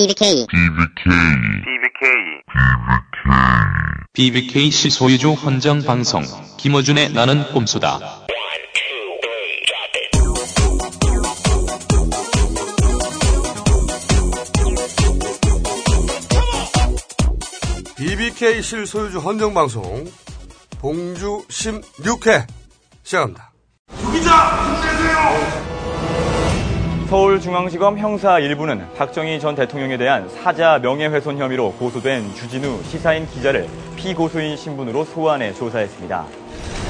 BBK BBK 시 소유주 헌정 방송. 김어준의 나는 꼼수다. BBK 실 소유주 헌정 방송. 봉주 16회 시작합니다. 서울중앙지검 형사 1부는 박정희 전 대통령에 대한 사자 명예훼손 혐의로 고소된 주진우 시사인 기자를 피고소인 신분으로 소환해 조사했습니다.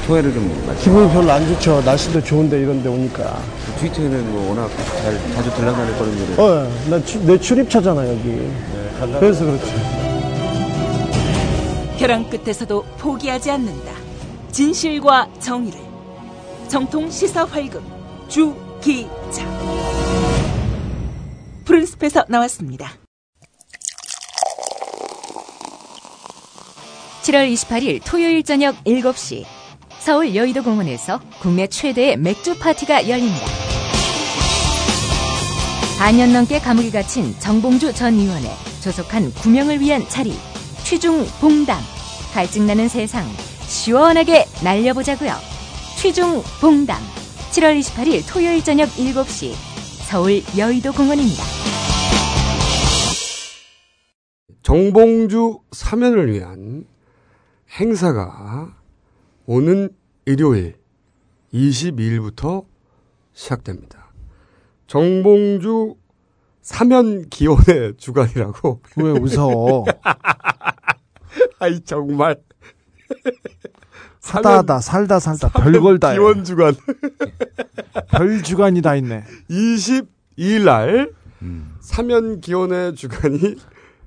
소회를 좀 마치 기분 별로 안 좋죠. 날씨도 좋은데 이런데 오니까. 트위터에는 뭐 워낙 잘 자주 들락날락 거리는 데 어, 나 주- 내 출입처잖아 여기. 그래서 그렇지. 벼랑 끝에서도 포기하지 않는다. 진실과 정의를. 정통 시사 활극 주기자. 푸른 숲에서 나왔습니다. 7월 28일 토요일 저녁 7시 서울 여의도 공원에서 국내 최대의 맥주 파티가 열립니다. 반년 넘게 감옥에 갇힌 정봉주 전 의원의 조속한 구명을 위한 자리 취중 봉담 갈증나는 세상 시원하게 날려보자고요. 취중 봉담 7월 28일 토요일 저녁 7시 서울 여의도 공원입니다. 정봉주 사면을 위한 행사가 오는 일요일 22일부터 시작됩니다. 정봉주 사면 기원의 주간이라고. 왜 웃어? 아이 정말 사다하다 살다 살다 별걸 다 해. 기원 주간 별 주간이 다 있네. 22일 날 사면 기원의 주간이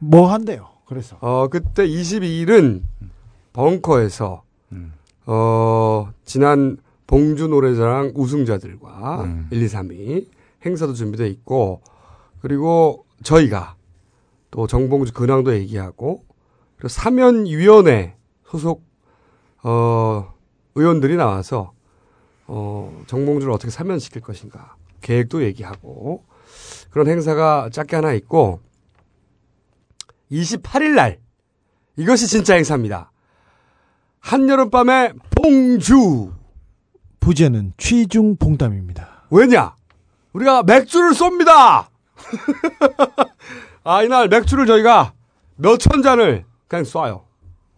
뭐 한대요. 그래서. 어 그때 22일은 벙커에서 어 지난 봉주 노래자랑 우승자들과 1, 2, 3위 행사도 준비돼 있고 그리고 저희가 또 정봉주 근황도 얘기하고 그리고 사면위원회 소속 어 의원들이 나와서 어 정봉주를 어떻게 사면시킬 것인가 계획도 얘기하고 그런 행사가 짧게 하나 있고 28일 날 이것이 진짜 행사입니다. 한여름밤의 봉주 부제는 취중 봉담입니다. 왜냐? 우리가 맥주를 쏩니다. 아 이날 맥주를 저희가 몇 천 잔을 그냥 쏴요.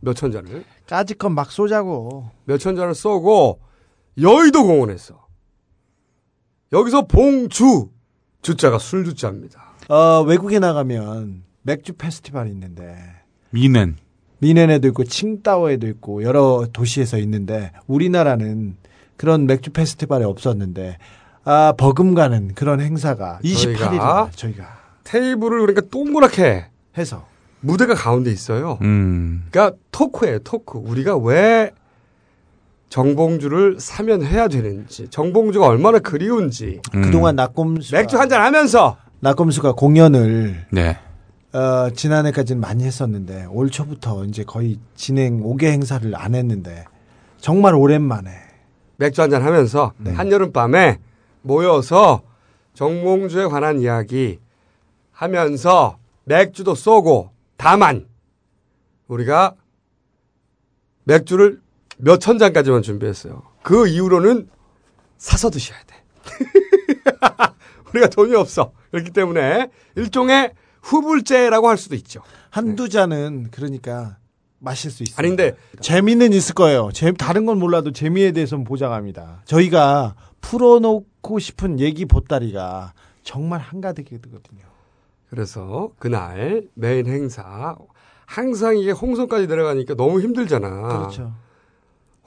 몇 천 잔을 까짓 건 막 쏘자고. 몇 천 잔을 쏘고 여의도 공원에서 여기서 봉주 주자가 술 주자입니다. 어, 외국에 나가면 맥주 페스티벌이 있는데 미넨. 미넨에도 있고 칭따오에도 있고 여러 도시에서 있는데 우리나라는 그런 맥주 페스티벌이 없었는데 아 버금가는 그런 행사가 28일에 저희가 테이블을 그러니까 동그랗게 해서 무대가 가운데 있어요. 음. 그러니까 토크예요, 토크. 우리가 왜 정봉주를 사면해야 되는지, 정봉주가 얼마나 그리운지, 음. 그동안 낙곰수 맥주 한잔 하면서 낙곰수가 공연을 네. 어, 지난해까지는 많이 했었는데 올 초부터 이제 거의 진행 5개 행사를 안 했는데 정말 오랜만에 맥주 한잔 하면서 네. 한여름 밤에 모여서 정봉주에 관한 이야기 하면서 맥주도 쏘고 다만 우리가 맥주를 몇 천 잔까지만 준비했어요. 그 이후로는 사서 드셔야 돼. 우리가 돈이 없어. 그렇기 때문에 일종의 후불제라고 할 수도 있죠. 한두 잔은 그러니까 마실 수 있어요. 아닌데 재미는 있을 거예요. 재, 다른 건 몰라도 재미에 대해서는 보장합니다. 저희가 풀어놓고 싶은 얘기 보따리가 정말 한가득이거든요. 그래서 그날 메인 행사 항상 이게 홍성까지 내려가니까 너무 힘들잖아. 그렇죠.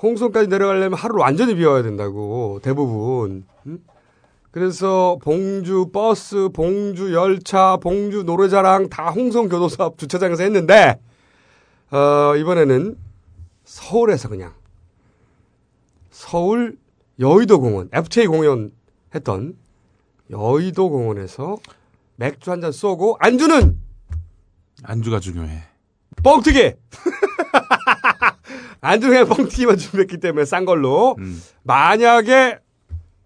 홍성까지 내려가려면 하루를 완전히 비워야 된다고 대부분. 응? 그래서 봉주 버스, 봉주 열차, 봉주 노래자랑 다 홍성 교도소 앞 주차장에서 했는데 어, 이번에는 서울에서 그냥 서울 여의도 공원 FTA 공연 했던 여의도 공원에서 맥주 한 잔 쏘고 안주는 안주가 중요해. 뻥튀기. 안주 그냥 뻥튀기만 준비했기 때문에 싼 걸로. 음. 만약에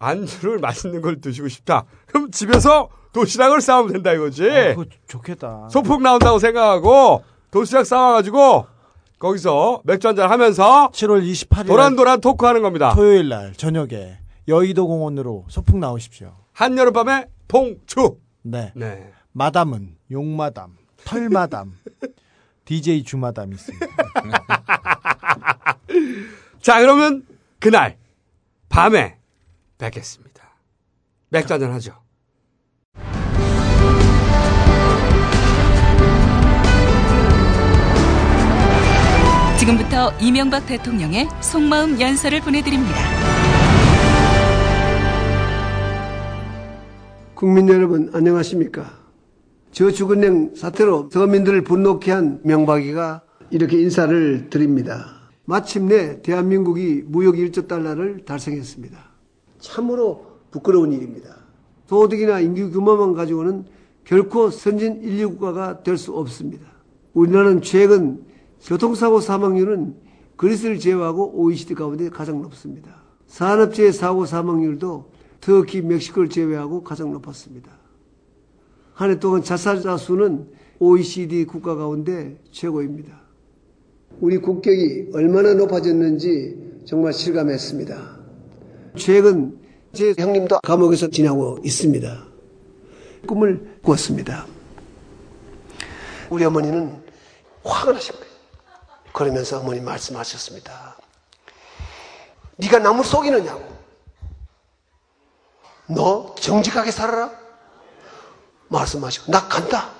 안주를 맛있는 걸 드시고 싶다. 그럼 집에서 도시락을 싸우면 된다 이거지. 어, 그거 좋겠다. 소풍 나온다고 생각하고 도시락 싸와가지고 거기서 맥주 한잔 하면서 7월 28일 도란도란 토크하는 겁니다. 토요일 날 저녁에 여의도 공원으로 소풍 나오십시오. 한여름밤의 봉추. 네. 네. 마담은 용마담, 털마담, DJ 주마담 있습니다. 자 그러면 그날 밤에 뵙겠습니다. 한잔 하죠. 지금부터 이명박 대통령의 속마음 연설을 보내드립니다. 국민 여러분 안녕하십니까? 저축은행 사태로 서민들을 분노케 한 명박이가 이렇게 인사를 드립니다. 마침내 대한민국이 무역 1조 달러를 달성했습니다. 참으로 부끄러운 일입니다. 소득이나 인구 규모만 가지고는 결코 선진 인류 국가가 될 수 없습니다. 우리나라는 최근 교통사고 사망률은 그리스를 제외하고 OECD 가운데 가장 높습니다. 산업재해 사고 사망률도 터키, 멕시코를 제외하고 가장 높았습니다. 한 해 동안 자살자 수는 OECD 국가 가운데 최고입니다. 우리 국격이 얼마나 높아졌는지 정말 실감했습니다. 최근 제 형님도 감옥에서 지내고 있습니다. 꿈을 꾸었습니다. 우리 어머니는 화가 나신 거예요. 그러면서 어머니 말씀하셨습니다. 네가 남을 속이느냐고. 너 정직하게 살아라. 말씀하시고 나 간다.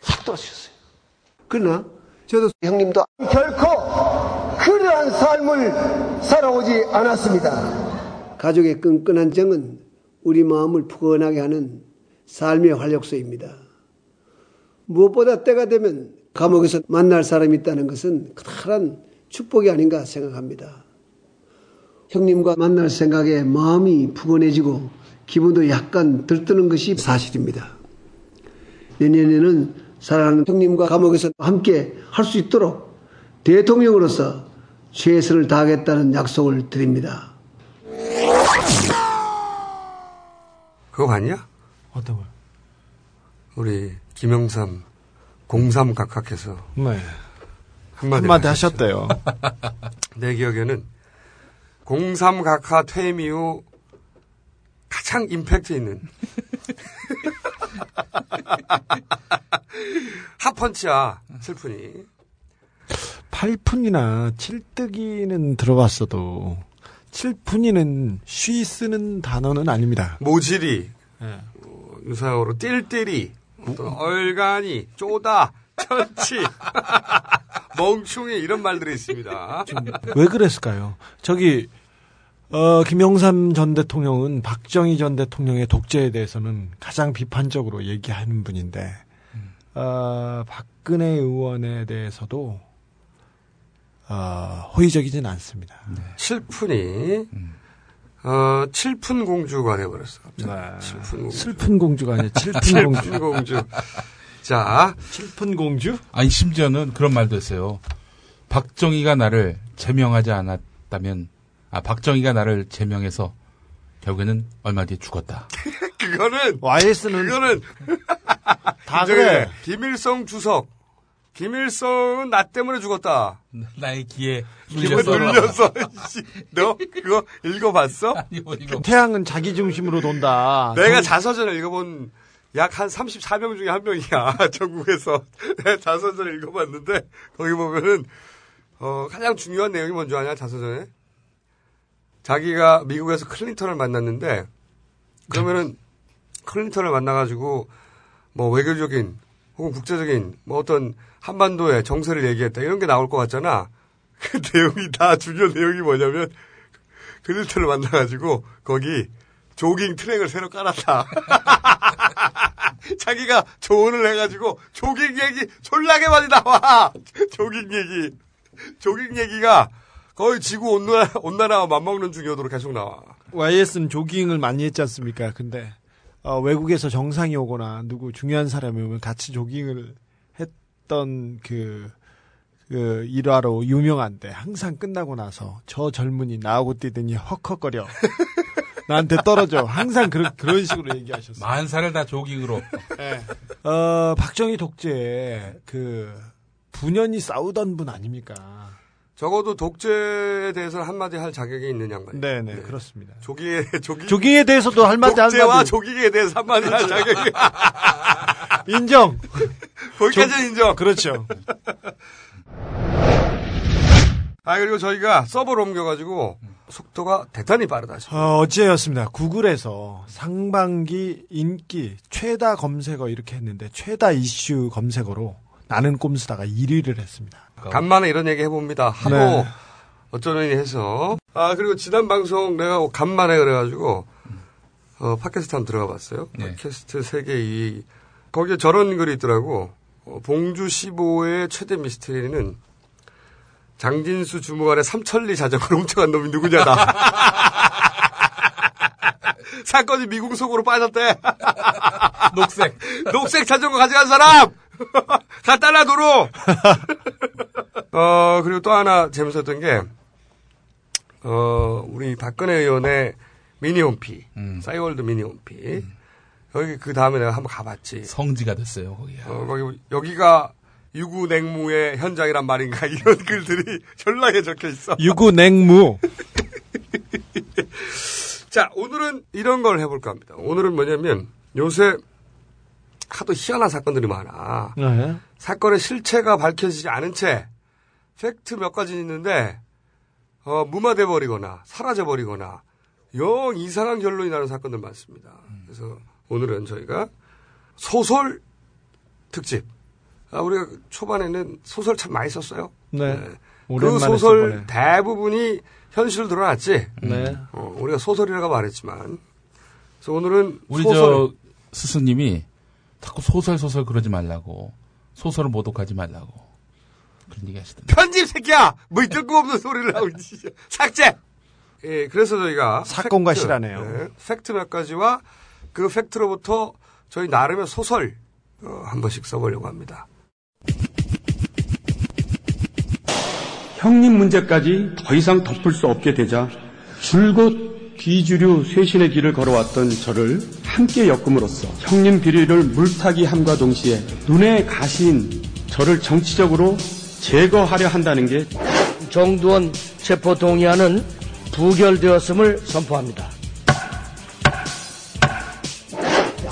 싹 돌아주셨어요. 그러나 저도 형님도 결코 그러한 삶을 살아오지 않았습니다. 가족의 끈끈한 정은 우리 마음을 푸근하게 하는 삶의 활력소입니다. 무엇보다 때가 되면 감옥에서 만날 사람이 있다는 것은 커다란 축복이 아닌가 생각합니다. 형님과 만날 생각에 마음이 푸근해지고 기분도 약간 들뜨는 것이 사실입니다. 내년에는 사랑하는 형님과 감옥에서 함께 할 수 있도록 대통령으로서 최선을 다하겠다는 약속을 드립니다. 그거 봤냐? 어떤 걸? 우리 김영삼 공삼 각하께서 네. 한마디, 한마디 하셨대요. 내 기억에는 공삼 각하 퇴임 이후 가장 임팩트 있는 핫펀치야 슬프니 8푼이나 7뜨기는 들어봤어도 7푼이는 쉬 쓰는 단어는 아닙니다. 모질이 예. 어, 유사어로 띨띨이 또 얼간이 쪼다 천치 멍충이 이런 말들이 있습니다. 왜 그랬을까요? 저기 어, 김영삼 전 대통령은 박정희 전 대통령의 독재에 대해서는 가장 비판적으로 얘기하는 분인데 어, 박근혜 의원에 대해서도 어, 호의적이진 않습니다. 칠푼이 어 칠푼 공주가 돼버렸어. 갑자기. 칠푼 공주. 슬픈 공주가 아니라 칠푼 공주. 칠푼 공주. 자, 칠푼 공주? 아니 심지어는 그런 말도 했어요. 박정희가 나를 제명하지 않았다면 아 박정희가 나를 제명해서 결국에는 얼마 뒤에 죽었다. 그거는 YS는 그거는 다 그래. 김일성 주석. 김일성은 나 때문에 죽었다. 나의 기에 눌려서. 씨, 너 그거 읽어봤어? 아니 뭐 이거 태양은 자기 중심으로 돈다. 내가 정- 자서전을 읽어본 약 한 34명 중에 한 명이야. 전국에서. 내가 자서전을 읽어봤는데, 거기 보면은, 어, 가장 중요한 내용이 뭔지 아냐, 자서전에? 자기가 미국에서 클린턴을 만났는데, 그러면은, 클린턴을 만나가지고, 뭐, 외교적인, 혹은 국제적인, 뭐, 어떤, 한반도의 정세를 얘기했다. 이런 게 나올 것 같잖아. 그 내용이 다 중요한 내용이 뭐냐면, 클린턴을 만나가지고, 거기, 조깅 트랙을 새로 깔았다. 자기가 조언을 해가지고 조깅 얘기 졸라게 많이 나와. 조깅 얘기. 조깅 얘기가 거의 지구 온난화, 온난화와 맞먹는 중요도로 계속 나와. YS는 조깅을 많이 했지 않습니까? 근데 어, 외국에서 정상이 오거나 누구 중요한 사람이 오면 같이 조깅을 했던 그, 그 일화로 유명한데 항상 끝나고 나서 저 젊은이 나하고 뛰더니 헉헉거려. 나한테 떨어져. 항상 그런 그런 식으로 얘기하셨어요. 만사를 다 조깅으로. 어, 박정희 독재에 그 분연히 싸우던 분 아닙니까? 적어도 독재에 대해서는 한마디 할 자격이 있는 양반. 네, 네, 그렇습니다. 조기에 조기 조깅에 대해서도 할 말이 독재와 한마디 조기에 대해서 한마디 할 자격이 인정. 거기까지 인정. 그렇죠. 아 그리고 저희가 서버로 옮겨가지고 속도가 대단히 빠르다. 어, 어제였습니다. 구글에서 상반기 인기 최다 검색어 이렇게 했는데 최다 이슈 검색어로 나는 꼼수다가 1위를 했습니다. 간만에 이런 얘기 해봅니다. 하도 네. 어쩌려니 해서. 아, 그리고 지난 방송 내가 간만에 그래가지고, 어, 팟캐스트 한번 들어가 봤어요. 네. 팟캐스트 세계 2위. 거기에 저런 글이 있더라고. 어, 봉주 15의 최대 미스테리는 장진수 주무관의 삼천리 자전거를 훔쳐간 놈이 누구냐다. 사건이 미궁 속으로 빠졌대. 녹색. 녹색 자전거 가져간 사람! 다 달라 도로! 어, 그리고 또 하나 재밌었던 게, 어, 우리 박근혜 의원의 미니홈피, 음. 싸이월드 미니홈피. 여기 그 다음에 내가 한번 가봤지. 성지가 됐어요, 거기야. 어, 거기, 여기가 유구 냉무의 현장이란 말인가 이런 글들이 전락에 적혀 있어. 유구 냉무. 자, 오늘은 이런 걸 해볼까 합니다. 오늘은 뭐냐면 요새 하도 희한한 사건들이 많아. 네. 사건의 실체가 밝혀지지 않은 채 팩트 몇 가지 있는데 어, 무마돼 버리거나 사라져 버리거나 영 이상한 결론이 나는 사건들 많습니다. 그래서 오늘은 저희가 소설 특집. 아, 우리가 초반에는 소설 참 많이 썼어요. 네. 그 오랜만에 소설. 대부분이 현실로 드러났지. 네. 어, 우리가 소설이라고 말했지만. 그래서 오늘은 우리 소설. 저 스승님이 자꾸 소설 소설 그러지 말라고. 소설을 모독하지 말라고. 그런 얘기 하시던데. 편집 새끼야! 뭐 뜬금없는 소리를 하고 있지. 삭제! 예, 그래서 저희가. 사건과 팩트, 실화네요. 예, 팩트 몇 가지와 그 팩트로부터 저희 나름의 소설, 어, 한 번씩 써보려고 합니다. 형님 문제까지 더 이상 덮을 수 없게 되자 줄곧 비주류 쇄신의 길을 걸어왔던 저를 함께 엮음으로써 형님 비리를 물타기 함과 동시에 눈에 가시인 저를 정치적으로 제거하려 한다는 게 정두원 체포 동의안은 부결되었음을 선포합니다.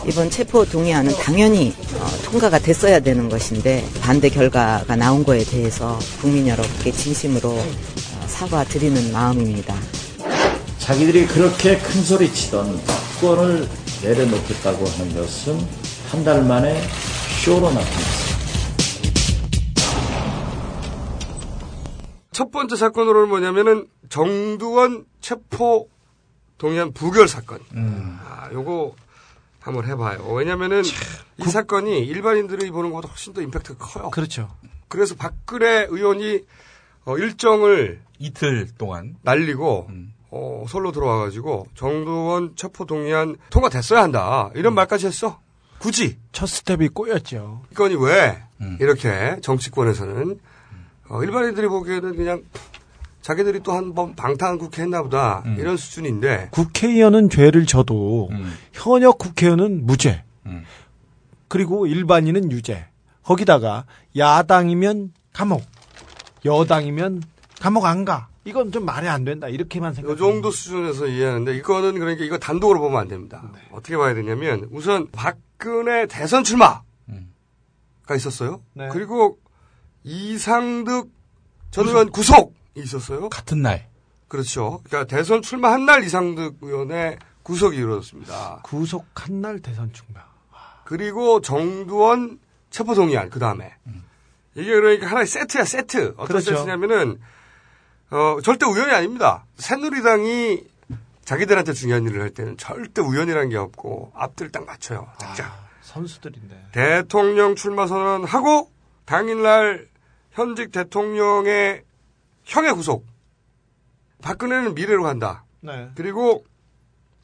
이번 체포 동의안은 당연히 어, 통과가 됐어야 되는 것인데 반대 결과가 나온 거에 대해서 국민 여러분께 진심으로 어, 사과드리는 마음입니다. 자기들이 그렇게 큰 소리 치던 특권을 내려놓겠다고 하는 것은 한 달 만에 쇼로 나타났습니다. 첫 번째 사건으로는 뭐냐면은 정두원 체포 동의안 부결 사건. 아, 요거 한번 해봐요. 왜냐면은 이 사건이 일반인들이 보는 것보다 훨씬 더 임팩트가 커요. 그렇죠. 그래서 박근혜 의원이 어, 일정을 이틀 동안 날리고 어, 서울로 들어와가지고 정두원 체포 동의안 통과됐어야 한다 이런 말까지 했어. 굳이 첫 스텝이 꼬였죠. 이 건이 왜 이렇게 정치권에서는 어, 일반인들이 보기에는 그냥 자기들이 또 한 번 방탄 국회 했나 보다 이런 수준인데 국회의원은 죄를 져도 현역 국회의원은 무죄. 그리고 일반인은 유죄. 거기다가 야당이면 감옥, 여당이면 감옥 안 가. 이건 좀 말이 안 된다. 이렇게만 생각. 이 정도 수준에서 이해하는데 이거는 그러니까 이거 단독으로 보면 안 됩니다. 어떻게 봐야 되냐면 우선 박근혜 대선 출마가 있었어요. 네. 그리고 이상득 전 의원 구속이 있었어요. 같은 날. 그렇죠. 그러니까 대선 출마한 날 이상득 의원의 구속이 이루어졌습니다. 구속한 날 대선 출마. 그리고 정두원 체포동의안 그 다음에 이게 그러니까 하나의 세트야 세트. 어떤 그렇죠. 세트냐면은 어, 절대 우연이 아닙니다. 새누리당이 자기들한테 중요한 일을 할 때는 절대 우연이라는 게 없고 앞들 딱 맞춰요. 짝짝. 선수들인데. 대통령 출마 선언하고 당일날 현직 대통령의 형의 구속. 박근혜는 미래로 간다. 네. 그리고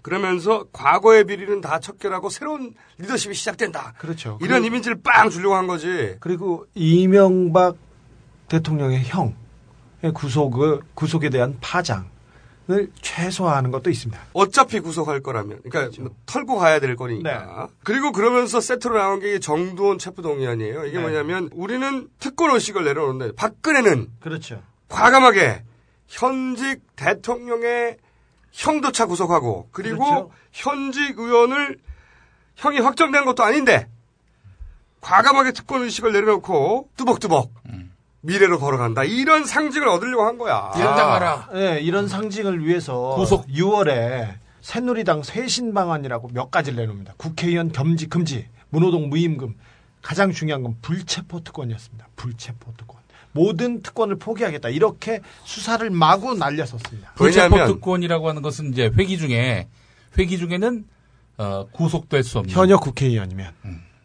그러면서 과거의 비리는 다 척결하고 새로운 리더십이 시작된다. 그렇죠. 이런 이미지를 빵 주려고 한 거지. 그리고 이명박 대통령의 형의 구속을 구속에 대한 파장 은 최소화하는 것도 있습니다. 어차피 구속할 거라면, 그러니까 뭐 털고 가야 될 거니까. 그리고 그러면서 세트로 나온 게 정두원 체포동의안이에요. 이게 네. 뭐냐면 우리는 특권 의식을 내려놓는데 박근혜는 그렇죠. 과감하게 현직 대통령의 형도차 구속하고 그리고 그렇죠. 현직 의원을 형이 확정된 것도 아닌데 과감하게 특권 의식을 내려놓고 뚜벅뚜벅 미래로 걸어간다 이런 상징을 얻으려고 한 거야. 네, 이런 상징을 위해서 구속. 6월에 새누리당 쇄신 방안이라고 몇 가지를 내놓습니다. 국회의원 겸직 금지, 문호동 무임금, 가장 중요한 건 불체포 특권이었습니다. 불체포 특권. 모든 특권을 포기하겠다. 이렇게 수사를 마구 날렸었습니다. 불체포 특권이라고 하는 것은 이제 회기 중에 회기 중에는 어, 구속될 수 없는 현역 국회의원이면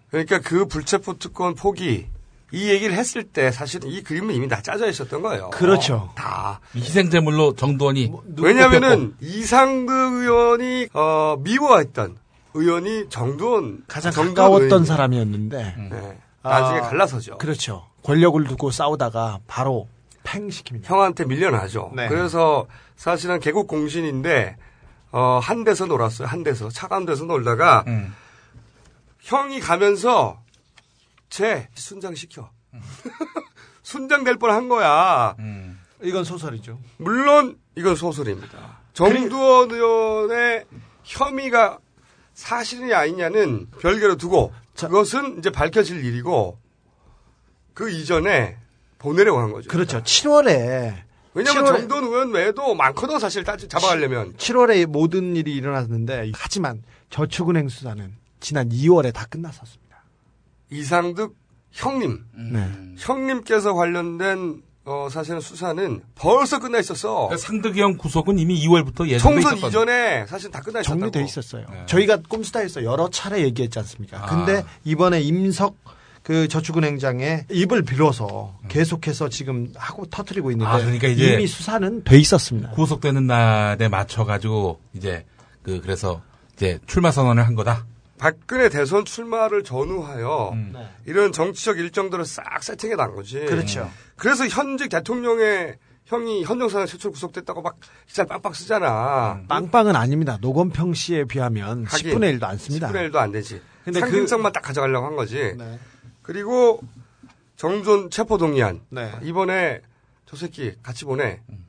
그러니까 그 불체포 특권 포기 이 얘기를 했을 때 사실은 이 그림은 이미 다 짜져 있었던 거예요. 그렇죠. 다. 희생제물로 정두원이 왜냐하면은 이상득 의원이 어, 미워했던 의원이 정두원 가장 가까웠던. 사람이었는데 네. 나중에 아, 갈라서죠. 그렇죠. 권력을 두고 싸우다가 바로 팽시킵니다. 형한테 밀려나죠. 네. 그래서 사실은 개국 공신인데 어, 한 데서 놀았어요. 한 데서 차가운 데서 놀다가 음. 형이 가면서 쟤 순장 시켜. 순장 될 뻔한 거야. 이건 소설이죠. 물론 이건 소설입니다. 정두원 의원의 혐의가 사실이냐 아니냐는 별개로 두고 그것은 이제 밝혀질 일이고 그 이전에 보내려고 한 거죠. 그렇죠. 7월에 왜냐하면 7월에 정돈 의원 외에도 많거든 사실 따지 잡아가려면 7월에 모든 일이 일어났는데 하지만 저축은행 수사는 지난 2월에 다 끝났었습니다. 이상득 형님 네. 형님께서 관련된 어, 사실은 수사는 벌써 끝나 있었어. 그러니까 상득이 형 구속은 이미 2월부터 예정돼 총선 있었거든요. 이전에 사실 다 끝나 있었다고. 정리돼 있었어요. 네. 저희가 꼼수다에서 여러 차례 얘기했지 않습니까? 아. 근데 이번에 임석 그 저축은행장의 입을 빌어서 계속해서 지금 하고 터트리고 있는데 아, 그러니까 이제 이미 수사는 돼 있었습니다. 구속되는 날에 맞춰 가지고 이제 그 그래서 이제 출마 선언을 한 거다. 박근혜 대선 출마를 전후하여 음. 이런 정치적 일정들을 싹 세팅해 난 거지. 그렇죠. 그래서 현직 대통령의 형이 현정사상 최초 구속됐다고 막 기사를 빵빵 쓰잖아. 빵빵은 아닙니다. 노건평 씨에 비하면 하긴 10분의 1도 안 씁니다. 10분의 1도 안 되지. 근데 상징성만 딱 가져가려고 한 거지. 네. 그리고 정존 체포 동의안. 네. 이번에 저 새끼 같이 보내. 음,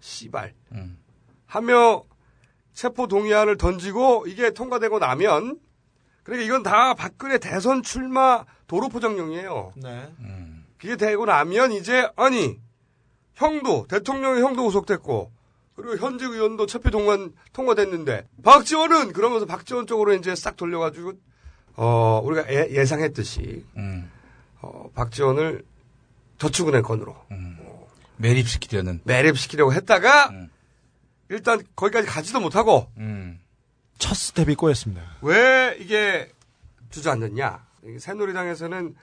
씨발. 음. 하며 체포 동의안을 던지고 이게 통과되고 나면 그러니까 이건 다 박근혜 대선 출마 도로 포장용이에요. 네. 그게 되고 나면 이제 아니 형도 대통령의 형도 구속됐고 그리고 현직 의원도 체포 동안 통과됐는데 박지원은 그러면서 박지원 쪽으로 이제 싹 돌려가지고 어 우리가 예, 상했듯이 음. 어, 박지원을 저축은행 건으로 매립시키려는. 매립시키려고 했다가 음. 일단 거기까지 가지도 못하고 음. 첫 스텝이 꼬였습니다. 왜 이게 주저앉았냐? 새누리당에서는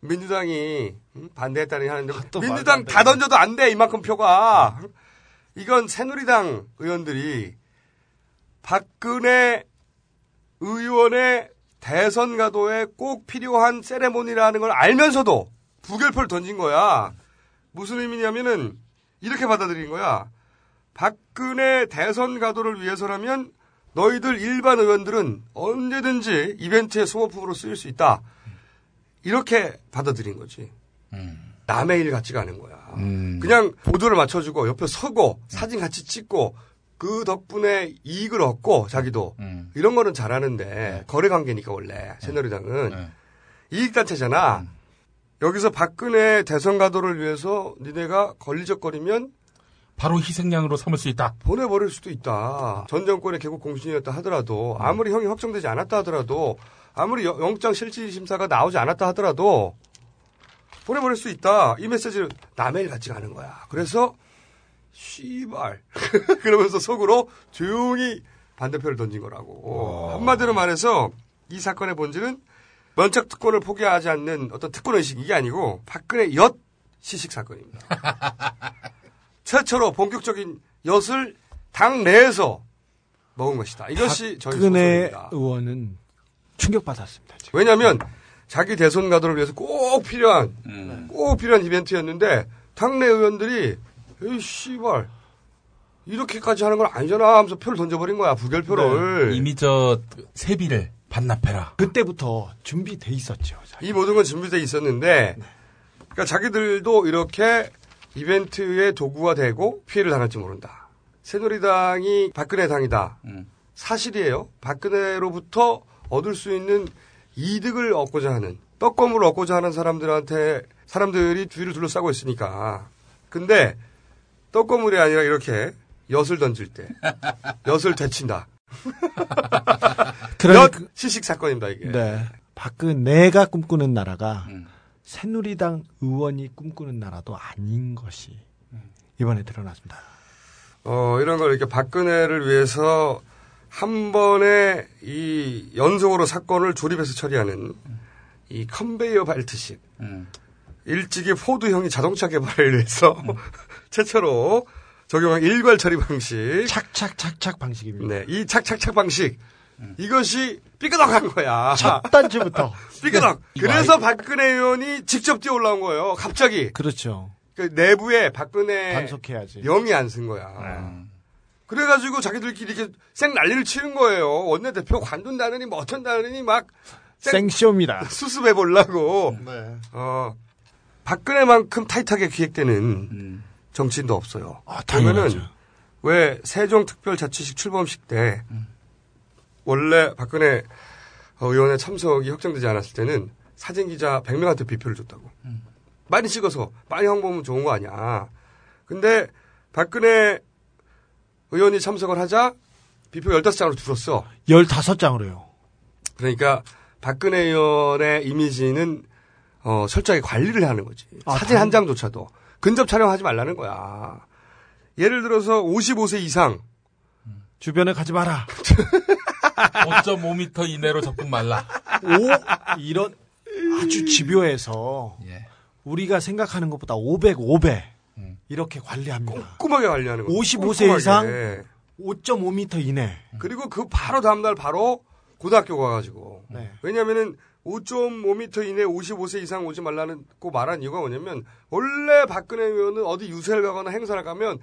민주당이 음, 반대했다니 하는데 또 민주당 다 던져도 안 돼 이만큼 표가 이건 새누리당 의원들이 박근혜 의원의 대선 가도에 꼭 필요한 세레모니라는 걸 알면서도 부결표를 던진 거야. 무슨 의미냐면은 이렇게 받아들인 거야. 박근혜 대선 가도를 위해서라면 너희들 일반 의원들은 언제든지 이벤트의 소모품으로 쓰일 수 있다. 이렇게 받아들인 거지. 남의 일 같지가 않은 거야. 음. 그냥 보도를 맞춰주고 옆에 서고 사진 같이 찍고 그 덕분에 이익을 얻고 자기도 음. 이런 거는 잘하는데 거래 관계니까 원래 새누리당은 네. 이익단체잖아. 여기서 박근혜 대선 가도를 위해서 니네가 걸리적거리면 바로 희생양으로 삼을 수 있다. 보내버릴 수도 있다. 전 정권의 개국 공신이었다 하더라도 아무리 형이 확정되지 않았다 하더라도 아무리 여- 영장 실질 심사가 나오지 않았다 하더라도 보내버릴 수 있다. 이 메시지를 남의 일 같지가 않은 거야. 그래서 씨발 그러면서 속으로 조용히 반대표를 던진 거라고. 한마디로 말해서 이 사건의 본질은 면책 특권을 포기하지 않는 어떤 특권 의식 이게 아니고 박근혜 엿 시식 사건입니다. 최초로 본격적인 엿을 당 내에서 먹은 것이다. 이것이 저희 박근혜 소설입니다. 의원은 충격받았습니다. 왜냐하면 자기 대선 가도를 위해서 꼭 필요한 꼭 필요한 이벤트였는데 당내 의원들이 이 씨발 이렇게까지 하는 건 아니잖아 하면서 표를 던져버린 거야 부결표를. 네. 이미 저 세비를 반납해라. 그때부터 준비돼 있었죠. 이 모든 건 준비돼 있었는데, 그러니까 자기들도 이렇게 이벤트의 도구가 되고 피해를 당할지 모른다. 새누리당이 박근혜 당이다. 사실이에요. 박근혜로부터 얻을 수 있는 이득을 얻고자 하는 떡검을 얻고자 하는 사람들한테 사람들이 주위를 둘러싸고 있으니까. 근데 떡거물이 아니라 이렇게 엿을 던질 때 엿을 되친다. 그러니까- 엿 시식 사건입니다 이게. 네. 박근혜가 꿈꾸는 나라가 음. 새누리당 의원이 꿈꾸는 나라도 아닌 것이 이번에 드러났습니다. 어, 이런 걸 이렇게 박근혜를 위해서 한 번에 이 연속으로 사건을 조립해서 처리하는 이 컨베이어 벨트식. 일찍이 포드형이 자동차 개발을 해서 최초로 적용한 일괄 처리 방식. 착착착착 방식입니다. 네, 이 착착착 방식. 이것이 삐그덕한 거야. 첫 단추부터. 삐그덕. 네. 그래서 박근혜 의원이 직접 뛰어 올라온 거예요. 갑자기. 그렇죠. 그 내부에 박근혜 단속해야지. 영이 안 쓴 거야. 그래가지고 자기들끼리 이렇게 생 난리를 치는 거예요. 원내대표 관둔다느니 뭐 어쩐다느니 막 생쇼입니다. 수습해 보려고. 네. 어, 박근혜만큼 타이트하게 기획되는 정치인도 없어요. 그러면은 음. 당연하죠. 왜 세종특별자치식 출범식 때 원래 박근혜 의원의 참석이 확정되지 않았을 때는 사진 기자 100명한테 비표를 줬다고. 많이 찍어서 많이 홍보하면 좋은 거 아니야. 근데 박근혜 의원이 참석을 하자 비표 15장으로 줄었어. 15장으로요. 그러니까 박근혜 의원의 이미지는 어, 철저하게 관리를 하는 거지. 아, 사진 한 당- 장조차도 근접 촬영하지 말라는 거야. 예를 들어서 55세 이상 주변에 가지 마라. 5.5m 이내로 접근 말라. 오 이런 아주 집요해서 예. 우리가 생각하는 것보다 500, 5배 음. 이렇게 관리합니다. 꼼꼼하게 관리하는 거야. 55세 꼼꼼하게. 이상 5.5m 이내. 그리고 그 바로 다음날 바로 고등학교 가가지고. 네. 왜냐면은 5.5m 이내 55세 이상 오지 말라는 고 말한 이유가 뭐냐면 원래 박근혜 의원은 어디 유세를 가거나 행사를 가면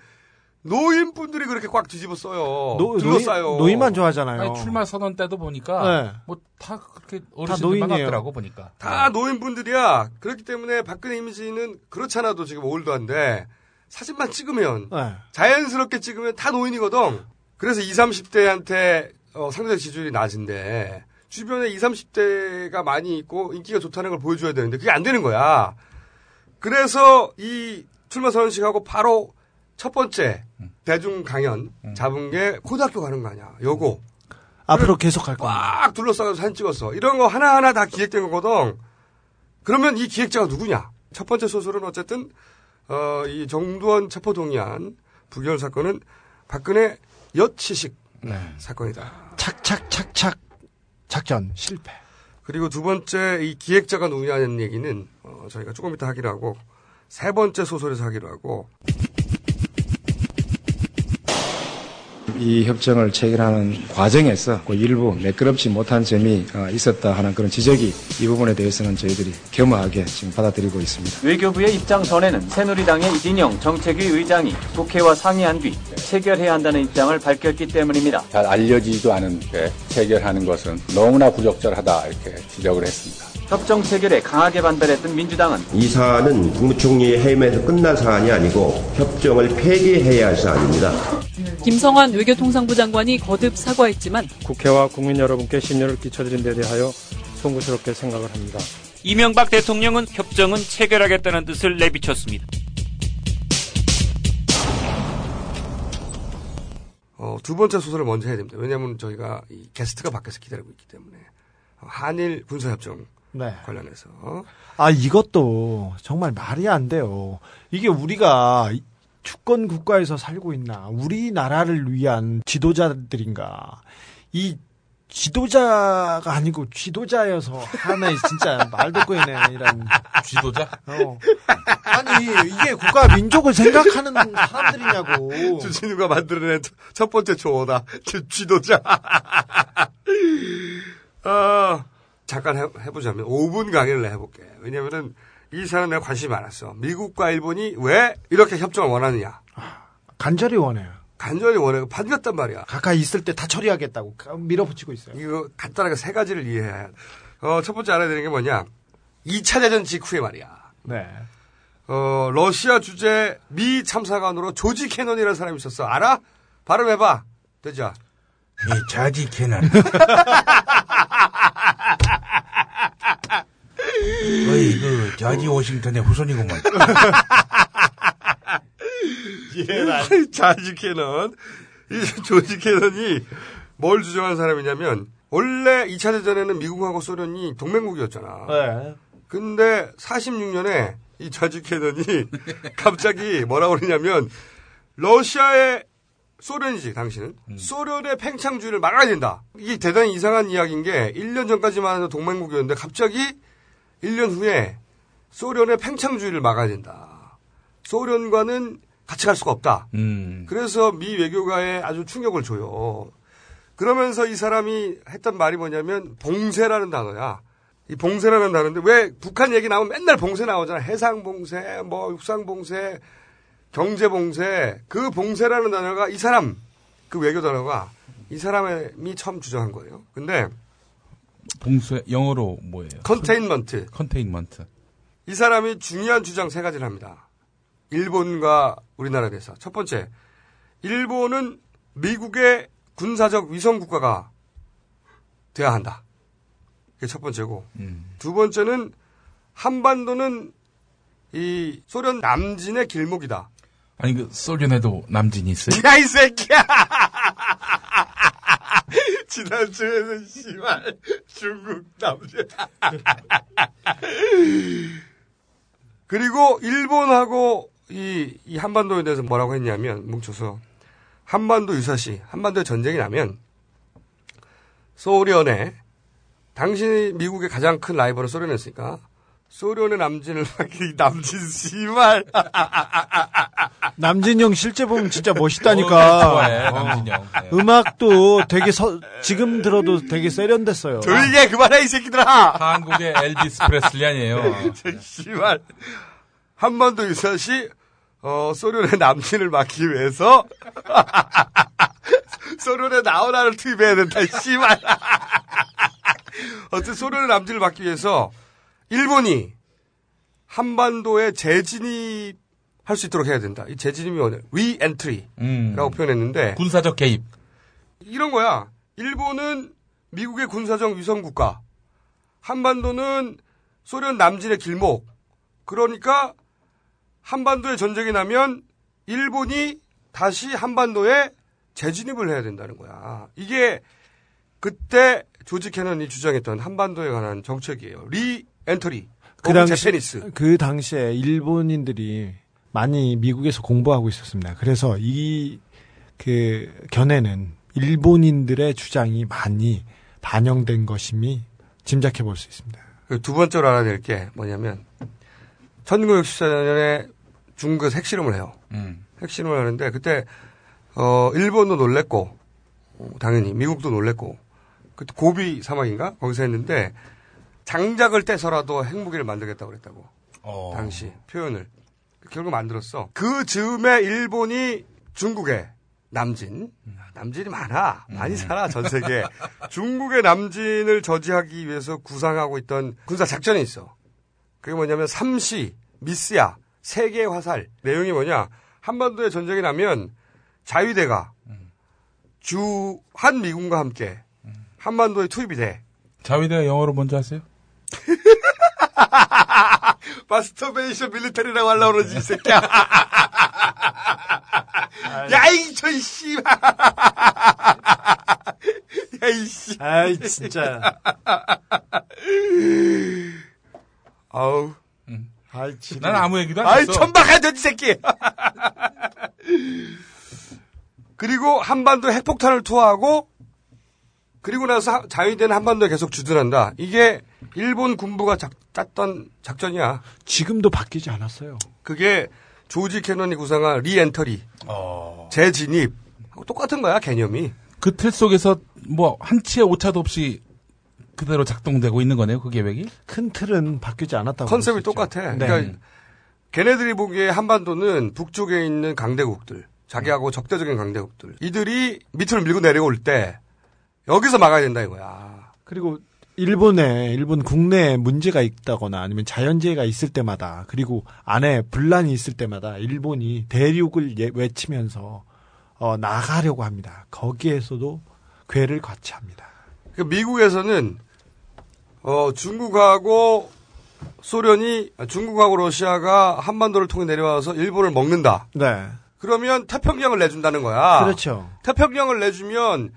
노인분들이 그렇게 꽉 뒤집어 써요. 노- 둘러싸요. 노인- 노인 만 좋아하잖아요. 아니, 출마 선언 때도 보니까 네. 뭐다 그렇게 어르신들만. 왔더라고 보니까. 다 노인분들이야. 그렇기 때문에 박근혜 이미지는 그렇잖아도 지금 old한데 사진만 찍으면 네. 자연스럽게 찍으면 다 노인이거든. 그래서 20, 30대한테 어, 상대적 지지율이 낮은데 주변에 20, 30대가 많이 있고 인기가 좋다는 걸 보여줘야 되는데 그게 안 되는 거야. 그래서 이 출마 선언식하고 바로 첫 번째 대중 강연 잡은 게 고등학교 가는 거 아니야. 요거. 앞으로 계속 할 겁니다. 꽉 둘러싸서 사진 찍었어. 이런 거 하나하나 다 기획된 거거든. 그러면 이 기획자가 누구냐? 첫 번째 소설은 어쨌든 어, 이 정두원 체포 동의안 부결 사건은 박근혜 엿치식 사건이다. 착착착착 작전 실패. 그리고 두 번째 이 기획자가 누구냐는 얘기는 어, 저희가 조금 이따 하기로 하고 세 번째 소설에서 하기로 하고 이 협정을 체결하는 과정에서 그 일부 매끄럽지 못한 점이 어, 있었다 하는 그런 지적이 이 부분에 대해서는 저희들이 겸허하게 지금 받아들이고 있습니다. 외교부의 입장 전에는 새누리당의 이진영 정책위 의장이 국회와 상의한 뒤 체결해야 한다는 입장을 밝혔기 때문입니다. 잘 알려지지도 않은데 체결하는 것은 너무나 부적절하다 이렇게 지적을 했습니다. 협정 체결에 강하게 반발했던 민주당은 이 사안은 국무총리 해임에서 끝난 사안이 아니고 협정을 폐기해야 할 사안입니다. 김성환 외교통상부 장관이 거듭 사과했지만 국회와 국민 여러분께 심려를 끼쳐드린 데 대하여 송구스럽게 생각을 합니다. 이명박 대통령은 협정은 체결하겠다는 뜻을 내비쳤습니다. 어, 두 번째 소설을 먼저 해야 됩니다. 왜냐하면 저희가 이 게스트가 밖에서 기다리고 있기 때문에 어, 한일 군사협정 네. 관련해서 아, 이것도 정말 말이 안 돼요. 이게 우리가 이- 주권 국가에서 살고 있나, 우리나라를 위한 지도자들인가, 이 지도자가 아니고 지도자여서 하나의 진짜 말도 꺼이네 이런 지도자? 어. 아니 이게 국가 민족을 생각하는 사람들이냐고. 주진우가 만들어낸 첫- 첫 번째 조어다. 지- 지도자. 아, 잠깐 해, 해보자면 5분 강의를 해볼게. 왜냐면은 이 사람 내가 관심이 많았어. 미국과 일본이 왜 이렇게 협정을 원하느냐. 간절히 원해요. 간절히 원해 반겼단 말이야. 가까이 있을 때 다 처리하겠다고 밀어붙이고 있어요. 이거 간단하게 세 가지를 이해해야 돼. 어, 첫 번째 알아야 되는 게 뭐냐. 2차 대전 직후에 말이야. 네. 어, 러시아 주재 미 참사관으로 조지 캐논이라는 사람이 있었어. 알아? 발음해봐. 되죠? 예, 자지 캐논. 거의 그 자지 워싱턴의 후손이구만. 예, 자지 캐논. 이 조지 캐논이 뭘 주장한 사람이냐면 원래 2차 대전에는 미국하고 소련이 동맹국이었잖아. 네. 근데 46년에 이 자지 캐논이 갑자기 뭐라고 그러냐면 러시아의 소련이지 당신은 소련의 팽창주의를 막아야 된다. 이게 대단히 이상한 이야기인 게 1년 전까지만 해도 동맹국이었는데 갑자기 1년 후에 소련의 팽창주의를 막아야 된다. 소련과는 같이 갈 수가 없다. 음. 그래서 미 외교가에 아주 충격을 줘요. 그러면서 이 사람이 했던 말이 뭐냐면 봉쇄라는 단어야. 이 봉쇄라는 단어인데 왜 북한 얘기 나오면 맨날 봉쇄 나오잖아. 해상 봉쇄, 뭐 육상 봉쇄, 경제 봉쇄. 그 봉쇄라는 단어가 이 사람 그 외교 단어가 이 사람이 처음 주장한 거예요. 근데 봉쇄 영어로 뭐예요? Containment. Containment. 이 사람이 중요한 주장 세 가지를 합니다. 일본과 우리나라에 대해서. 첫 번째, 일본은 미국의 군사적 위성 국가가 돼야 한다. 그게 첫 번째고. 두 번째는 한반도는 이 소련 남진의 길목이다. 아니 그 소련에도 남진이 있어요? 야, 이 새끼야! 지난주에는 씨발 중국 남진. 그리고 일본하고 이, 이 한반도에 대해서 뭐라고 했냐면 뭉쳐서 한반도 유사시 한반도에 전쟁이 나면 소련에 당신이 미국의 가장 큰 라이벌은 소련이었으니까 소련의 남진을 남진 씨발 남진영 실제 보면 진짜 멋있다니까. 어. 네. 음악도 되게 서, 지금 들어도 되게 세련됐어요. 해 그만해 이 새끼들아 한국의 엘비스 프레슬리 아니에요. 씨발 한반도 유사시 어, 소련의 남진을 막기 위해서 소련의 나오나를 투입해야 된다 씨발 어쨌든 소련의 남진을 막기 위해서 일본이 한반도에 재진입 할 수 있도록 해야 된다. 이 재진입이 뭐냐? reentry라고 음. 표현했는데 군사적 개입. 이런 거야. 일본은 미국의 군사적 위성 국가, 한반도는 소련 남진의 길목. 그러니까 한반도에 전쟁이 나면 일본이 다시 한반도에 재진입을 해야 된다는 거야. 이게 그때 조지 캐넌이 주장했던 한반도에 관한 정책이에요. Reentry. 그 당시 어, 제페니스. 그 당시에 일본인들이 많이 미국에서 공부하고 있었습니다. 그래서 이 그 견해는 일본인들의 주장이 많이 반영된 것임이 짐작해 볼 수 있습니다. 그 두 번째로 알아야 될게 뭐냐면 1964년에 중국에서 핵실험을 해요. 음. 핵실험을 하는데 그때 어 일본도 놀랬고 어, 당연히 미국도 놀랬고 그때 고비 사막인가 거기서 했는데 장작을 떼서라도 핵무기를 만들겠다고 그랬다고. 어. 당시 표현을. 결국 만들었어. 그 즈음에 일본이 중국에 남진. 남진이 많아. 많이 살아 전 세계 중국의 남진을 저지하기 위해서 구상하고 있던 군사 작전이 있어. 그게 뭐냐면 삼시 미스야 세계 화살. 내용이 뭐냐? 한반도에 전쟁이 나면 자위대가 주 한 미군과 함께 한반도에 투입이 돼. 자위대가 영어로 먼저 하세요? 마스터베이션 밀리터리라고 하려고 그러지, 이 새끼야. 야, 이, 저, 이, 씨. 야, 이, 씨. 아이, 진짜. 아우. 아이, 진 난 아무 얘기도 안 아이, 했어. 천박한 돼지 새끼. 그리고 한반도 핵폭탄을 투하하고 그리고 나서 하- 자위대는 한반도에 계속 주둔한다. 이게 일본 군부가 작, 짰던 작전이야. 지금도 바뀌지 않았어요. 그게 조지 캐논이 구상한 reentry, 재진입 하고 똑같은 거야 개념이. 그 틀 속에서 뭐 한치의 오차도 없이 그대로 작동되고 있는 거네요. 그 계획이. 큰 틀은 바뀌지 않았다고. 컨셉이. 똑같아. 네. 그러니까 걔네들이 보기에 한반도는 북쪽에 있는 강대국들, 자기하고 적대적인 강대국들. 이들이 밑으로 밀고 내려올 때 여기서 막아야 된다 이거야. 그리고 일본에 일본 국내에 문제가 있다거나 아니면 자연재해가 있을 때마다 그리고 안에 분란이 있을 때마다 일본이 대륙을 예- 외치면서 어, 나가려고 합니다. 거기에서도 괴를 과치합니다. 그 미국에서는 어, 중국하고 소련이 아, 중국하고 러시아가 한반도를 통해 내려와서 일본을 먹는다. 네. 그러면 태평양을 내준다는 거야. 그렇죠. 태평양을 내주면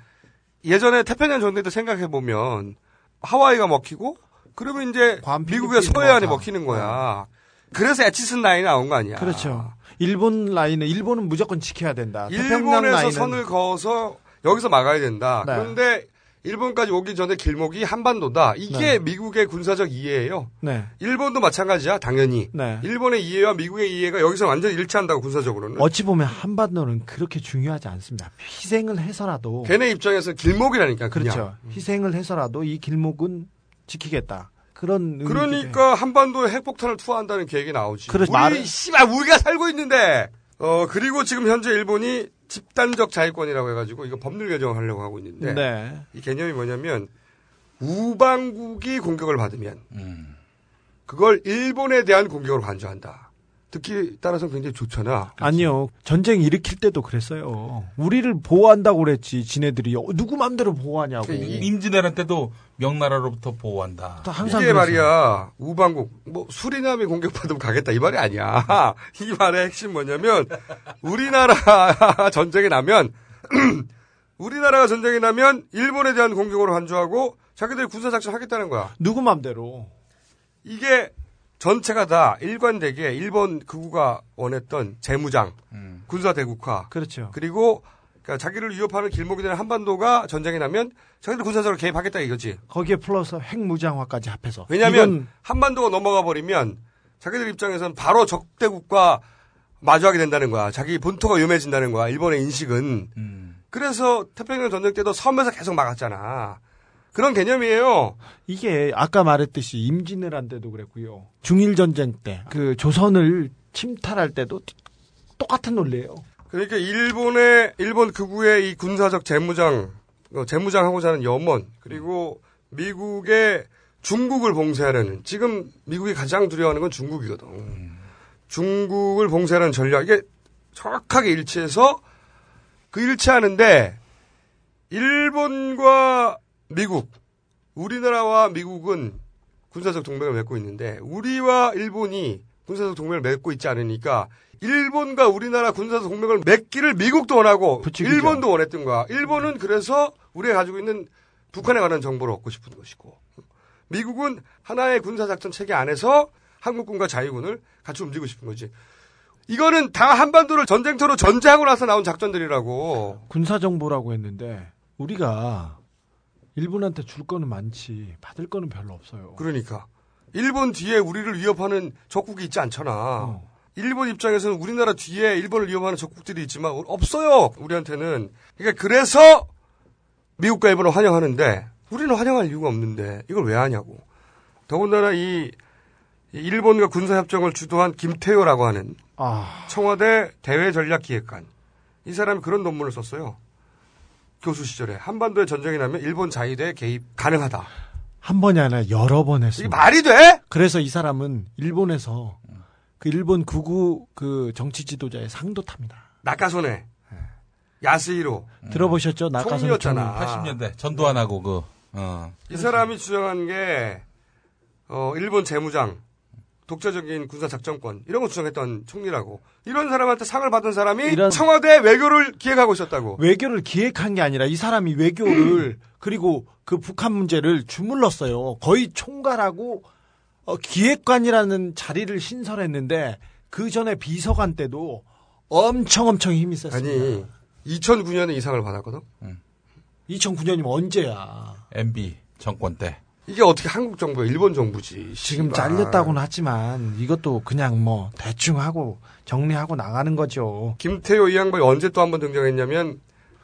예전에 태평양 전쟁 때 생각해 보면 하와이가 먹히고 그러면 이제 미국의 서해안이 뭐 다. 먹히는 거야. 그래서 에치슨 라인이 나온 거 아니야. 그렇죠. 일본 라인은 일본은 무조건 지켜야 된다. 일본에서 선을 그어서 여기서 막아야 된다. 네. 그런데 일본까지 오기 전에 길목이 한반도다. 이게 네. 미국의 군사적 이해예요. 네. 일본도 마찬가지야, 당연히. 네. 일본의 이해와 미국의 이해가 여기서 완전히 일치한다고 군사적으로는. 어찌 보면 한반도는 그렇게 중요하지 않습니다. 희생을 해서라도 걔네 입장에서 길목이라니까. 그냥. 그렇죠. 희생을 해서라도 이 길목은 지키겠다. 그런. 그러니까 한반도에 핵폭탄을 투하한다는 계획이 나오지. 그렇죠. 우리 씨발 우리가 살고 있는데. 어 그리고 지금 현재 일본이 집단적 자위권이라고 해가지고 이거 법률 개정을 하려고 하고 있는데 네. 이 개념이 뭐냐면 우방국이 공격을 받으면 음. 그걸 일본에 대한 공격으로 간주한다. 듣기 따라서 굉장히 좋잖아. 아니요. 전쟁 일으킬 때도 그랬어요. 우리를 보호한다고 그랬지. 지네들이 어, 누구 맘대로 보호하냐고. 임진왜란 때도 명나라로부터 보호한다. 항상 이게 그랬어요. 말이야 우방국 뭐 수리남이 공격받으면 가겠다 이 말이 아니야. 이 말의 핵심 뭐냐면 우리나라 전쟁이 나면 우리나라가 전쟁이 나면 일본에 대한 공격으로 간주하고 자기들이 군사 작전 하겠다는 거야. 누구 맘대로. 이게 전체가 다 일관되게 일본 극우가 원했던 재무장, 군사 대국화. 그렇죠. 그리고 그러니까 자기를 위협하는 길목이 되는 한반도가 전쟁이 나면 자기들 군사적으로 개입하겠다 이거지. 거기에 플러스 핵무장화까지 합해서. 왜냐하면 한반도가 넘어가 버리면 자기들 입장에서는 바로 적대국과 마주하게 된다는 거야. 자기 본토가 위험해진다는 거야. 일본의 인식은. 그래서 태평양 전쟁 때도 섬에서 계속 막았잖아. 그런 개념이에요. 이게 아까 말했듯이 임진왜란 때도 그랬고요. 중일 전쟁 때 그 조선을 침탈할 때도 똑같은 논리예요. 그러니까 일본의 일본 극우의 이 군사적 재무장, 어, 재무장하고자 하는 염원 그리고 미국의 중국을 봉쇄하려는 지금 미국이 가장 두려워하는 건 중국이거든. 중국을 봉쇄하는 전략 이게 정확하게 일치해서 그 일치하는데 일본과 미국, 우리나라와 미국은 군사적 동맹을 맺고 있는데 우리와 일본이 군사적 동맹을 맺고 있지 않으니까 일본과 우리나라 군사적 동맹을 맺기를 미국도 원하고 일본도 원했던 거야. 일본은 그래서 우리가 가지고 있는 북한에 관한 정보를 얻고 싶은 것이고 미국은 하나의 군사작전 체계 안에서 한국군과 자위군을 같이 움직이고 싶은 거지. 이거는 다 한반도를 전쟁터로 전제하고 나서 나온 작전들이라고. 군사정보라고 했는데 우리가 일본한테 줄 거는 많지 받을 거는 별로 없어요. 그러니까 일본 뒤에 우리를 위협하는 적국이 있지 않잖아. 일본 입장에서는 우리나라 뒤에 일본을 위협하는 적국들이 있지만 없어요. 우리한테는. 그러니까 그래서 미국과 일본을 환영하는데 우리는 환영할 이유가 없는데 이걸 왜 하냐고. 더군다나 이 일본과 군사협정을 주도한 김태효라고 하는 아. 청와대 대외전략기획관. 이 사람이 그런 논문을 썼어요. 교수 시절에 한반도에 전쟁이 나면 일본 자위대 개입 가능하다. 한 번이 아니라 여러 번 했어요. 이게 말이 돼? 그래서 이 사람은 일본에서 그 일본 극우 그 정치 지도자의 상도 탑니다. 나카소네, 야스히로 들어보셨죠? 나카소네 총리였잖아. 80년대 전두환하고 그 어. 이 사람이 주장한 게 어, 일본 재무장, 독자적인 군사 작전권 이런 거 주장했던 총리라고. 이런 사람한테 상을 받은 사람이 이런- 청와대 외교를 기획하고 있었다고. 외교를 기획한 게 아니라 이 사람이 외교를 그리고 그 북한 문제를 주물렀어요. 거의 총괄하고 어, 기획관이라는 자리를 신설했는데 그 전에 비서관 때도 엄청 엄청 힘이 셌습니다. 아니 2009년에 이상을 받았거든. 2009년이면 언제야? MB 정권 때. 이게 어떻게 한국 정부야? 일본 정부지. 지금. 잘렸다고는 하지만 이것도 그냥 뭐 대충 하고 정리하고 나가는 거죠. 김태효 이 양반이 언제 또 한 번 등장했냐면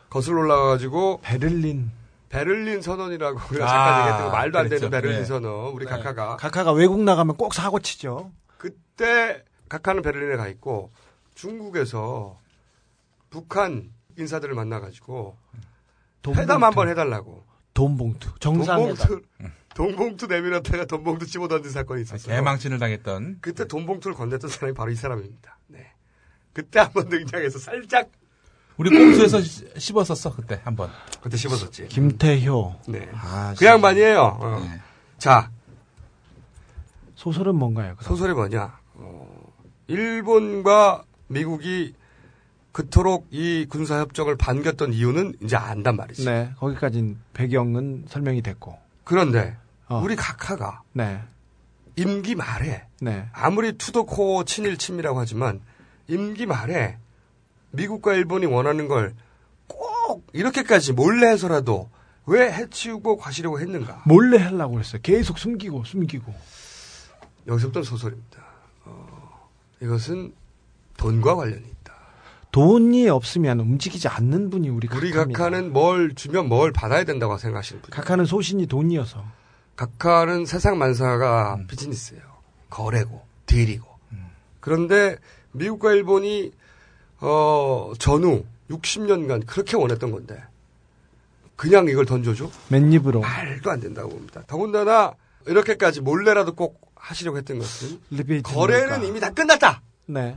거슬러 올라가가지고 베를린 베를린 선언이라고 우리가 아, 잠깐 얘기했던 거 말도 안 그랬죠. 되는 베를린 네. 선언 우리 각하가 각하가 외국 나가면 꼭 사고 치죠. 그때 각하는 베를린에 가 있고 중국에서 북한 인사들을 만나가지고. 회담 한번 해달라고. 돈 봉투. 정상회담. 돈봉투, 내밀었다가 돈봉투 집어 던진 사건이 있었어요. 개망신을 당했던. 그때 돈봉투를 건넸던 사람이 바로 이 사람입니다. 네. 그때 한번 등장해서 살짝 우리 꼼수에서 시- 씹었었어 그때 한번. 그때 씹었었지. 김태효. 네. 아, 그 양반이에요. 어. 자, 소설은 뭔가요? 그럼? 소설이 뭐냐? 어, 일본과 미국이 그토록 이 군사 협정을 반겼던 이유는 이제 안단 말이지. 네, 거기까진 배경은 설명이 됐고. 그런데 어. 우리 각하가 네, 임기 말에 네. 아무리 투도코 친일 친미라고 하지만 임기 말에 미국과 일본이 원하는 걸 꼭 이렇게까지 몰래 해서라도 왜 해치우고 가시려고 했는가? 몰래 하려고 했어요. 계속 숨기고 숨기고. 여기서부터 소설입니다. 어, 이것은 돈과 관련이 있다. 돈이 없으면 움직이지 않는 분이 우리 우리 각하입니다. 각하는 뭘 주면 뭘 받아야 된다고 생각하시는 분이에요. 각하는 소신이 돈이어서. 각하는 세상 만사가 비즈니스예요. 거래고 딜이고. 그런데 미국과 일본이 어 전후 60년간 그렇게 원했던 건데 그냥 이걸 던져줘? 맨입으로. 말도 안 된다고 봅니다. 더군다나 이렇게까지 몰래라도 꼭 하시려고 했던 것은 거래는. 이미 다 끝났다. 네.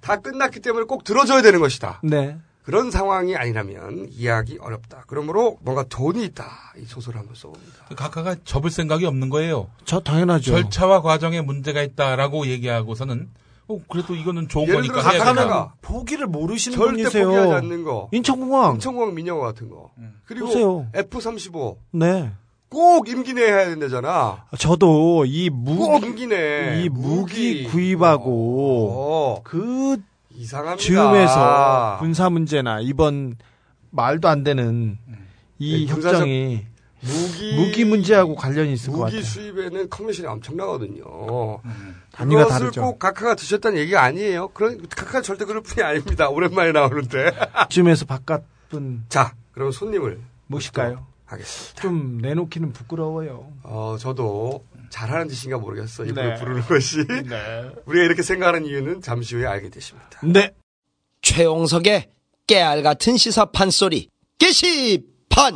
다 끝났기 때문에 꼭 들어줘야 되는 것이다. 네. 그런 상황이 아니라면 이해하기 어렵다. 그러므로 뭔가 돈이 있다. 이 소설을 한번 써봅니다. 각하가 접을 생각이 없는 거예요. 저 당연하죠. 절차와 과정에 문제가 있다라고 얘기하고서는 어 그래도 이거는 좋은 예를 거니까 들어 각하가 된다. 포기를 모르시는 절대 분이세요. 포기하지 않는 거. 인천공항. 인천공항 민영화 같은 거. 그리고 보세요. F-35. 네. 꼭 임기 내에 해야 된다잖아. 저도 이꼭 무기. 이 무기 구입하고 그 이상합니다. 즈음에서 군사 문제나 이번 말도 안 되는 이 네, 협정이 무기, 무기 문제하고 관련이 있을 것 무기 같아요. 수입에는 커미션이 엄청나거든요. 단위가 그것을 다르죠. 꼭 각하가 드셨다는 얘기가 아니에요. 그런 각하 절대 그럴 분이 아닙니다. 오랜만에 나오는데. 쯤에서 바깥 분 자, 그럼 손님을 모실까요? 하겠습니다. 좀 내놓기는 부끄러워요. 어, 저도 잘하는 짓인가 모르겠어. 이분을 네. 부르는 것이. 네. 우리가 이렇게 생각하는 이유는 잠시 후에 알게 되십니다. 네. 최용석의 깨알 같은 시사 판 소리 게시판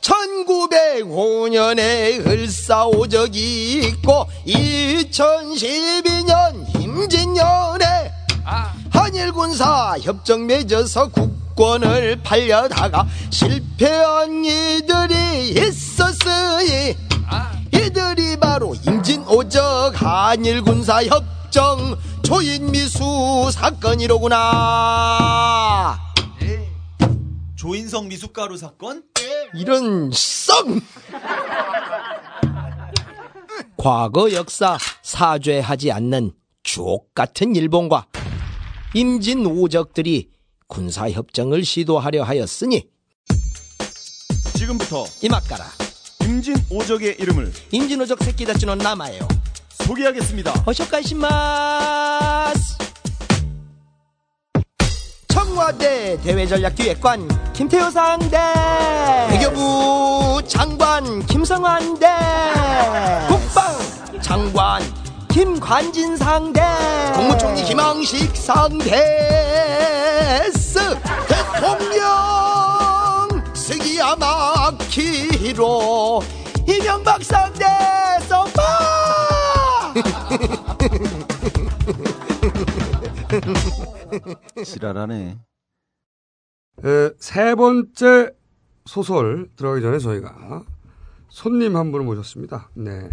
1905년에 을사오적이 있고 2012년 임진년에 한일군사 협정 맺어서 국 권을 팔려다가 실패한 이들이 있었으니 이들이 바로 임진오적 한일군사 협정 조인미수 사건이로구나. 조인성 미숫가루 사건? 이런 썩! 과거 역사 사죄하지 않는 주옥 같은 일본과 임진 오적들이 군사 협정을 시도하려 하였으니 지금부터 이맛가라. 임진 오적의 이름을 임진 오적 새끼다치는 남아요. 소개하겠습니다. 어쇼카이시마스! 청와대 대외전략기획관 김태호 상대! 외교부 장관 김성환 대! 국방 장관 김관진 상대 국무총리 김항식 상대 스 대통령 쓰기야 막히로 이명박 상대 썸바 지랄하네. 에, 세 번째 소설 들어가기 전에 저희가 손님 한 분을 모셨습니다. 네.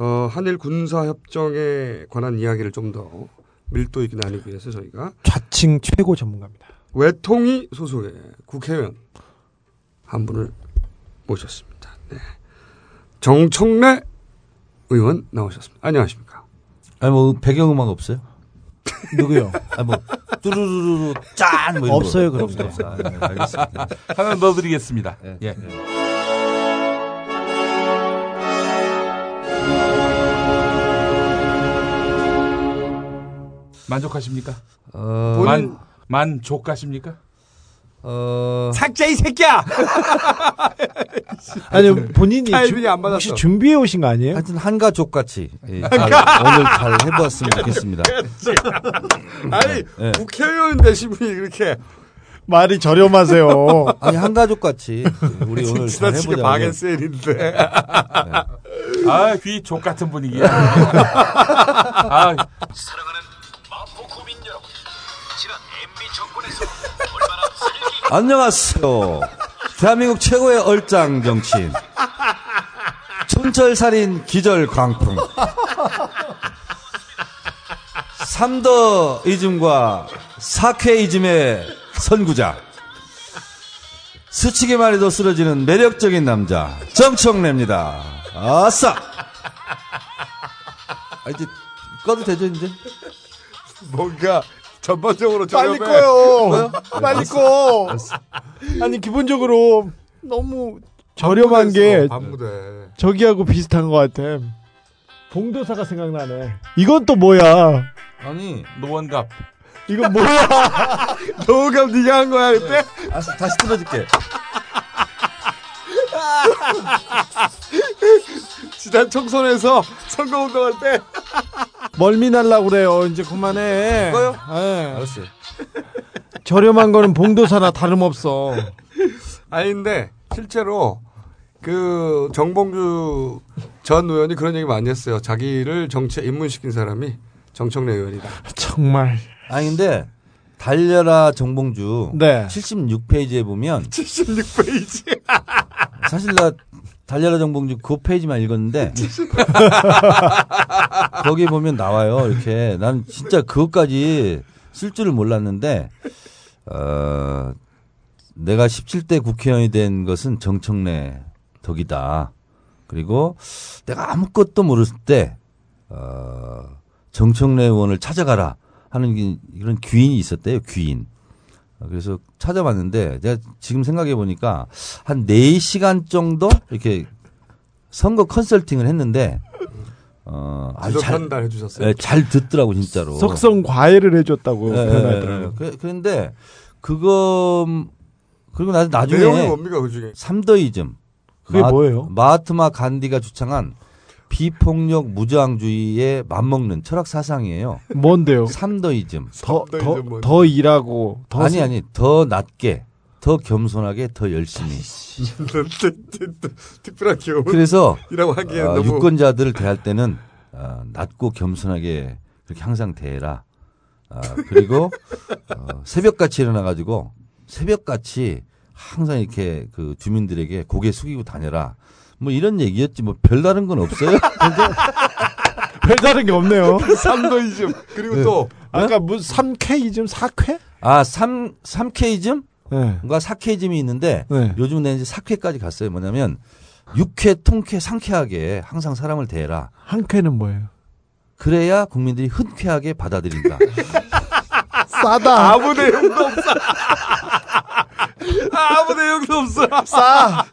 어, 한일 군사협정에 관한 이야기를 좀 더 밀도 있게 나누기 위해서 저희가 좌칭 최고 전문가입니다. 외통위 소속의 국회의원 한 분을 모셨습니다. 네. 정청래 의원 나오셨습니다. 안녕하십니까. 아니 뭐 배경음악 없어요? 누구요? 아니 뭐 뚜루루루루 짠뭐 이런 없어요, 거. 그런 거. 없어요. 아, 네, 알겠습니다. 하나 넣어드리겠습니다. 예. 만족하십니까? 어, 만 만족하십니까? 어. 삭제 이 새끼야. 아니 본인이 주-. 혹시 준비해 오신 거 아니에요? 하여튼 한가족 같이 예, 잘, 오늘 잘 해보았으면 좋겠습니다. 아니 네. 국회의원 되신 분이 그렇게 말이 저렴하세요. 아니 한가족 같이 우리 오늘 잘 해보자. 바겐셀인데. 아, 귀족 같은 분위기야. 아, 안녕하세요. 대한민국 최고의 얼짱 정치인. 촌철살인 기절 광풍. 삼더이즘과 사쾌이즘의 선구자. 스치기만 해도 쓰러지는 매력적인 남자. 정청래입니다. 아싸! 아, 이제 꺼도 되죠, 이제? 뭔가 전반적으로 빨리 저렴해. 꺼요. 뭐요? 빨리 알았어. 꺼. 아니 기본적으로 너무 저렴한 게 반무대. 저기하고 비슷한 것 같아. 봉도사가 생각나네. 이건 또 뭐야? 아니 노원갑. 이건 뭐야? 노원갑 네가 한 거야 그때? 알았어, 다시 틀어줄게. 지난 총선에서 선거 운동할 때 멀미 날라고 그래요. 이제 그만해. 꺼요? 예. 알았어요. 저렴한 거는 봉도사나 다름없어. 아닌데 실제로 그 정봉주 전 의원이 그런 얘기 많이 했어요. 자기를 정치에 입문시킨 사람이 정청래 의원이다. 정말. 아니 근데 달려라 정봉주 네. 76페이지에 보면 76페이지. 사실 나 달려라 정봉주 그 페이지만 읽었는데 거기 보면 나와요 이렇게. 난 진짜 그것까지 쓸 줄을 몰랐는데 어 내가 17대 국회의원이 된 것은 정청래 덕이다. 그리고 내가 아무것도 모르을 때 어, 정청래 의원을 찾아가라 하는 게- 이런 귀인이 있었대요 귀인. 어, 그래서 찾아봤는데 제가 지금 생각해 보니까 한 4시간 정도 이렇게 선거 컨설팅을 했는데 어 아주 잘, 편달 해 주셨어요. 예, 잘 듣더라고 진짜로. 석성 과외를 해 줬다고 예, 표현하더라고요. 예, 그- 그런데 그거 그리고 나, 내용이 나중에 뭡니까 그 중에? 삼더이즘 그게 뭐예요? 마하트마 간디가 주창한 비폭력 무저항주의에 맞먹는 철학 사상이에요. 뭔데요? 삼더이즘. 더, 더, 더 일하고, 더. 아니 세- 아니 더 낮게 더 겸손하게 더 열심히. 특별한 기업은 그래서 어, 너무 유권자들을 대할 때는 어, 낮고 겸손하게 그렇게 항상 대해라. 어, 그리고 어, 새벽같이 일어나가지고 새벽같이 항상 이렇게 그 주민들에게 고개 숙이고 다녀라. 뭐 이런 얘기였지 뭐 별다른 건 없어요. 별다른 게 없네요. 삼도이즘 그리고 네. 또 아까 무슨 3K이즘 4쾌? 아, 3, 3K즘? 네. 뭔가 4K즘이 있는데 네. 요즘 내는 이제 4K까지 갔어요. 뭐냐면 육회, 통쾌, 상쾌하게 항상 사람을 대해라. 한 쾌는 뭐예요? 그래야 국민들이 흔쾌하게 받아들인다. 싸다. 아무 내용도 없어. 아무 내용도 없어. 싸.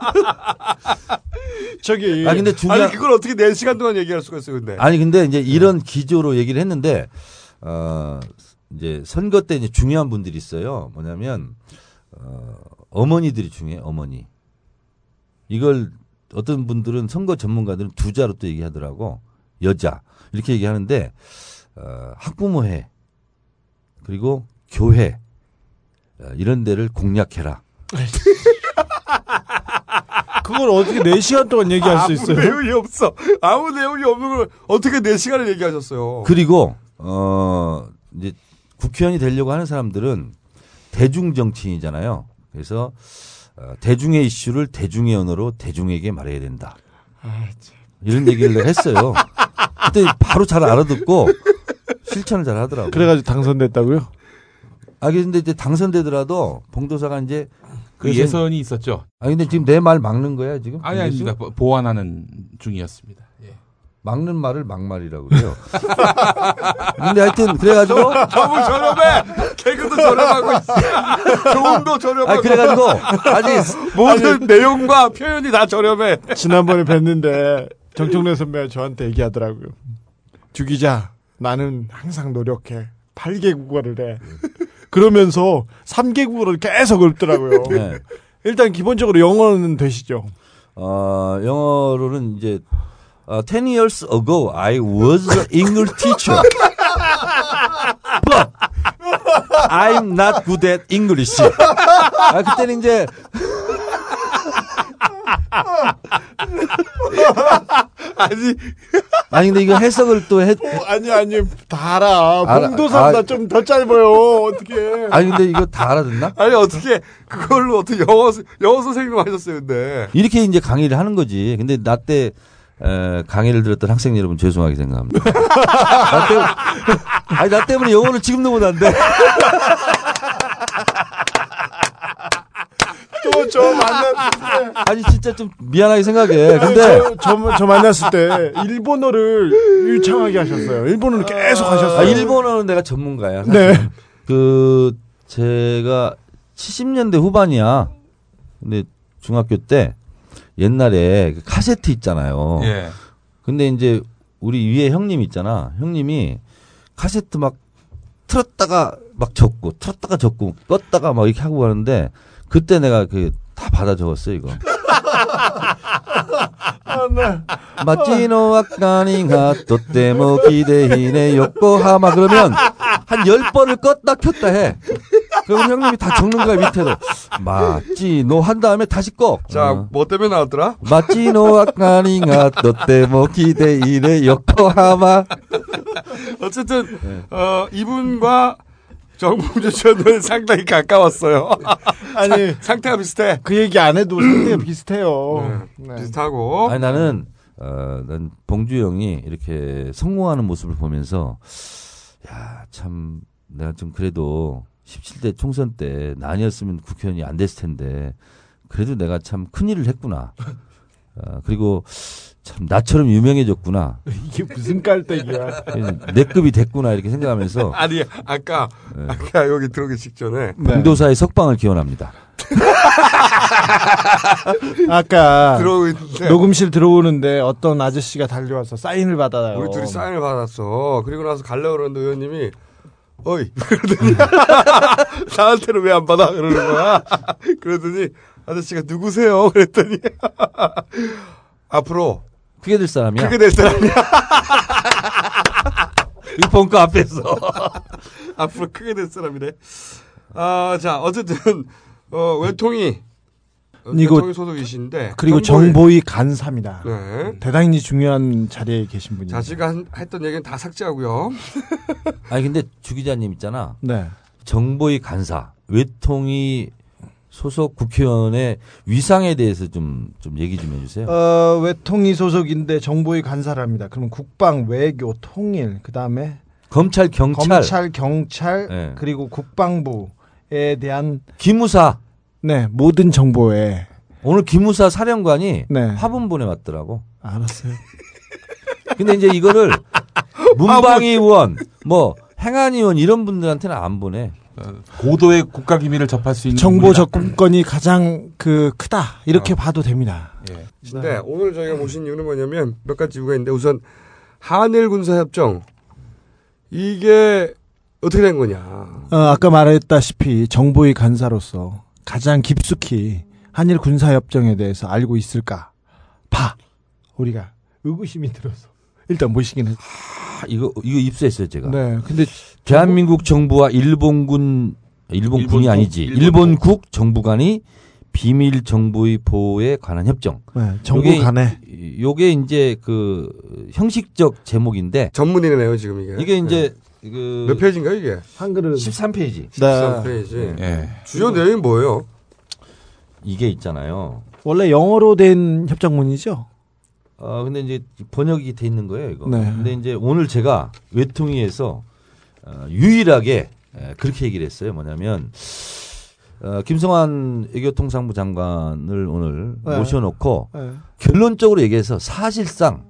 저기. 아 근데 중요한 아니 그걸 어떻게 4시간 동안 얘기할 수가 있어요, 근데. 아니 근데 이제 이런 기조로 얘기를 했는데 어 이제 선거 때 이제 중요한 분들이 있어요. 뭐냐면 어 어머니들이 중요해 어머니. 이걸 어떤 분들은 선거 전문가들은 두 자로 또 얘기하더라고. 여자 이렇게 얘기하는데 어 학부모회 그리고 교회 어, 이런 데를 공략해라. 그걸 어떻게 4시간 동안 얘기할 수 있어요? 아무 내용이 없어. 아무 내용이 없는 걸 어떻게 4시간을 얘기하셨어요. 그리고 어 이제 국회의원이 되려고 하는 사람들은 대중 정치인이잖아요. 그래서 어, 대중의 이슈를 대중의 언어로 대중에게 말해야 된다. 이런 얘기를 했어요. 그때 바로 잘 알아듣고 실천을 잘 하더라고요. 그래가지고 당선됐다고요? 아 근데 이제 당선되더라도 봉도사가 이제 그 예선이 있었죠. 아 근데 지금 내 말 막는 거야 지금? 아니 아닙니다. 보- 보완하는 중이었습니다. 예. 막는 말을 막말이라고 그래요. 근데 하여튼 그래가지고 너무 저렴해. 개그도 저렴하고 있어. 좋음도 저렴하고. 아 그래가지고 아직 모든 내용과 표현이 다 저렴해. 지난번에 뵀는데 정청래 선배가 저한테 얘기하더라고요. 주 기자, 나는 항상 노력해. 8개 국어를 해. 그러면서 3개 국어를 계속 읊더라고요. 네. 일단 기본적으로 영어는 되시죠. 어, 영어로는 이제 어, 10 years ago I was an English teacher. But I'm not good at English. 아, 그때는 이제 아니 아니 근데 이거 해석을 또 해. 어, 아니 아니 다 알아. 봉도사보다 아. 좀더 짧아요. 어떻게? 아니 근데 이거 다 알아듣나? 아니 어떻게 그걸로 어떻게 영어 선- 영어 선생님 하셨어요 근데 이렇게 이제 강의를 하는 거지. 근데 나때 강의를 들었던 학생 여러분 죄송하게 생각합니다. 나 때문에, 아니 나 때문에 영어를 지금도 못한 저 만났을 때. 아니 진짜 좀 미안하게 생각해. 근데 저, 저, 저 만났을 때 일본어를 유창하게 하셨어요. 일본어를 계속 하셨어요. 아, 일본어는 내가 전문가야. 사실. 네. 그 제가 70년대 후반이야. 근데 중학교 때 옛날에 그 카세트 있잖아요. 예. 근데 이제 우리 위에 형님 있잖아. 형님이 카세트 막 틀었다가 막 적고 틀었다가 적고 껐다가 막 이렇게 하고 가는데 그때 내가 그 다 받아 적었어 이거. 아, 네. 마치노 아까니가 또때모 기대히네 요코하마 그러면 한 열 번을 껐다 켰다 해. 그럼 형님이 다 적는 거야 밑에도. 마치노 한 다음에 다시 꺼. 자 어. 뭐 때문에 나왔더라? 마치노 아까니가 또때모 기대히네 요코하마. 어쨌든 네. 어 이분과 정봉주 씨는 상당히 가까웠어요. 아니 상태가 비슷해. 그 얘기 안 해도 상태가 비슷해요. 네. 비슷하고. 아니 나는 어, 난 봉주 형이 이렇게 성공하는 모습을 보면서 야 참 내가 좀 그래도 17대 총선 때 나 아니었으면 국회의원이 안 됐을 텐데 그래도 내가 참 큰일을 했구나. 어, 그리고 참 나처럼 유명해졌구나. 이게 무슨 깔때기야. 내 급이 됐구나 이렇게 생각하면서 아니 아까 네. 아까 여기 들어오기 직전에 봉도사의 석방을 기원합니다. 아까 들어오고 있는데 녹음실 들어오는데 어떤 아저씨가 달려와서 사인을 받아요. 우리 둘이 사인을 받았어. 그리고 나서 가려고 그러는데 의원님이 어이 그러더니 나한테는 왜 안 받아 그러는 거야. 그러더니 아저씨가 누구세요? 그랬더니 앞으로 크게 될 사람이야. 크게 될 사람이야. 이 벙커 앞에서. 앞으로 크게 될 사람이래. 아, 자, 어쨌든, 어, 외통이, 어, 이거- 외통이 소속이신데. 그리고 정보위- 정보위 간사입니다. 네. 대단히 중요한 자리에 계신 분이에요. 자, 제가 한- 했던 얘기는 다 삭제하고요. 아니 근데 주 기자님 있잖아. 네. 정보위 간사, 외통위 소속 국회의원의 위상에 대해서 좀, 좀 얘기 좀 해주세요. 어, 외통위 소속인데 정보위 간사랍니다. 그러면 국방, 외교, 통일, 그 다음에 검찰, 경찰. 검찰, 경찰, 네. 그리고 국방부에 대한 기무사. 네 모든 정보에 오늘 기무사 사령관이 네. 화분 보내왔더라고. 알았어요. 근데 이제 이거를 문방위 의원, 뭐 행안위 의원 이런 분들한테는 안 보내. 고도의 국가 기밀을 접할 수 있는 정보. 접근권이 가장 그 크다 이렇게 어. 봐도 됩니다. 예. 네, 오늘 저희가 모신 이유는 뭐냐면 몇 가지 이유가 있는데 우선 한일 군사 협정 이게 어떻게 된 거냐. 어, 아까 말했다시피 정보위 간사로서 가장 깊숙이 한일 군사 협정에 대해서 알고 있을까 봐 우리가 의구심이 들어서 일단 모시긴 했. 아, 이거 이거 입수했어요 제가. 네, 근데 대한민국 정부와 일본군 일본군이 일본국, 아니지 일본국. 일본국 정부 간이 비밀 정보의 보호에 관한 협정. 네, 정부 요게- 간에 요게 이제 그 형식적 제목인데 전문이네요, 지금 이게. 이게 이제 그몇 페이지인가 이게? 한글은 13페이지. 13페이지. 예. 주요 내용이 뭐예요? 이게 있잖아요. 원래 영어로 된 협정문이죠. 어 근데 이제 번역이 돼 있는 거예요, 이거. 네. 근데 이제 오늘 제가 외통위에서 어, 유일하게 에, 그렇게 얘기를 했어요. 뭐냐면 어, 김성환 외교통상부 장관을 오늘 네. 모셔놓고 네. 결론적으로 얘기해서 사실상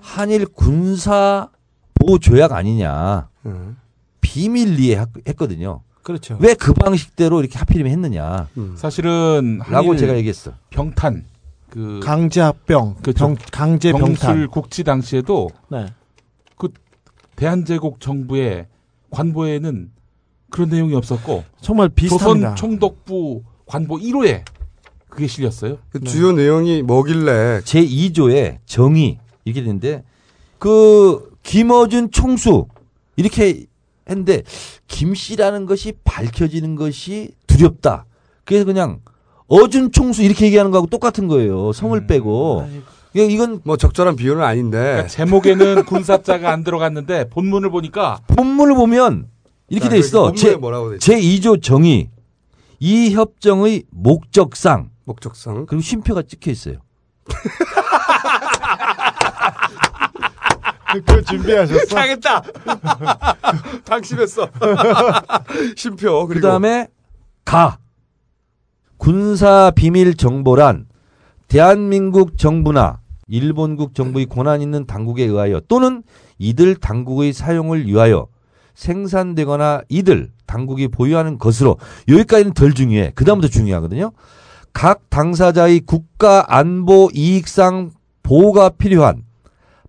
한일 군사 보호 조약 아니냐 음. 비밀리에 했- 했거든요. 그렇죠. 왜 그 방식대로 이렇게 하필이면 했느냐? 사실은 라고 제가 얘기했어. 병탄 그 강제합병, 그렇죠. 병, 강제 병술. 국지 당시에도 네. 그 대한제국 정부의 관보에는 그런 내용이 없었고 정말 비슷합니다. 조선 총독부 관보 1호에 그게 실렸어요. 그 주요 내용이 뭐길래 제 2조에 정의 이렇게 되는데 그 김어준 총수 이렇게 했는데 김 씨라는 것이 밝혀지는 것이 두렵다. 그래서 그냥 어준 총수 이렇게 얘기하는 거하고 똑같은 거예요. 성을 빼고. 이거- 이건 뭐 적절한 비유는 아닌데 그러니까 제목에는 군사자가 안 들어갔는데 본문을 보니까 본문을 보면 이렇게 자, 돼 있어. 제, 뭐라고 돼 있죠? 제 2조 정의. 이 협정의 목적상 목적상 그리고 쉼표가 찍혀 있어요. 그 준비하셨어? 당했다. 당심했어. 심표 그리고 그다음에 가 군사 비밀 정보란 대한민국 정부나 일본국 정부의 권한 있는 당국에 의하여 또는 이들 당국의 사용을 위하여 생산되거나 이들 당국이 보유하는 것으로 여기까지는 덜 중요해. 그다음부터 중요하거든요. 각 당사자의 국가 안보 이익상 보호가 필요한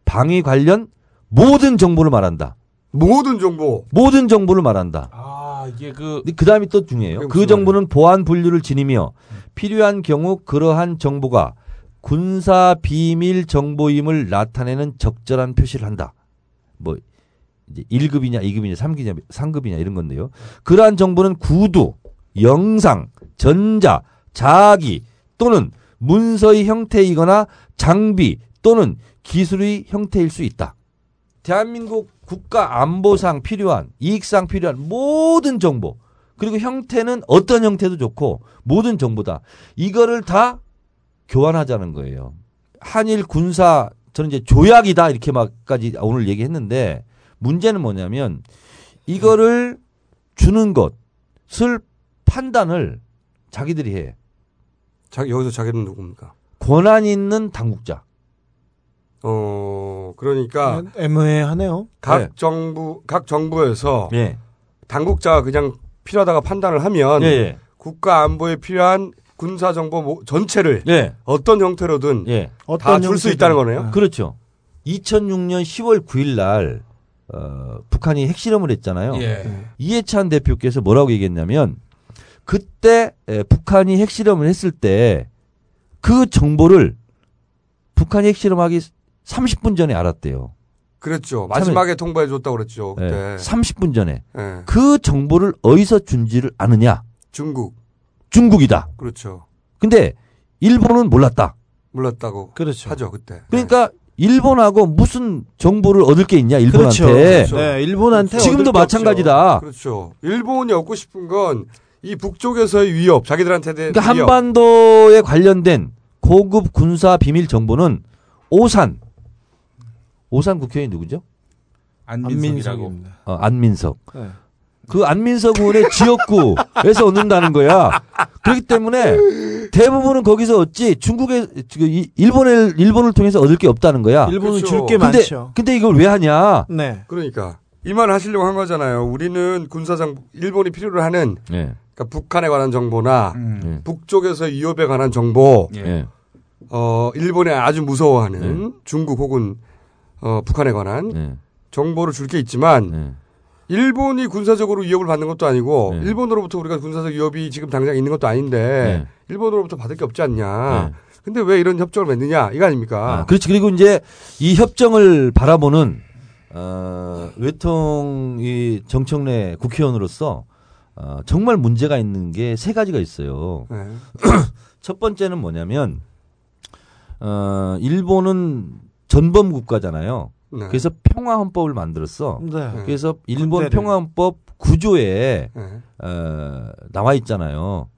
방위 관련 모든 정보를 말한다. 모든 정보 모든 정보를 말한다. 아 이게 그 그 다음이 또 중요해요. 그 정보는 보안 분류를 지니며 필요한 경우 그러한 정보가 군사 비밀 정보임을 나타내는 적절한 표시를 한다. 뭐 이제 1급이냐, 2급이냐, 3급이냐, 3급이냐 이런 건데요. 그러한 정보는 구두, 영상, 전자, 자기 또는 문서의 형태이거나 장비 또는 기술의 형태일 수 있다. 대한민국 국가 안보상 필요한 이익상 필요한 모든 정보 그리고 형태는 어떤 형태도 좋고 모든 정보다 이거를 다 교환하자는 거예요. 한일 군사 저는 이제 조약이다 이렇게 막까지 오늘 얘기했는데 문제는 뭐냐면 이거를 주는 것을 판단을 자기들이 해. 자, 여기서 자기는 누굽니까? 권한 있는 당국자. 어 그러니까 애매하네요. 각 네. 정부 각 정부에서 예. 당국자가 그냥 필요하다가 판단을 하면 예, 예. 국가 안보에 필요한 군사 정보 모- 전체를 예. 어떤 형태로든 예. 다줄 수 있다는 거네요. 그렇죠. 2006년 10월 9일 날 어, 북한이 핵실험을 했잖아요. 예. 이해찬 대표께서 뭐라고 얘기했냐면 그때 에, 북한이 핵실험을 했을 때 그 정보를 북한이 핵실험하기 30분 전에 알았대요. 그랬죠. 마지막에 통보해 줬다고 그랬죠. 예, 그때 30분 전에. 예. 그 정보를 어디서 준지를 아느냐? 중국 중국이다. 그렇죠. 근데 일본은 몰랐다. 몰랐다고 그렇죠. 하죠 그때. 그러니까 일본하고 무슨 정보를 얻을 게 있냐 일본한테. 그렇죠. 네, 일본한테 지금도 얻을 게 마찬가지다. 그렇죠. 일본이 얻고 싶은 건 이 북쪽에서의 위협, 자기들한테 대한 그러니까 위협. 한반도에 관련된 고급 군사 비밀 정보는 오산. 오산 국회의원이 누구죠? 안민석이라고. 어, 안민석. 네. 그 안민석 의원의 지역구에서 얻는다는 거야. 그렇기 때문에 대부분은 거기서 얻지 중국에 그 이- 일본을 일본을 통해서 얻을 게 없다는 거야. 일본은 그렇죠. 줄게 근데 많죠. 근데 이걸 왜 하냐? 네. 그러니까 이 말을 하시려고 한 거잖아요. 우리는 군사장 일본이 필요로 하는 예. 그러니까 북한에 관한 정보나 음. 북쪽에서 위협에 관한 정보, 예. 예. 어 일본이 아주 무서워하는 중국 혹은 어 북한에 관한 예. 정보를 줄 게 있지만 예. 일본이 군사적으로 위협을 받는 것도 아니고 네. 일본으로부터 우리가 군사적 위협이 지금 당장 있는 것도 아닌데 일본으로부터 받을 게 없지 않냐. 네. 근데 왜 이런 협정을 맺느냐 이거 아닙니까? 아, 그렇지. 그리고 이제 이 협정을 바라보는 어, 외통 이 정청래 국회의원으로서 어, 정말 문제가 있는 게 세 가지가 있어요. 네. 첫 번째는 뭐냐면 어, 일본은 전범 국가잖아요. 네. 그래서 평화 헌법을 만들었어. 네. 그래서 일본 군대를. 평화 헌법 구조에 네. 어, 나와 있잖아요.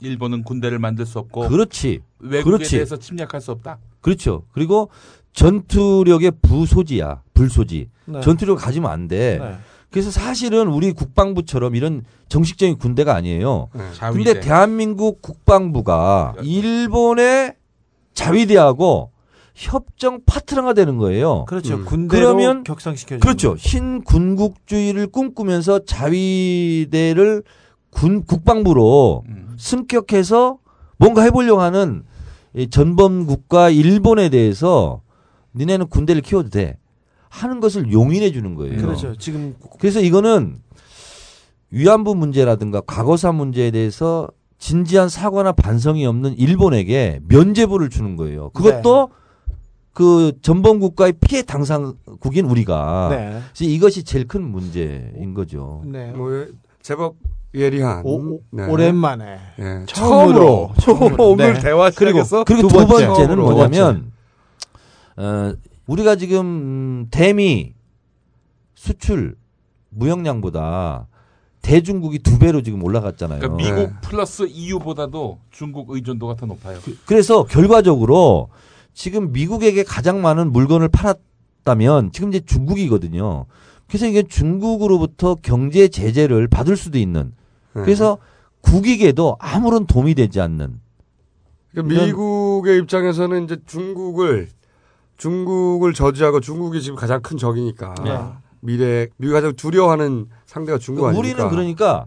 일본은 군대를 만들 수 없고 그렇지. 외국에 그렇지. 대해서 침략할 수 없다. 그렇죠. 그리고 전투력의 부소지야. 불소지. 네. 전투력 가지면 안 돼. 네. 그래서 사실은 우리 국방부처럼 이런 정식적인 군대가 아니에요. 네. 근데 대한민국 국방부가 일본의 자위대하고 협정 파트너가 되는 거예요. 그렇죠. 음. 군대로 그러면 격상시켜 그렇죠. 신군국주의를 꿈꾸면서 자위대를 군 국방부로 음. 승격해서 뭔가 해보려고 하는 이 전범 국가 일본에 대해서 니네는 군대를 키워도 돼 하는 것을 용인해 주는 거예요. 그렇죠. 지금 그래서 이거는 위안부 문제라든가 과거사 문제에 대해서 진지한 사과나 반성이 없는 일본에게 면제부를 주는 거예요. 그것도 그 전범 국가의 피해 당사국인 우리가 네. 그래서 이것이 제일 큰 문제인 거죠. 네. 뭐 제법 예리한 오- 네. 오랜만에 네. 처음으로. 처음으로 오늘 네. 대화 그리고 그리고 두 두 번째. 처음으로. 뭐냐면 어, 우리가 지금 음, 대미 수출 무역량보다 대중국이 두 배로 지금 올라갔잖아요. 그러니까 미국 플러스 EU보다도 중국 의존도가 더 높아요. 그 래서 결과적으로 지금 미국에게 가장 많은 물건을 팔았다면 지금 이제 중국이거든요. 그래서 이게 중국으로부터 경제 제재를 받을 수도 있는 그래서 국익에도 아무런 도움이 되지 않는 그러니까 미국의 입장에서는 이제 중국을 중국을 저지하고 중국이 지금 가장 큰 적이니까 네. 미래 미국 이 가장 두려워하는 상대가 중국 아닙니까? 우리는 그러니까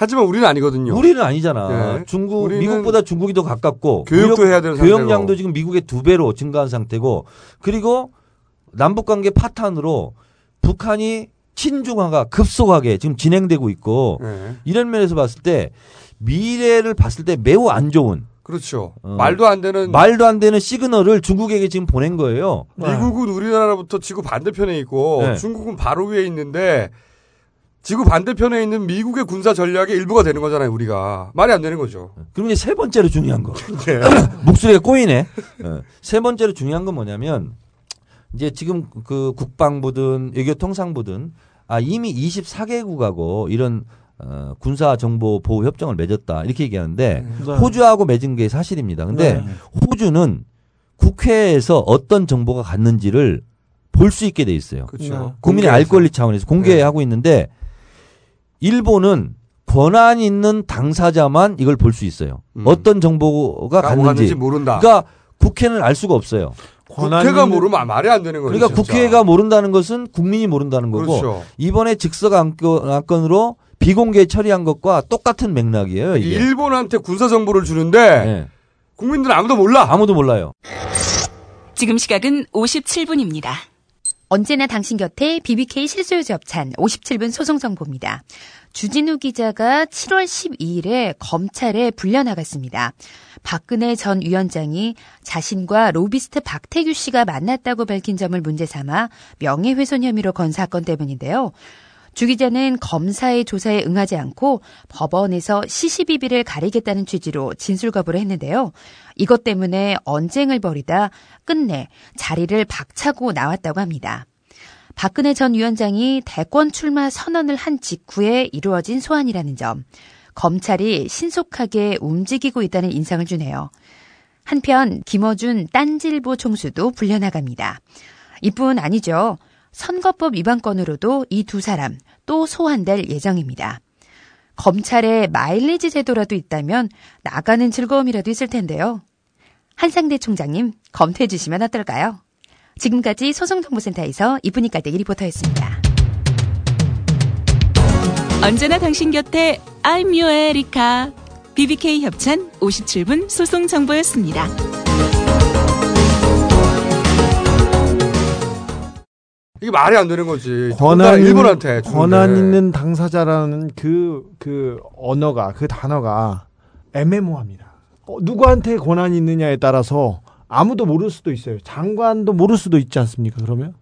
하지만 우리는 아니거든요. 우리는 아니잖아. 네. 중국 우리는 미국보다 중국이 더 가깝고 교육도 무역- 해야 되는 교역량도. 지금 미국의 두 배로 증가한 상태고 그리고 남북 관계 파탄으로 북한이 친중화가 급속하게 지금 진행되고 있고 네. 이런 면에서 봤을 때 미래를 봤을 때 매우 안 좋은 그렇죠. 어, 말도 안 되는 말도 안 되는 시그널을 중국에게 지금 보낸 거예요. 미국은 우리나라부터 지구 반대편에 있고 네. 중국은 바로 위에 있는데 지구 반대편에 있는 미국의 군사 전략의 일부가 되는 거잖아요, 우리가. 말이 안 되는 거죠. 그럼 이제 세 번째로 중요한 거. 네. 목소리가 꼬이네. 어. 세 번째로 중요한 건 뭐냐면 이제 지금 그 국방부든 외교통상부든 아 이미 24개국하고 이런 어, 군사 정보 보호 협정을 맺었다 이렇게 얘기하는데 네. 호주하고 맺은 게 사실입니다. 근데 네. 호주는 국회에서 어떤 정보가 갔는지를 볼 수 있게 돼 있어요. 그렇죠. 국민의 알 권리 차원에서 공개하고 있는데 일본은 권한 있는 당사자만 이걸 볼 수 있어요. 어떤 정보가 갔는지. 모른다. 그러니까 국회는 알 수가 없어요. 국회가 모르면 말이 안 되는 거죠. 그러니까 진짜. 국회가 모른다는 것은 국민이 모른다는 거고 그렇죠. 이번에 즉석 안건, 안건으로 비공개 처리한 것과 똑같은 맥락이에요. 이게. 일본한테 군사 정보를 주는데 네. 국민들은 아무도 몰라. 아무도 몰라요. 지금 시각은 57분입니다. 언제나 당신 곁에 BBK 실소유 접찬 57분 소송 정보입니다. 주진우 기자가 7월 12일에 검찰에 불려 나갔습니다. 박근혜 전 위원장이 자신과 로비스트 박태규 씨가 만났다고 밝힌 점을 문제 삼아 명예훼손 혐의로 건 사건 때문인데요. 주 기자는 검사의 조사에 응하지 않고 법원에서 시시비비를 가리겠다는 취지로 진술 거부를 했는데요. 이것 때문에 언쟁을 벌이다 끝내 자리를 박차고 나왔다고 합니다. 박근혜 전 위원장이 대권 출마 선언을 한 직후에 이루어진 소환이라는 점, 검찰이 신속하게 움직이고 있다는 인상을 주네요. 한편 김어준 딴질보 총수도 불려나갑니다. 이뿐 아니죠. 선거법 위반 건으로도 이 두 사람 또 소환될 예정입니다. 검찰에 마일리지 제도라도 있다면 나가는 즐거움이라도 있을 텐데요. 한상대 총장님 검토해 주시면 어떨까요? 지금까지 소송정보센터에서 이쁜이 깔때기 리포터였습니다. 언제나 당신 곁에 I'm your 에리카. BBK 협찬 57분 소송 정보였습니다. 이게 말이 안 되는 거지. 권한 일본한테. 권한 있는 당사자라는 그, 그 언어가, 그 단어가 애매모호합니다. 어, 누구한테 권한이 있느냐에 따라서 아무도 모를 수도 있어요. 장관도 모를 수도 있지 않습니까, 그러면?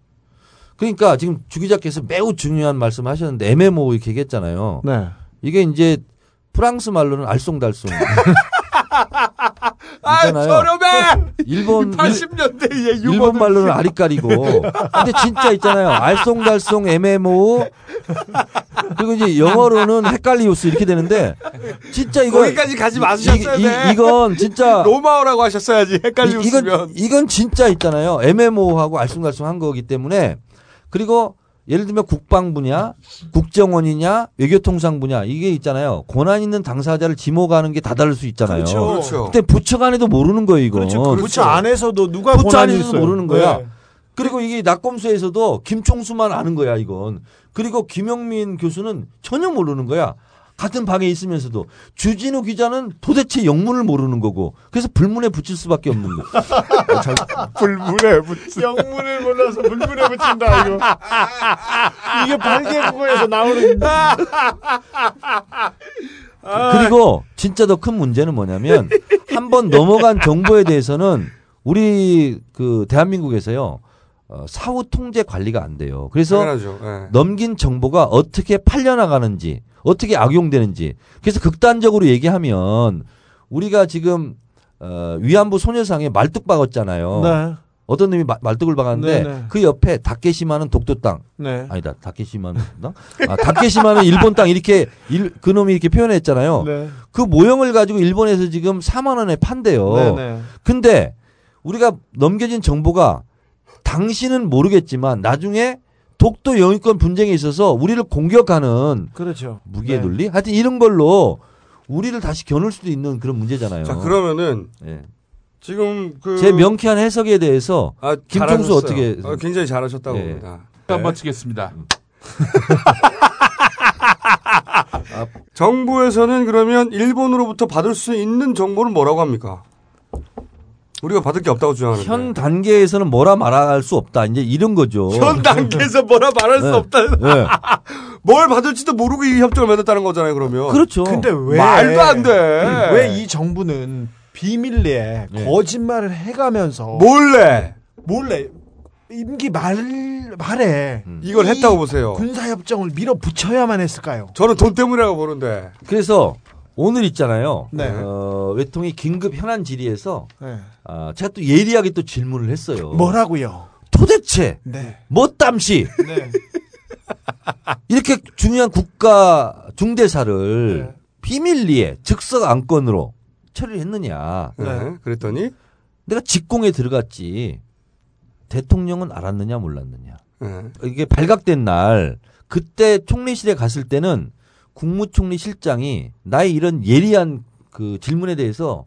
그러니까 지금 주 기자께서 매우 중요한 말씀 하셨는데 애매모호 이렇게 얘기했잖아요. 네. 이게 이제 프랑스 말로는 알쏭달쏭. 아, 있잖아요. 저렴해! 일본 80년대의 유머. 일본 말로는 아리까리고. 근데 진짜 있잖아요. 알쏭달쏭 애매모호. 그리고 이제 영어로는 헷갈리우스 이렇게 되는데 진짜 이거 거기까지 가지 마셨어야 이, 돼. 이, 이건 진짜 로마어라고 하셨어야지. 헷갈리면. 이, 이건 이건 진짜 있잖아요. 애매모호하고 알쏭달쏭 한 거기 때문에 그리고 예를 들면 국방부냐, 국정원이냐, 외교통상부냐 이게 있잖아요. 권한 있는 당사자를 지목하는 게 다 다를 수 있잖아요. 그렇죠. 그렇죠. 근데 부처 간에도 모르는 거예요, 이건. 그렇죠. 부처 안에서도 누가 부처 권한이 안에서도 있어요. 모르는 거야. 네. 그리고 이게 낙검수에서도 김총수만 아는 거야, 이건. 그리고 김영민 교수는 전혀 모르는 거야. 같은 방에 있으면서도 주진우 기자는 도대체 영문을 모르는 거고 그래서 불문에 붙일 수밖에 없는 거. 어, 잘- 불문에 붙 영문을 몰라서 불문에 붙인다 이거. 이게 발개국어에서 나오는 그리고 진짜 더 큰 문제는 뭐냐면 한 번 넘어간 정보에 대해서는 우리 그 대한민국에서요 어, 사후 통제 관리가 안 돼요. 그래서. 예. 넘긴 정보가 어떻게 팔려나가는지 어떻게 악용되는지 그래서 극단적으로 얘기하면 우리가 지금 어, 위안부 소녀상에 말뚝 박았잖아요. 네. 어떤 놈이 마- 말뚝을 박았는데 네, 네. 그 옆에 다케시마는 독도 땅. 네. 아니다. 다케시마는 땅? 아, 다케시마는 일본 땅 이렇게 일, 그 놈이 이렇게 표현했잖아요. 네. 그 모형을 가지고 일본에서 지금 4만 원에 판대요. 네, 네. 근데 우리가 넘겨진 정보가 당신은 모르겠지만 나중에 독도 영유권 분쟁에 있어서 우리를 공격하는 그렇죠. 무기의 네. 논리? 하여튼 이런 걸로 우리를 다시 겨눌 수도 있는 그런 문제잖아요. 자 그러면은 예. 지금 그 제 명쾌한 해석에 대해서 아, 잘하셨어요. 어떻게 어, 굉장히 잘하셨다고 예. 봅니다. 한번 치겠습니다. 정부에서는 그러면 일본으로부터 받을 수 있는 정보는 뭐라고 합니까? 우리가 받을 게 없다고 주장하는데. 현 단계에서는 뭐라 말할 수 없다. 이제 이런 거죠. 현 단계에서 뭐라 말할 수 네. 없다. 네. 뭘 받을지도 모르고 이 협정을 맺었다는 거잖아요, 그러면. 그렇죠. 근데 왜 말도 안 돼. 왜 이 정부는 비밀리에 네. 거짓말을 해가면서 몰래 몰래 임기 말 말에 이걸 이 했다고 보세요. 군사 협정을 밀어붙여야만 했을까요? 저는 돈 때문이라고 보는데. 그래서 오늘 있잖아요. 네. 어, 외통이 긴급 현안 질의에서 네. 아, 제가 또 예리하게 또 질문을 했어요. 뭐라고요? 도대체 네. 뭐 땀시 네. 이렇게 중요한 국가 중대사를 네. 비밀리에 즉석 안건으로 처리를 했느냐. 네. 그랬더니 내가 직공에 들어갔지. 대통령은 알았느냐 몰랐느냐. 네. 이게 발각된 날 그때 총리실에 갔을 때는 국무총리 실장이 나의 이런 예리한 그 질문에 대해서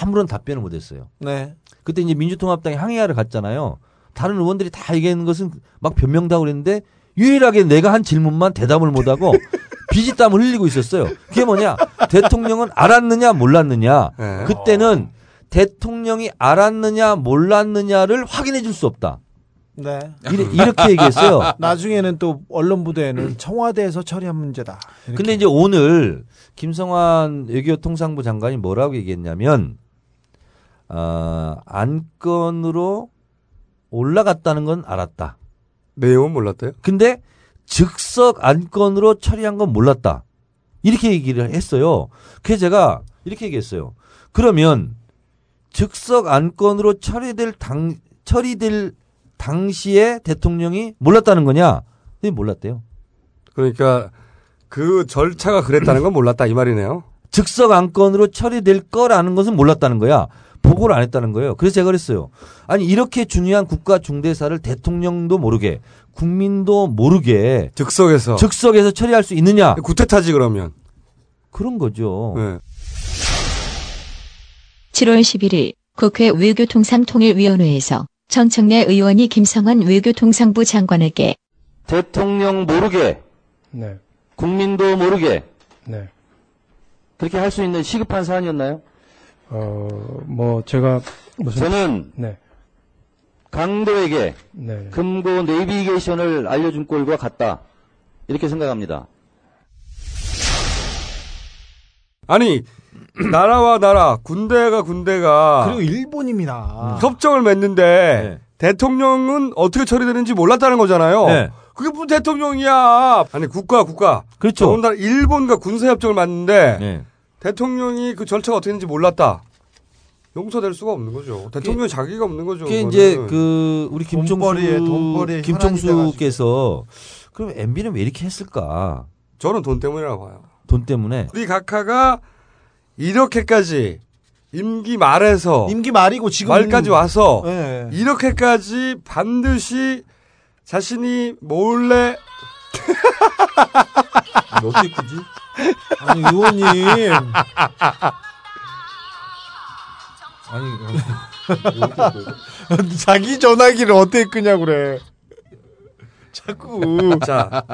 아무런 답변을 못했어요. 네. 그때 이제 민주통합당이 항의하러 갔잖아요. 다른 의원들이 다 얘기하는 것은 막 변명다고 그랬는데 유일하게 내가 한 질문만 대답을 못하고 비지땀을 흘리고 있었어요. 그게 뭐냐? 대통령은 알았느냐 몰랐느냐. 네. 그때는 대통령이 알았느냐 몰랐느냐를 확인해 줄 수 없다. 네. 이래- 이렇게 얘기했어요. 나중에는 또 언론 부대에는 청와대에서 처리한 문제다. 이렇게. 근데 이제 오늘 김성환 외교통상부 장관이 뭐라고 얘기했냐면 어, 안건으로 올라갔다는 건 알았다. 내용은 몰랐대요. 근데 즉석 안건으로 처리한 건 몰랐다. 이렇게 얘기를 했어요. 그래서 제가 이렇게 얘기했어요. 그러면 즉석 안건으로 처리될 당 처리될 당시에 대통령이 몰랐다는 거냐? 네, 몰랐대요. 그러니까 그 절차가 그랬다는 건 몰랐다 이 말이네요. 즉석 안건으로 처리될 거라는 것은 몰랐다는 거야. 보고를 안 했다는 거예요. 그래서 제가 그랬어요. 아니 이렇게 중요한 국가 중대사를 대통령도 모르게 국민도 모르게 즉석에서 즉석에서 처리할 수 있느냐? 구태타지 그러면. 그런 거죠. 네. 7월 11일 국회 외교통상통일위원회에서 정청래 의원이 김성환 외교통상부 장관에게 대통령 모르게 네. 국민도 모르게 네. 그렇게 할 수 있는 시급한 사안이었나요? 어, 뭐 제가 무슨 저는 네. 강도에게 네. 금고 내비게이션을 알려준 꼴과 같다 이렇게 생각합니다. 아니 나라와 나라, 군대가 군대가 그리고 일본입니다. 협정을 맺는데 대통령은 어떻게 처리되는지 몰랐다는 거잖아요. 네. 그게 무슨 대통령이야? 아니 국가 국가. 그렇죠. 더군다나 일본과 군사 협정을 맺는데 네. 대통령이 그 절차가 어떻게 되는지 몰랐다. 용서될 수가 없는 거죠. 대통령 이 자기가 없는 거죠. 그게 그거는. 이제 그 우리 돈벌이에, 돈벌이에 김종수 김종수께서 그럼 MB는 왜 이렇게 했을까? 저는 돈 때문이라고 봐요. 돈 때문에. 우리 각하가 이렇게까지 임기 말에서 임기 말이고 지금 말까지 와서 네. 이렇게까지 반드시 자신이 몰래 어떻게 크지? 아니 의원님 아니 자기 전화기를 어떻게 끄냐 그래. 자꾸 자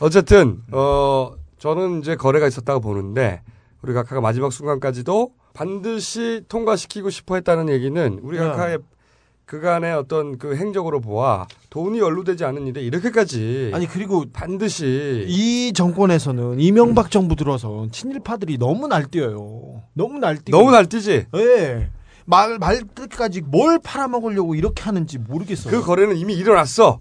어쨌든 어 저는 이제 거래가 있었다고 보는데 우리 각하가 마지막 순간까지도 반드시 통과시키고 싶어 했다는 얘기는 우리 네. 각하의 그간의 어떤 그 행적으로 보아 돈이 연루되지 않은 일에 이렇게까지 아니 그리고 반드시 이 정권에서는 이명박 정부 들어서 친일파들이 너무 날뛰어요. 너무 날뛰고 너무 날뛰지. 예. 말, 말 때까지 뭘 팔아먹으려고 이렇게 하는지 모르겠어요. 그 거래는 이미 일어났어.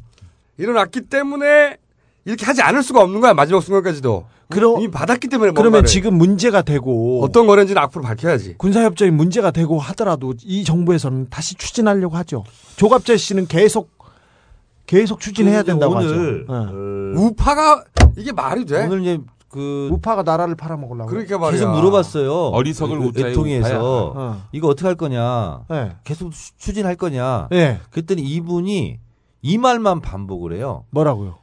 일어났기 때문에 이렇게 하지 않을 수가 없는 거야 마지막 순간까지도. 그럼 이미 받았기 때문에 그러면 뭔가를. 지금 문제가 되고 어떤 거래인지는 앞으로 밝혀야지. 군사협정이 문제가 되고 하더라도 이 정부에서는 다시 추진하려고 하죠. 조갑재 씨는 계속 계속 추진해야 된다고 오늘 하죠. 예. 우파가 이게 말이 돼? 오늘 이제 그 우파가 나라를 팔아먹으려고. 그러니까 말이야. 계속 물어봤어요. 어리석을 그 우자에 외통위에서 우파야. 어. 이거 어떻게 할 거냐. 네. 계속 추- 추진할 거냐. 네. 그랬더니 이분이 이 말만 반복을 해요. 뭐라고요?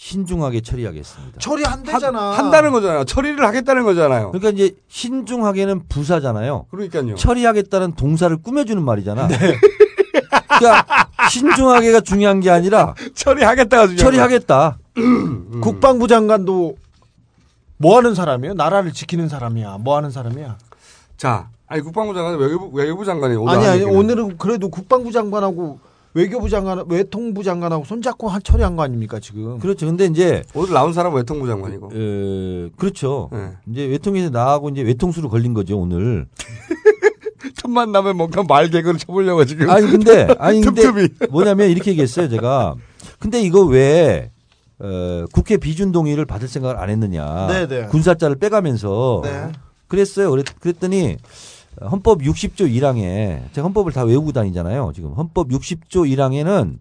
신중하게 처리하겠습니다. 처리 안 되잖아. 한다는 거잖아요. 처리를 하겠다는 거잖아요. 그러니까 이제 신중하게는 부사잖아요. 그러니까요. 처리하겠다는 동사를 꾸며주는 말이잖아. 그러니까 신중하게가 중요한 게 아니라 처리하겠다가 중요한 처리하겠다. 국방부 장관도 뭐 하는 사람이에요? 나라를 지키는 사람이야. 뭐 하는 사람이야? 자, 아니 국방부 장관 외교부, 외교부 장관이 오늘 아니 한 아니. 오늘은 그래도 국방부 장관하고 외교부 장관, 외통부 장관하고 손잡고 한 처리한 거 아닙니까 지금? 그렇죠. 근데 이제 오늘 나온 사람은 외통부 장관이고. 어, 그렇죠. 네. 이제 외통에서 나하고 이제 외통수로 걸린 거죠 오늘. 틈만 나면 뭔가 말 개그를 쳐보려고 지금. 아니 근데 아니 근데 틈틈이. 뭐냐면 이렇게 얘기했어요 제가. 근데 이거 왜 어, 국회 비준 동의를 받을 생각을 안 했느냐. 네네. 군사자를 빼가면서 네. 그랬어요. 그랬, 그랬더니 헌법 60조 1항에 제가 헌법을 다 외우고 다니잖아요. 지금 헌법 60조 1항에는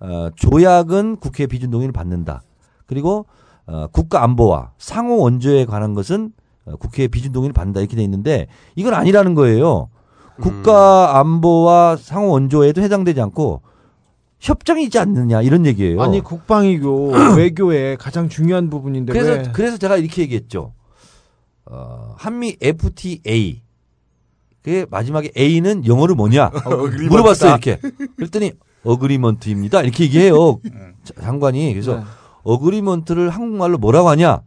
어, 조약은 국회 비준 동의를 받는다. 그리고 어, 국가 안보와 상호 원조에 관한 것은 어, 국회 비준 동의를 받는다 이렇게 돼 있는데 이건 아니라는 거예요. 국가 안보와 상호 원조에도 해당되지 않고 협정이 있지 않느냐 이런 얘기예요. 아니 국방이고 외교의 가장 중요한 부분인데 그래서 왜? 그래서 제가 이렇게 얘기했죠. 어, 한미 FTA. 그 마지막에 A는 영어로 뭐냐 물어봤어요 이렇게. 그랬더니 어그리먼트입니다 이렇게 얘기해요 자- 장관이 그래서 네. 어그리먼트를 한국말로 뭐라고 하냐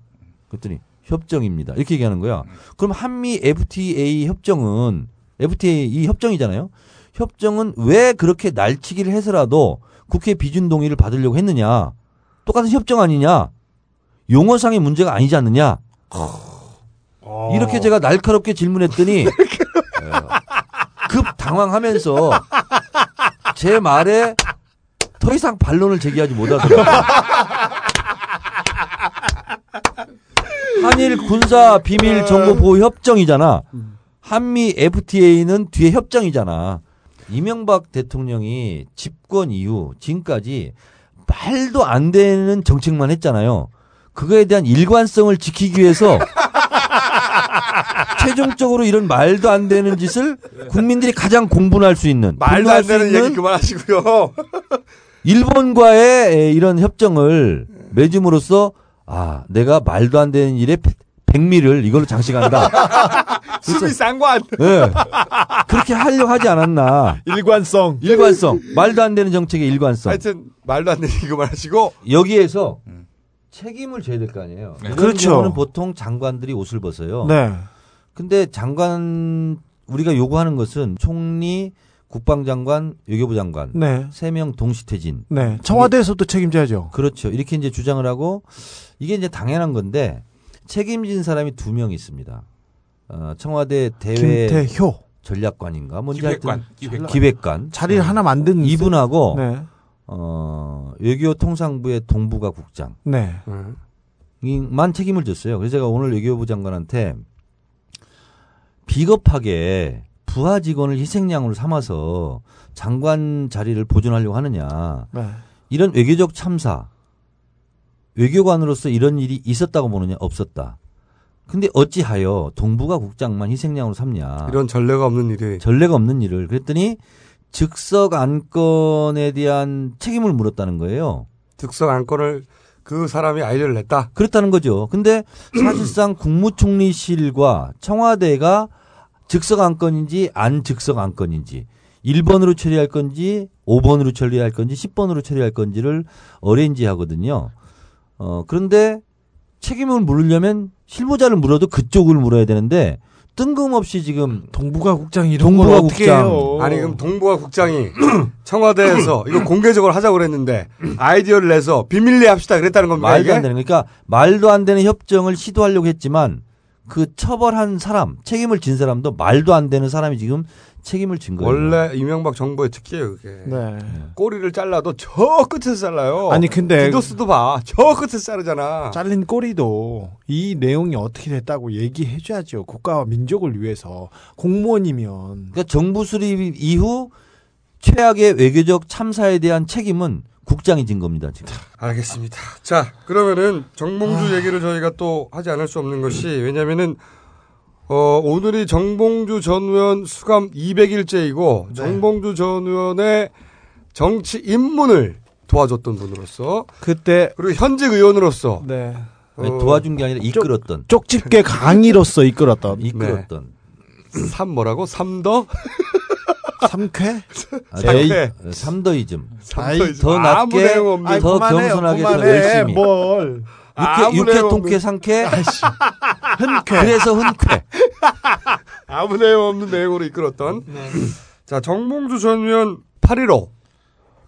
그랬더니 협정입니다 이렇게 얘기하는 거야. 그럼 한미 FTA 협정은 FTA 이 협정이잖아요. 협정은 왜 그렇게 날치기를 해서라도 국회 비준 동의를 받으려고 했느냐? 똑같은 협정 아니냐? 용어상의 문제가 아니지 않느냐? 이렇게 제가 날카롭게 질문했더니 어, 급 당황하면서 제 말에 더 이상 반론을 제기하지 못하더라고요. 한일 군사 비밀 정보 보호 협정이잖아. 한미 FTA는 뒤에 협정이잖아. 이명박 대통령이 집권 이후 지금까지 말도 안 되는 정책만 했잖아요. 그거에 대한 일관성을 지키기 위해서 최종적으로 이런 말도 안 되는 짓을 국민들이 가장 공분할 수 있는 말도 안수 되는 얘기 그만하시고요. 일본과의 에, 이런 협정을 맺음으로써 아 내가 말도 안 되는 일에 백- 백미를 이걸로 장식한다. 수비 쌍관. 예. 그렇게 하려고 하지 않았나. 일관성. 일관성. 말도 안 되는 정책의 일관성. 하여튼 말도 안 되는 얘기 그만하시고 여기에서 책임을 져야 될 거 아니에요. 이런 그렇죠. 경우는 보통 장관들이 옷을 벗어요. 네. 근데 장관 우리가 요구하는 것은 총리, 국방장관, 외교부 장관 네. 세명 동시 퇴진. 네. 청와대에서도 책임져야죠. 그렇죠. 이렇게 이제 주장을 하고 이게 이제 당연한 건데 책임진 사람이 두 명 있습니다. 어, 청와대 대외 김태효. 전략관인가 뭔지 기획관, 하여튼 기획관. 기획관 자리를 하나 만든 이분하고 네. 어, 외교 통상부의 동부가 국장 네. 만 책임을 졌어요. 그래서 제가 오늘 외교부 장관한테 비겁하게 부하 직원을 희생양으로 삼아서 장관 자리를 보존하려고 하느냐. 네. 이런 외교적 참사, 외교관으로서 이런 일이 있었다고 보느냐, 없었다. 근데 어찌하여 동부가 국장만 희생양으로 삼냐. 이런 전례가 없는 일이. 전례가 없는 일을. 그랬더니 즉석 안건에 대한 책임을 물었다는 거예요. 즉석 안건을 그 사람이 아이디어를 냈다. 그렇다는 거죠. 근데 사실상 국무총리실과 청와대가 즉석 안건인지 안 즉석 안건인지 1번으로 처리할 건지 5번으로 처리할 건지 10번으로 처리할 건지를 어레인지 하거든요. 어, 그런데 책임을 물으려면 실무자를 물어도 그쪽을 물어야 되는데 뜬금없이 지금 동부가 국장이 이런 동부가 걸 어떻게 국장 해요? 아니 그럼 동부가 국장이 청와대에서 이거 공개적으로 하자고 그랬는데 아이디어를 내서 비밀리에 합시다 그랬다는 겁니까? 말도 이게? 안 되는 그러니까 말도 안 되는 협정을 시도하려고 했지만 그 처벌한 사람 책임을 진 사람도 말도 안 되는 사람이 지금 책임을 진 거예요. 원래 이명박 정부의 특기예요 그게. 네. 꼬리를 잘라도 저 끝에서 잘라요. 아니, 근데- 디도스도 봐. 저 끝에서 자르잖아. 잘린 꼬리도 이 내용이 어떻게 됐다고 얘기해줘야죠. 국가와 민족을 위해서 공무원이면 그러니까 정부 수립 이후 최악의 외교적 참사에 대한 책임은 국장이 진 겁니다. 지금. 알겠습니다. 자, 그러면은 정봉주 얘기를 저희가 또 하지 않을 수 없는 것이 왜냐면은 어, 오늘이 정봉주 전 의원 수감 200일째이고 정봉주 전 의원의 정치 입문을 도와줬던 분으로서 그때 그리고 현직 의원으로서 네. 아니, 도와준 게 아니라 이끌었던 쪽집게 강의로서 이끌었던 이끌었던 삼 뭐라고? 삼더? 삼쾌? 아. 더- 삼더이즘. 삼더이즘. 더 아무 낮게 없는 더 겸손하게 더. 열심히. 뭘 아무 육회, 육회 내용 통쾌 상쾌. 흔쾌. 그래서 흔쾌. 아무 내용 없는 내용으로 이끌었던. 네. 자, 정봉주 전 의원 8.15.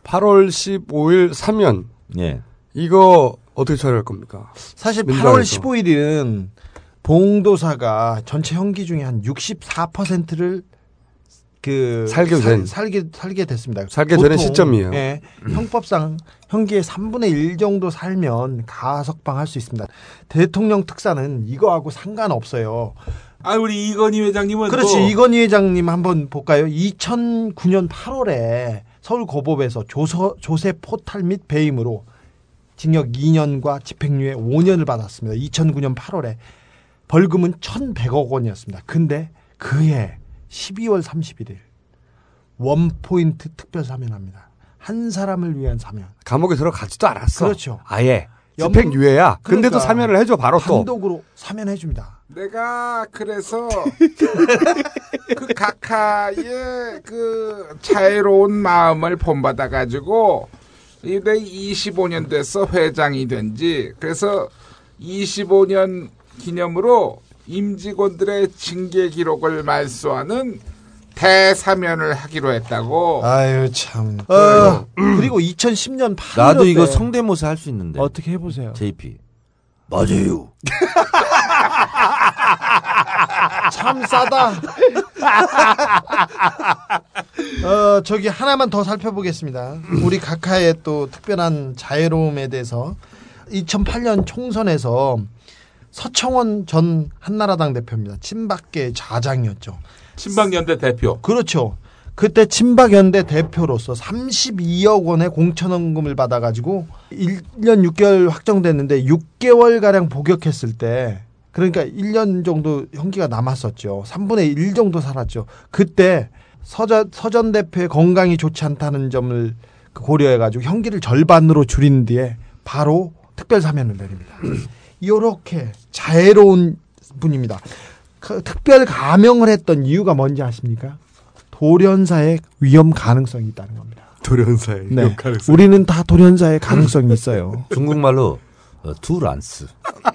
8월 15일 사면. 예. 이거 어떻게 처리할 겁니까? 사실 민주당에서. 8월 15일은 봉도사가 전체 형기 중에 한 64%를 그 살게 된. 살, 게 살게 됐습니다. 살게 되는 시점이에요. 예, 형법상 형기의 3분의 1 정도 살면 가석방 할 수 있습니다. 대통령 특사는 이거하고 상관없어요. 아 우리 이건희 회장님은 그렇지 또 이건희 회장님 한번 볼까요? 2009년 8월에 서울 고법에서 조서, 조세 포탈 및 배임으로 징역 2년과 집행유예 5년을 받았습니다. 2009년 8월에 벌금은 1,100억 원이었습니다. 근데 그해 12월 31일 원포인트 특별 사면합니다. 한 사람을 위한 사면. 감옥에 들어가지도 않았어. 그렇죠. 아예. 연- 집행 유예야. 근데도 그러니까 사면을 해줘, 바로 또. 단독으로 사면해 줍니다. 내가 그래서 그 각하의 그 자애로운 마음을 본받아 가지고 이내 25년 돼서 회장이 된 지 그래서 25년 기념으로 임직원들의 징계 기록을 말소하는 대사면을 하기로 했다고. 아유 참. 어, 그리고 2010년 8월 나도 이거 성대모사 할 수 있는데. 어떻게 해보세요. JP. 맞아요. 참 싸다. 어, 저기 하나만 더 살펴보겠습니다. 우리 각하의 또 특별한 자애로움에 대해서 2008년 총선에서 서청원 전 한나라당 대표입니다. 친박계 좌장이었죠. 친박연대 대표. 그렇죠. 그때 친박연대 대표로서 32억 원의 공천원금을 받아가지고 1년 6개월 확정됐는데 6개월 가량 복역했을 때 그러니까 1년 정도 형기가 남았었죠. 3분의 1 정도 살았죠. 그때 서전, 서전 대표의 건강이 좋지 않다는 점을 그 고려해가지고 형기를 절반으로 줄인 뒤에 바로 특별 사면을 내립니다. 이렇게 자애로운 분입니다. 그 특별 가명을 했던 이유가 뭔지 아십니까? 돌연사의 위험 가능성이 있다는 겁니다. 돌연사의 네. 위험 가능성. 우리는 다 돌연사의 가능성이 있어요. 중국말로 어, 두란스.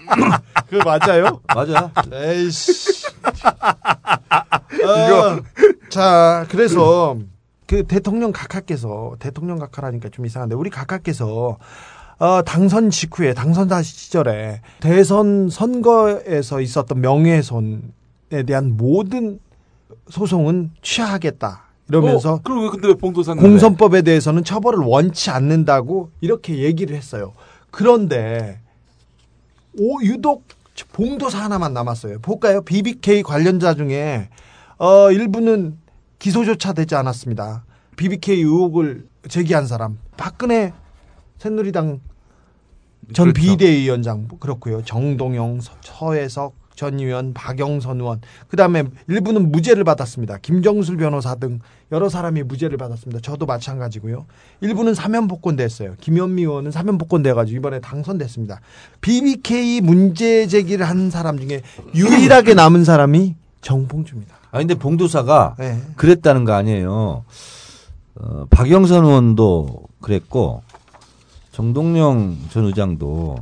그 맞아요? 맞아. 에이씨. 이거 자 그래서 그 대통령 각하께서 대통령 각하라니까 좀 이상한데 우리 각하께서 어, 당선 직후에 당선자 시절에 대선 선거에서 있었던 명예훼손에 대한 모든 소송은 취하하겠다 이러면서 어, 그럼 왜 근데 왜 봉도사 공선법에 대해서는 처벌을 원치 않는다고 이렇게 얘기를 했어요. 그런데 오 유독 봉도사 하나만 남았어요. 볼까요? BBK 관련자 중에 어 일부는 기소조차 되지 않았습니다. BBK 의혹을 제기한 사람 박근혜 새누리당 전 그렇죠. 비대위원장 그렇고요. 정동영, 서- 서혜석 전 의원, 박영선 의원. 그 다음에 일부는 무죄를 받았습니다. 김정술 변호사 등 여러 사람이 무죄를 받았습니다. 저도 마찬가지고요. 일부는 사면 복권됐어요. 김현미 의원은 사면 복권돼 가지고 이번에 당선됐습니다. BBK 문제 제기를 한 사람 중에 유일하게 남은 사람이 정봉주입니다. 아 근데 봉도사가 네. 그랬다는 거 아니에요. 어, 박영선 의원도 그랬고 정동영 전 의장도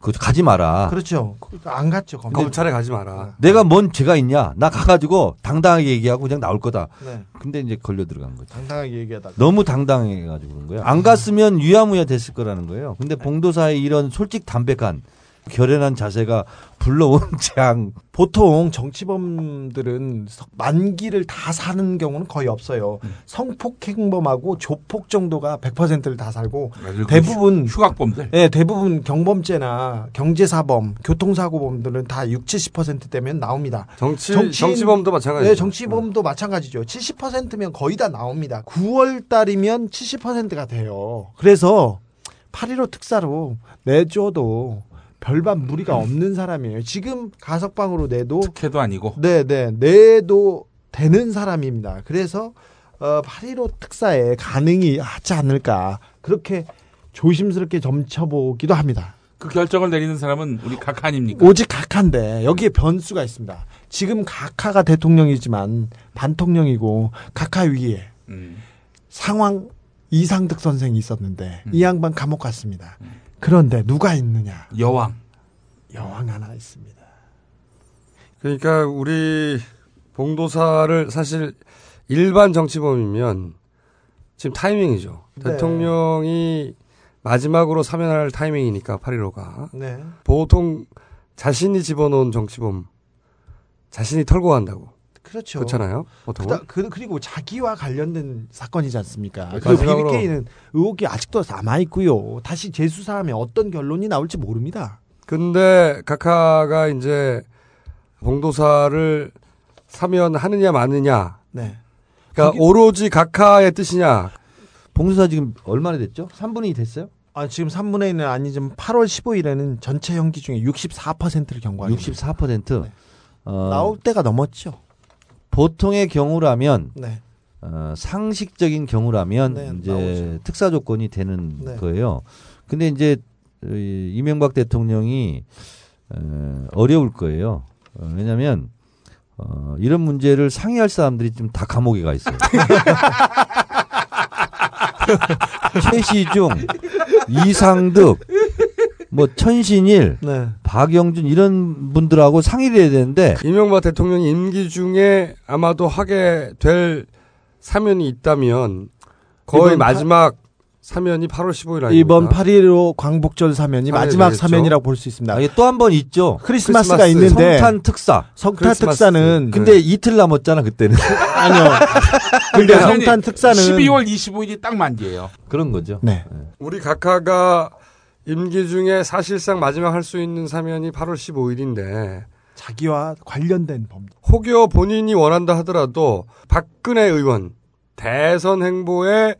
그 가지 마라. 그렇죠. 안 갔죠. 검찰. 검찰에 가지 마라. 내가 뭔 죄가 있냐? 나 가가지고 당당하게 얘기하고 그냥 나올 거다. 네. 근데 이제 걸려 들어간 거죠. 당당하게 얘기하다가. 너무 당당해가지고 그런 거예요. 안 갔으면 유야무야 됐을 거라는 거예요. 근데 봉도사의 이런 솔직 담백한 결연한 자세가 불러온 재앙. 보통 정치범들은 만기를 다 사는 경우는 거의 없어요. 성폭행범하고 조폭 정도가 100%를 다 살고 맞아요. 대부분 그 휴각범들. 네, 대부분 경범죄나 경제사범, 교통사고범들은 다 6, 70%대면 나옵니다. 정치 정치인- 정치범도 마찬가지죠. 네, 정치범도 마찬가지죠. 70%면 거의 다 나옵니다. 9월 달이면 70%가 돼요. 그래서 8.15 특사로 내줘도 별반 무리가 없는 사람이에요. 지금 가석방으로 내도 특혜도 아니고. 네, 네. 내도 되는 사람입니다. 그래서 어, 8.15 특사에 가능이 하지 않을까. 그렇게 조심스럽게 점쳐보기도 합니다. 그 결정을 내리는 사람은 우리 각하 아닙니까? 오직 각하인데 여기에 변수가 있습니다. 지금 각하가 대통령이지만 반통령이고 각하 위에 음. 상황 이상득 선생이 있었는데 음. 이 양반 감옥 갔습니다. 그런데 누가 있느냐? 여왕. 여왕 하나 있습니다. 그러니까 우리 봉도사를 사실 일반 정치범이면 지금 타이밍이죠. 네. 대통령이 마지막으로 사면할 타이밍이니까 8.15가. 네. 보통 자신이 집어넣은 정치범 자신이 털고 간다고. 그렇죠. 그렇잖아요. 그다, 그, 그리고 자기와 관련된 사건이지 않습니까? 네, 그리고 마지막으로- BBK는 의혹이 아직도 남아 있고요. 다시 재수사하면 어떤 결론이 나올지 모릅니다. 근데 각하가 이제 봉도사를 사면하느냐 마느냐. 네. 그러니까 거기- 오로지 각하의 뜻이냐. 봉도사 지금 얼마나 됐죠? 3분이 됐어요? 아, 지금 3분의 1은 아니지만 8월 15일에는 전체 형기 중에 64%를 경고하고 64%. 어, 나올 때가 넘었죠. 보통의 경우라면 네. 어, 상식적인 경우라면 네, 이제 특사 조건이 되는 네. 거예요. 근데 이제 이 이명박 대통령이 어, 어려울 거예요. 어, 왜냐하면 어, 이런 문제를 상의할 사람들이 좀다 감옥에 가 있어요. 최시중, 이상득, 뭐 천신일, 네. 박영준 이런 분들하고 상의를 해야 되는데 이명박 대통령이 임기 중에 아마도 하게 될 사면이 있다면 거의 이번 파- 마지막 사면이 8월 15일 아닙니까? 이번 8.15 광복절 사면이 사면이 마지막 되겠죠. 사면이라고 볼 수 있습니다. 또한 번 있죠. 크리스마스가 크리스마스, 있는데 성탄 특사. 성탄 크리스마스. 특사는 근데 이틀 남았잖아 그때는. 아니요. 근데 성탄 특사는 12월 25일이 딱 만기예요. 그런 거죠. 네. 우리 각하가 임기 중에 사실상 마지막 할 수 있는 사면이 8월 15일인데 자기와 관련된 범죄. 혹여 본인이 원한다 하더라도 박근혜 의원 대선 행보에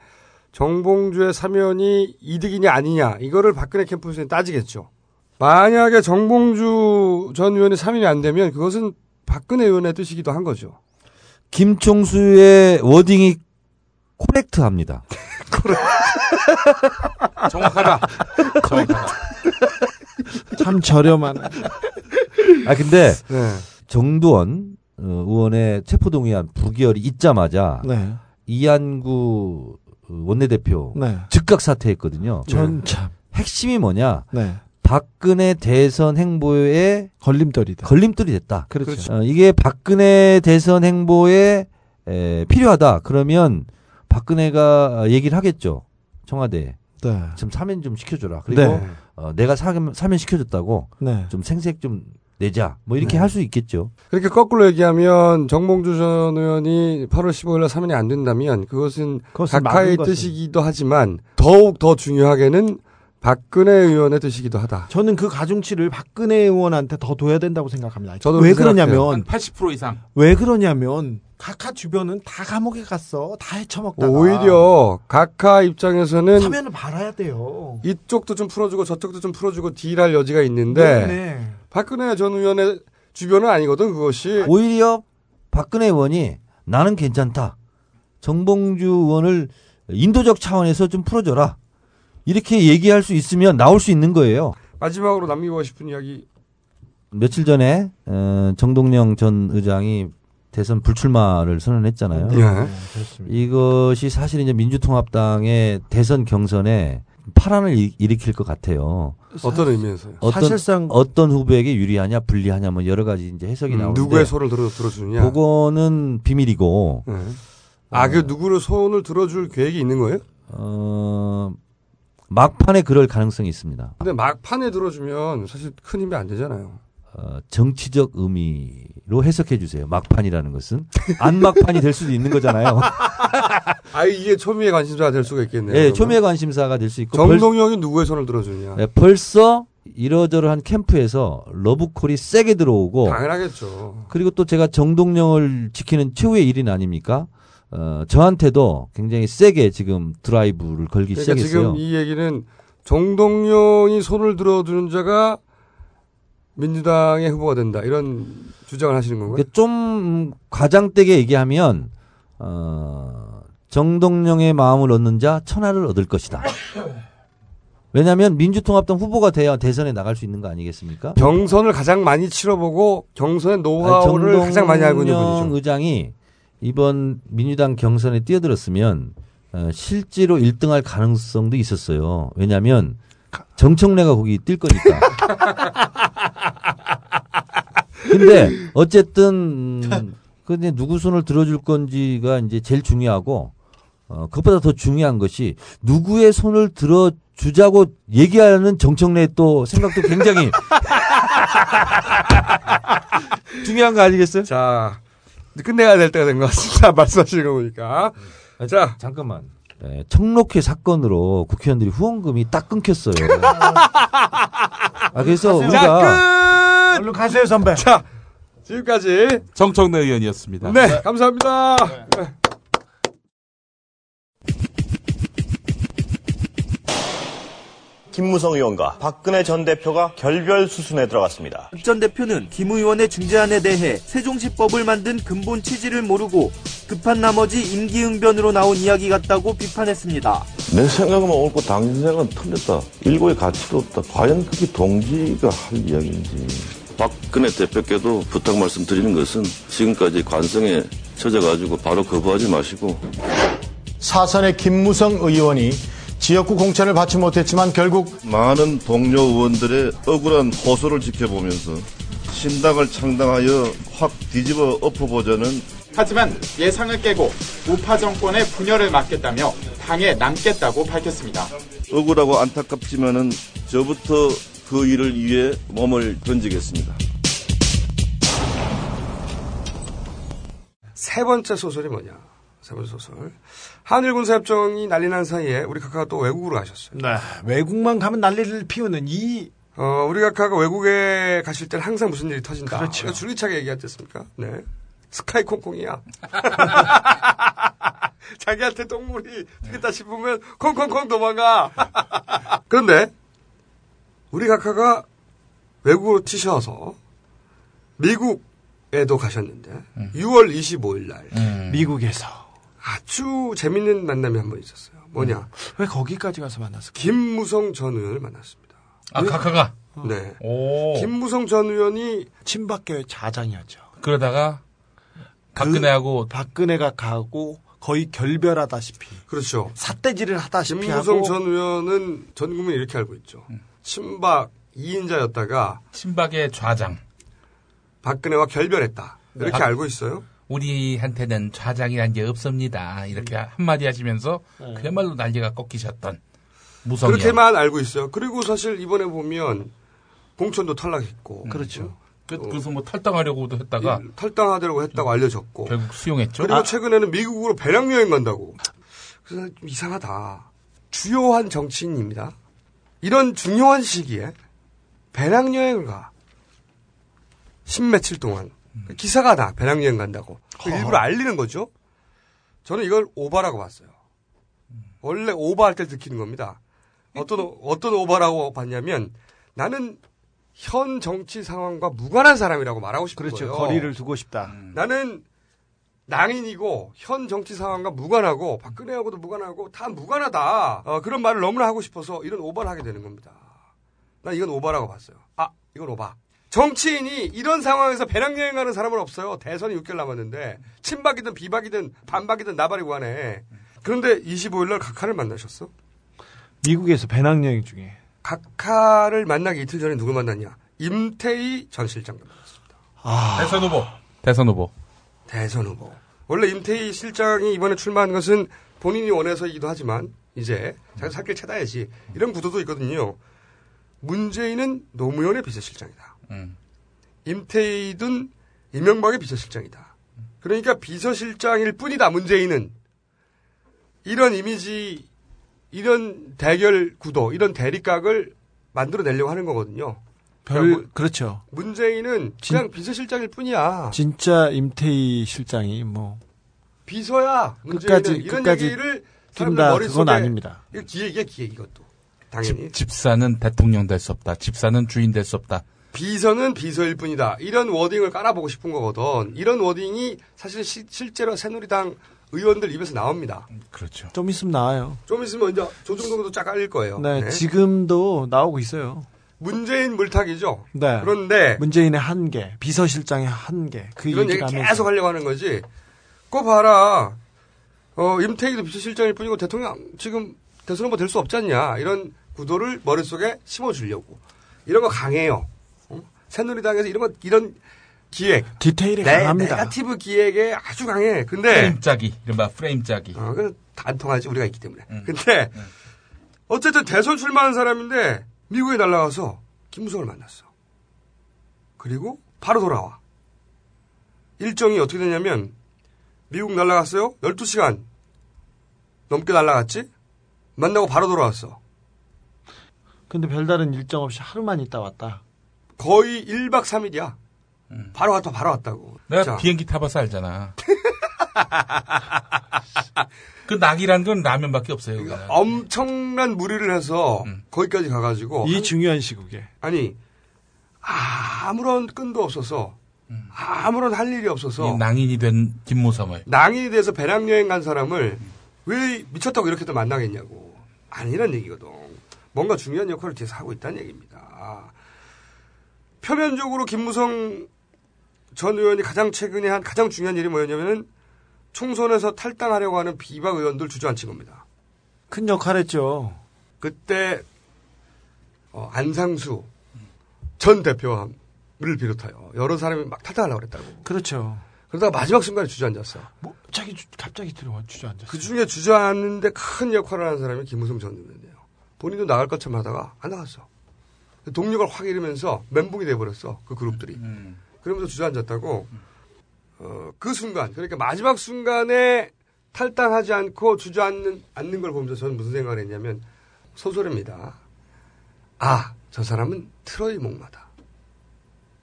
정봉주의 사면이 이득이냐 아니냐 이거를 박근혜 캠프에서 따지겠죠. 만약에 정봉주 전 의원이 사면이 안 되면 그것은 박근혜 의원의 뜻이기도 한 거죠. 김총수의 워딩이 코렉트합니다. 정확하다. 정확하다. 참 저렴한. 아 근데 네. 정두원 어, 의원의 체포동의안 부결이 있자마자 네. 이한구 원내대표 네. 즉각 사퇴했거든요. 전 참. 핵심이 뭐냐? 네. 박근혜 대선 행보에 걸림돌이다. 걸림돌이 됐다. 그렇죠. 어, 이게 박근혜 대선 행보에 에, 필요하다. 그러면 박근혜가 얘기를 하겠죠. 청와대에. 네. 좀 사면 좀 시켜줘라. 그리고 네. 어, 내가 사면, 사면 시켜줬다고 네. 좀 생색 좀 내자. 뭐 이렇게 네. 할수 있겠죠. 그렇게 거꾸로 얘기하면 정봉주 전 의원이 8월 15일 날 사면이 안 된다면 그것은 그것은 각하의. 뜻이기도 하지만 더욱 더 중요하게는 박근혜 의원의 뜻이기도 하다. 저는 그 가중치를 박근혜 의원한테 더 둬야 된다고 생각합니다. 저도 왜. 그러냐면 80% 이상. 왜 그러냐면 각하 주변은 다 감옥에 갔어. 다 헤쳐먹다가 오히려 각하 입장에서는 사면을 받아야 돼요. 이쪽도 좀 풀어주고 저쪽도 좀 풀어주고 딜할 여지가 있는데 네. 박근혜 전 의원의 주변은 아니거든 그것이. 오히려 박근혜 의원이 나는 괜찮다. 정봉주 의원을 인도적 차원에서 좀 풀어줘라. 이렇게 얘기할 수 있으면 나올 수 있는 거예요. 마지막으로 남기고 싶은 이야기. 며칠 전에 어, 정동영 전 의장이 대선 불출마를 선언했잖아요. 예. 네, 그렇습니다. 이것이 사실 이제 민주통합당의 대선 경선에 파란을 일- 일으킬 것 같아요. 어떤 의미에서요? 어떤 사실상- 어떤 후보에게 유리하냐 불리하냐 뭐 여러 가지 이제 해석이 음, 나오는데 누구의 손을 들어 들어주느냐? 그거는 비밀이고 네. 아, 그 누구를 손을 들어줄 계획이 있는 거예요? 어, 막판에 그럴 가능성이 있습니다. 근데 막판에 들어주면 사실 큰 힘이 안 되잖아요. 어, 정치적 의미로 해석해 주세요. 막판이라는 것은 안 막판이 될 수도 있는 거잖아요. 아, 이게 초미의 관심사가 될 수가 있겠네요. 예, 그러면. 초미의 관심사가 될 수 있고 정동영이 누구의 손을 들어주느냐? 벌, 예, 벌써 이러저러한 캠프에서 러브콜이 세게 들어오고 당연하겠죠. 그리고 또 제가 정동영을 지키는 최후의 일인 아닙니까? 어, 저한테도 굉장히 세게 지금 드라이브를 걸기 그러니까 시작했어요. 지금 이 얘기는 정동영이 손을 들어주는 자가 민주당의 후보가 된다 이런 주장을 하시는 건가요? 그러니까 좀 과장되게 얘기하면 어, 정동영의 마음을 얻는 자 천하를 얻을 것이다. 왜냐하면 민주통합당 후보가 돼야 대선에 나갈 수 있는 거 아니겠습니까? 경선을 가장 많이 치러보고 경선의 노하우를 아니, 가장 많이 알고 있는 정동영 분이죠. 의장이 이번 민주당 경선에 뛰어들었으면 어, 실제로 1등할 가능성도 있었어요. 왜냐하면 정청래가 거기 뛸 거니까. 근데 어쨌든 음, 근데 누구 손을 들어줄 건지가 이제 제일 중요하고 어, 그것보다 더 중요한 것이 누구의 손을 들어주자고 얘기하는 정청래 또 생각도 굉장히 중요한 거 아니겠어요? 자, 끝내야 될 때가 된 것 같습니다. 말씀하시는 거 보니까. 자, 잠깐만. 네, 청록회 사건으로 국회의원들이 후원금이 딱 끊겼어요. 아, 그래서 우리가 얼른 가세요 선배. 자, 지금까지 정청래 의원이었습니다. 네, 감사합니다. 네. 김무성 의원과 박근혜 전 대표가 결별 수순에 들어갔습니다. 전 대표는 김 의원의 중재안에 대해 세종시법을 만든 근본 취지를 모르고 급한 나머지 임기응변으로 나온 이야기 같다고 비판했습니다. 내 생각은 옳고 당신 생각은 틀렸다. 일고의 가치도 없다. 과연 그게 동지가 할 이야기인지. 박근혜 대표께도 부탁 말씀드리는 것은 지금까지 관성에 젖어가지고 바로 거부하지 마시고 사선의 김무성 의원이 지역구 공천을 받지 못했지만 결국 많은 동료 의원들의 억울한 호소를 지켜보면서 신당을 창당하여 확 뒤집어 엎어보자는 하지만 예상을 깨고 우파 정권의 분열을 막겠다며 당에 남겠다고 밝혔습니다. 억울하고 안타깝지만은 저부터 그 일을 위해 몸을 던지겠습니다. 세 번째 소설이 뭐냐? 세 번째 소설. 한일 군사 협정이 난리 난 사이에 우리 카카가 또 외국으로 가셨어요. 네, 외국만 가면 난리를 피우는 이 어, 우리 카카가 외국에 가실 때는 항상 무슨 일이 터진다. 그렇죠. 줄기차게 얘기하지 않습니까? 네. 스카이 콩콩이야. 자기한테 동물이 되겠다 싶으면 콩콩콩 도망가. 그런데 우리 카카가 외국으로 튀셔서 미국에도 가셨는데 6월 25일 날 음. 미국에서 아주 재밌는 만남이 한 번 있었어요. 뭐냐? 왜 거기까지 가서 만났을까? 김무성 전 의원을 만났습니다. 아, 카카가? 네. 오. 김무성 전 의원이 친박계 자장이었죠. 그러다가 박근혜하고 박근혜가 가고 거의 결별하다시피 그렇죠. 삿대질을 하다시피 김무성 하고 전 의원은 전 국민이 이렇게 알고 있죠. 친박 2인자였다가 친박의 좌장. 박근혜와 결별했다. 이렇게 박- 알고 있어요. 우리한테는 좌장이란 게 없습니다. 이렇게 한마디 하시면서 그야말로 난리가 꺾이셨던 무성이 그렇게만 알고 있어요. 그리고 사실 이번에 보면 공천도 탈락했고. 그렇죠. 그, 그래서 뭐 탈당하려고도 했다가 이- 탈당하려고 했다고 알려졌고. 결국 수용했죠. 그리고 아, 최근에는 미국으로 배낭 여행 간다고. 그래서 좀 이상하다. 주요한 정치인입니다. 이런 중요한 시기에 배낭 여행을 가. 십며칠 동안. 기사가 나, 배낭여행 간다고. 그 일부러 알리는 거죠. 저는 이걸 오바라고 봤어요. 원래 오바할 때 느끼는 겁니다. 어떤, 오- 어떤 오바라고 봤냐면 나는 현 정치 상황과 무관한 사람이라고 말하고 싶은 그렇죠. 거예요. 거리를 두고 싶다. 나는 낭인이고 현 정치 상황과 무관하고 박근혜하고도 무관하고 다 무관하다. 어, 그런 말을 너무나 하고 싶어서 이런 오바를 하게 되는 겁니다. 난 이건 오바라고 봤어요. 아, 이건 오바. 정치인이 이런 상황에서 배낭여행 가는 사람은 없어요. 대선이 6개월 남았는데 친박이든 비박이든 반박이든 나발이고 하네. 그런데 25일 날 각하를 만나셨어? 미국에서 배낭여행 중에 각하를 만나기 이틀 전에 누굴 만났냐? 임태희 전 실장 만났습니다. 아. 대선 후보. 대선 후보. 대선 후보. 원래 임태희 실장이 이번에 출마한 것은 본인이 원해서이기도 하지만 이제 자기 살길 찾아야지 이런 구도도 있거든요. 문재인은 노무현의 비서실장이다. 음. 임태희든 이명박의 비서실장이다. 그러니까 비서실장일 뿐이다. 문재인은 이런 이미지, 이런 대결 구도, 이런 대립각을 만들어내려고 하는 거거든요. 별 그러니까 문- 그렇죠. 문재인은 그냥 비서실장일 뿐이야. 진짜 임태희 실장이 뭐 비서야. 문재인은 끝까지 이런 끝까지 얘기를 사람들 머릿속에 그건 아닙니다. 이거 기획이야 기획 이것도. 당연히. 집사는 대통령 될 수 없다. 집사는 주인 될 수 없다. 비서는 비서일 뿐이다. 이런 워딩을 깔아보고 싶은 거거든. 이런 워딩이 사실 시- 실제로 새누리당 의원들 입에서 나옵니다. 그렇죠. 좀 있으면 나와요. 좀 있으면 이제 조중동도 쫙 깔릴 거예요. 네, 네. 지금도 나오고 있어요. 문재인 물타기죠. 네. 그런데 문재인의 한계, 비서실장의 한계, 그 이런 얘기를 얘기 하면서 계속 하려고 하는 거지. 꼭 봐라. 어, 임태희도 비서실장일 뿐이고 대통령 지금 대선 후보 될 수 없지 않냐. 이런 구도를 머릿속에 심어주려고. 이런 거 강해요. 어? 새누리당에서 이런 거, 이런 기획. 디테일이 네, 강합니다. 네가티브 기획에 아주 강해. 근데. 프레임 짜기. 이른바 프레임 짜기. 어, 그안 통하지. 우리가 있기 때문에. 근데. 어쨌든 대선 출마한 사람인데 미국에 날아가서 김무성을 만났어. 그리고 바로 돌아와. 일정이 어떻게 되냐면 미국 날아갔어요. 12시간 넘게 날아갔지? 만나고 바로 돌아왔어. 근데 별다른 일정 없이 하루만 있다 왔다. 거의 1박 3일이야. 바로 왔다 바로 왔다고. 내가 자, 비행기 타봐서 알잖아. 그 낙이란 건 라면밖에 없어요. 그거는. 엄청난 무리를 해서 거기까지 가가지고 이 한- 중요한 시국에 아니 아무런 끈도 없어서 아무런 할 일이 없어서 이 낭인이 된 김무성을. 낭이 돼서 배낭여행 간 사람을 왜 미쳤다고 이렇게 또 만나겠냐고 아니란 얘기거든. 뭔가 중요한 역할을 뒤에서 하고 있다는 얘기입니다. 표면적으로 김무성 전 의원이 가장 최근에 한 가장 중요한 일이 뭐였냐면은 총선에서 탈당하려고 하는 비박 의원들 주저앉힌 겁니다. 큰 역할 했죠. 그때 어, 안상수 전 대표를 비롯하여 여러 사람이 막 탈당하려고 그랬다고. 그렇죠. 그러다가 마지막 순간에 주저앉았어. 뭐 자기 주- 갑자기 들어와 주저앉았어. 그 중에 주저앉는데 큰 역할을 하는 사람이 김무성 전 의원이에요. 본인도 나갈 것처럼 하다가 안 나갔어. 동력을 확 잃으면서 멘붕이 돼버렸어. 그 그룹들이. 그러면서 주저앉았다고. 어, 그 순간, 그러니까 마지막 순간에 탈당하지 않고 주저앉는 않는 걸 보면서 저는 무슨 생각을 했냐면 소설입니다. 아, 저 사람은 트로이 목마다.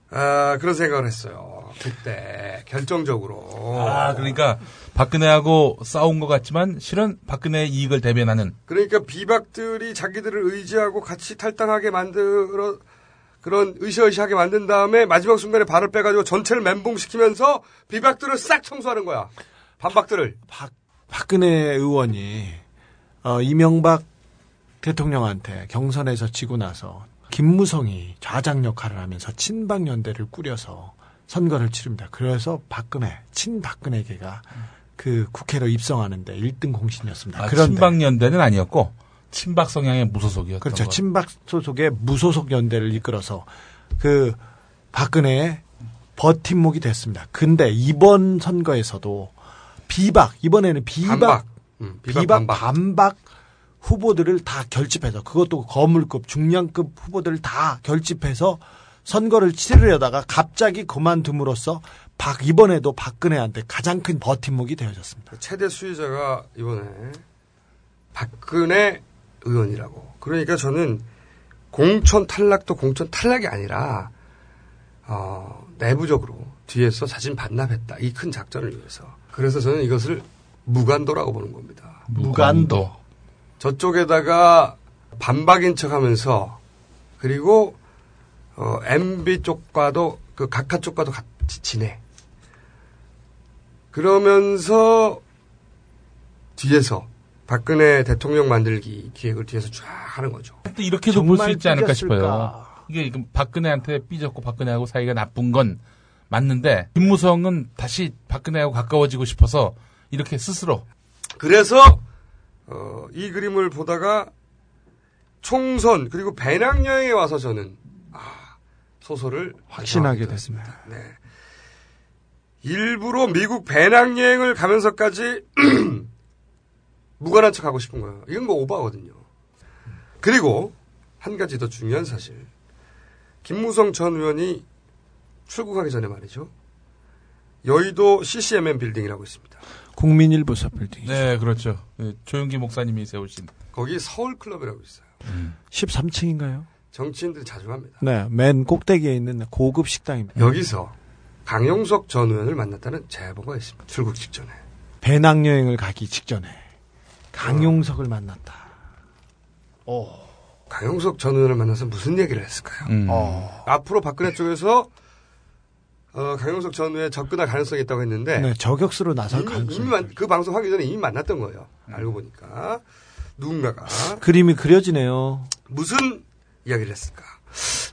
아, 그런 생각을 했어요. 그때 결정적으로. 아, 그러니까 박근혜하고 싸운 것 같지만 실은 박근혜의 이익을 대변하는 그러니까 비박들이 자기들을 의지하고 같이 탈당하게 만들어 그런 으시으시하게 만든 다음에 마지막 순간에 발을 빼가지고 전체를 멘붕시키면서 비박들을 싹 청소하는 거야. 반박들을. 박근혜 의원이 어, 이명박 대통령한테 경선에서 지고 나서 김무성이 좌장 역할을 하면서 친박 연대를 꾸려서 선거를 치릅니다. 그래서 박근혜 친박근혜계가 그 국회로 입성하는데 1등 공신이었습니다. 아, 그런데 친박 연대는 아니었고 친박 성향의 무소속이었던 그렇죠. 거. 친박 소속의 무소속 연대를 이끌어서 그 박근혜의 버팀목이 됐습니다. 근데 이번 선거에서도 비박 이번에는 비박 반박. 음, 비박, 비박 반박. 반박. 후보들을 다 결집해서 그것도 거물급 중량급 후보들을 다 결집해서 선거를 치르려다가 갑자기 그만둠으로써 박 이번에도 박근혜한테 가장 큰 버팀목이 되어졌습니다. 최대 수혜자가 이번에 박근혜 의원이라고. 그러니까 저는 공천 탈락도 공천 탈락이 아니라 어, 내부적으로 뒤에서 자진 반납했다. 이 큰 작전을 위해서. 그래서 저는 이것을 무간도라고 보는 겁니다. 무간도. 저쪽에다가 반박인 척 하면서 그리고 어, MB 쪽과도 그 각하 쪽과도 같이 지내. 그러면서 뒤에서 박근혜 대통령 만들기 기획을 뒤에서 쫙 하는 거죠. 또 이렇게도 볼 수 있지 않을까 삐졌을까? 싶어요. 이게 그 박근혜한테 삐졌고 박근혜하고 사이가 나쁜 건 맞는데 김무성은 다시 박근혜하고 가까워지고 싶어서 이렇게 스스로 그래서 어, 이 그림을 보다가 총선 그리고 배낭여행에 와서 저는 아, 소설을 확신하게 됐습니다. 네. 일부러 미국 배낭여행을 가면서까지 무관한 척 하고 싶은 거예요. 이건 뭐 오바거든요. 그리고 한 가지 더 중요한 사실. 김무성 전 의원이 출국하기 전에 말이죠. 여의도 CCMM 빌딩이라고 있습니다. 국민일보사 빌딩. 네, 그렇죠. 네, 조용기 목사님이 세우신. 거기 서울클럽이라고 있어요. 13층인가요? 정치인들이 자주 합니다. 네, 맨 꼭대기에 있는 고급 식당입니다. 여기서 강용석 전 의원을 만났다는 제보가 있습니다. 출국 직전에. 배낭여행을 가기 직전에 강용석을 만났다. 강용석 전 의원을 만나서 무슨 얘기를 했을까요? 음. 어. 앞으로 박근혜 쪽에서 어, 강용석 전 의원 접근할 가능성이 있다고 했는데 네, 저격수로 나설 이미, 가능성이 이미 만- 그 방송 하기 전에 이미 만났던 거예요. 알고 보니까 누군가가 그림이 그려지네요. 무슨 이야기를 했을까?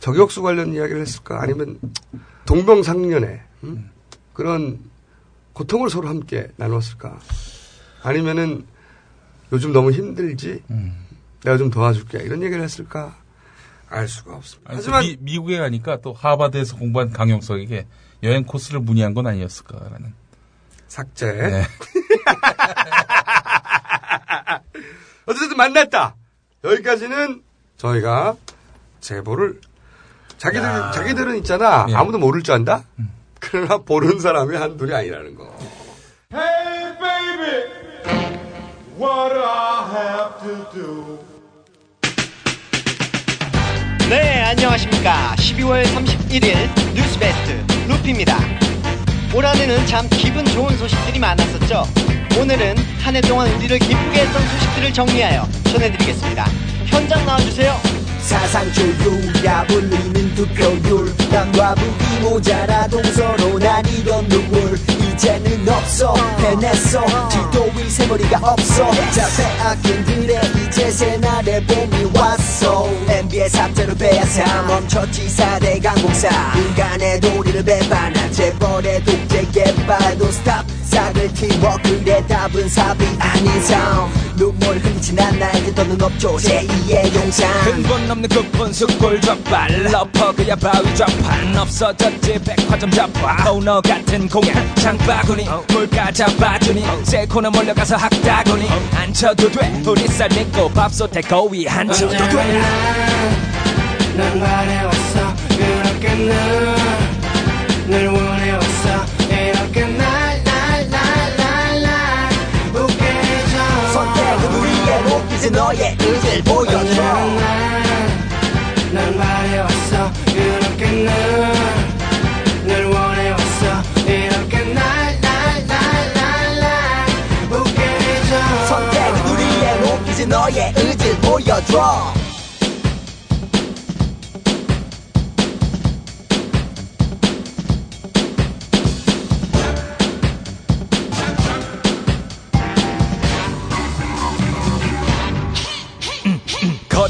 저격수 관련 이야기를 했을까? 아니면 동병상련의 음? 그런 고통을 서로 함께 나눴을까? 아니면은 요즘 너무 힘들지? 내가 좀 도와줄게. 이런 얘기를 했을까? 알 수가 없습니다. 아니, 하지만 미, 미국에 가니까 또 하버드에서 공부한 강용석에게 여행 코스를 문의한 건 아니었을까라는. 삭제. 네. 어쨌든 만났다. 여기까지는 저희가 제보를 자기들 자기들은 있잖아 예. 아무도 모를 줄 안다. 그러나 보는 사람이 한둘이 아니라는 거. Hey baby, what I have to do? 네, 안녕하십니까. 12월 31일 뉴스베스트 루피입니다. 올 한해는 참 기분 좋은 소식들이 많았었죠. 오늘은 한 해 동안 우리를 기쁘게 했던 소식들을 정리하여 전해드리겠습니다. 현장 나와주세요. 사상조율이라 불리는 투표율. 남과 북이 모자라 동서로 나뉘던 눈물 이제는 없어 해냈어. 뒤도 위 세머리가 없어. 자 빼앗긴들의 이제 새날의 봄이 왔어. NBA 삽자루 빼앗아 멈췄지 4대 강공사. 인간의 도리를 배반한 재벌의 독재 개발도 스탑 싹을 튀워 그래 답은 삽이 아닌 삶. 눈물 흘리진 않나 더는 없죠. 제2의 용산. 근본 없는 kup은 숯골 좌발. 러퍼 그야 바위 좌판. 없어졌지 백화점 잡아 오너 같은 공약 장바구니. 물가 잡아주니. 세코너 몰려가서 학다구니. 앉혀도 돼. 우리 쌀 믿고 밥솥에 거위 앉혀도 돼난 바래왔어. 그렇게 널늘 원해왔어 이지 너의 의지를 보여줘. 난 바래왔어. 그렇게 널늘 원해왔어. 이렇게 날날날날날. 웃게 해줘. 선택은 우리의 목이지 너의 의지를 보여줘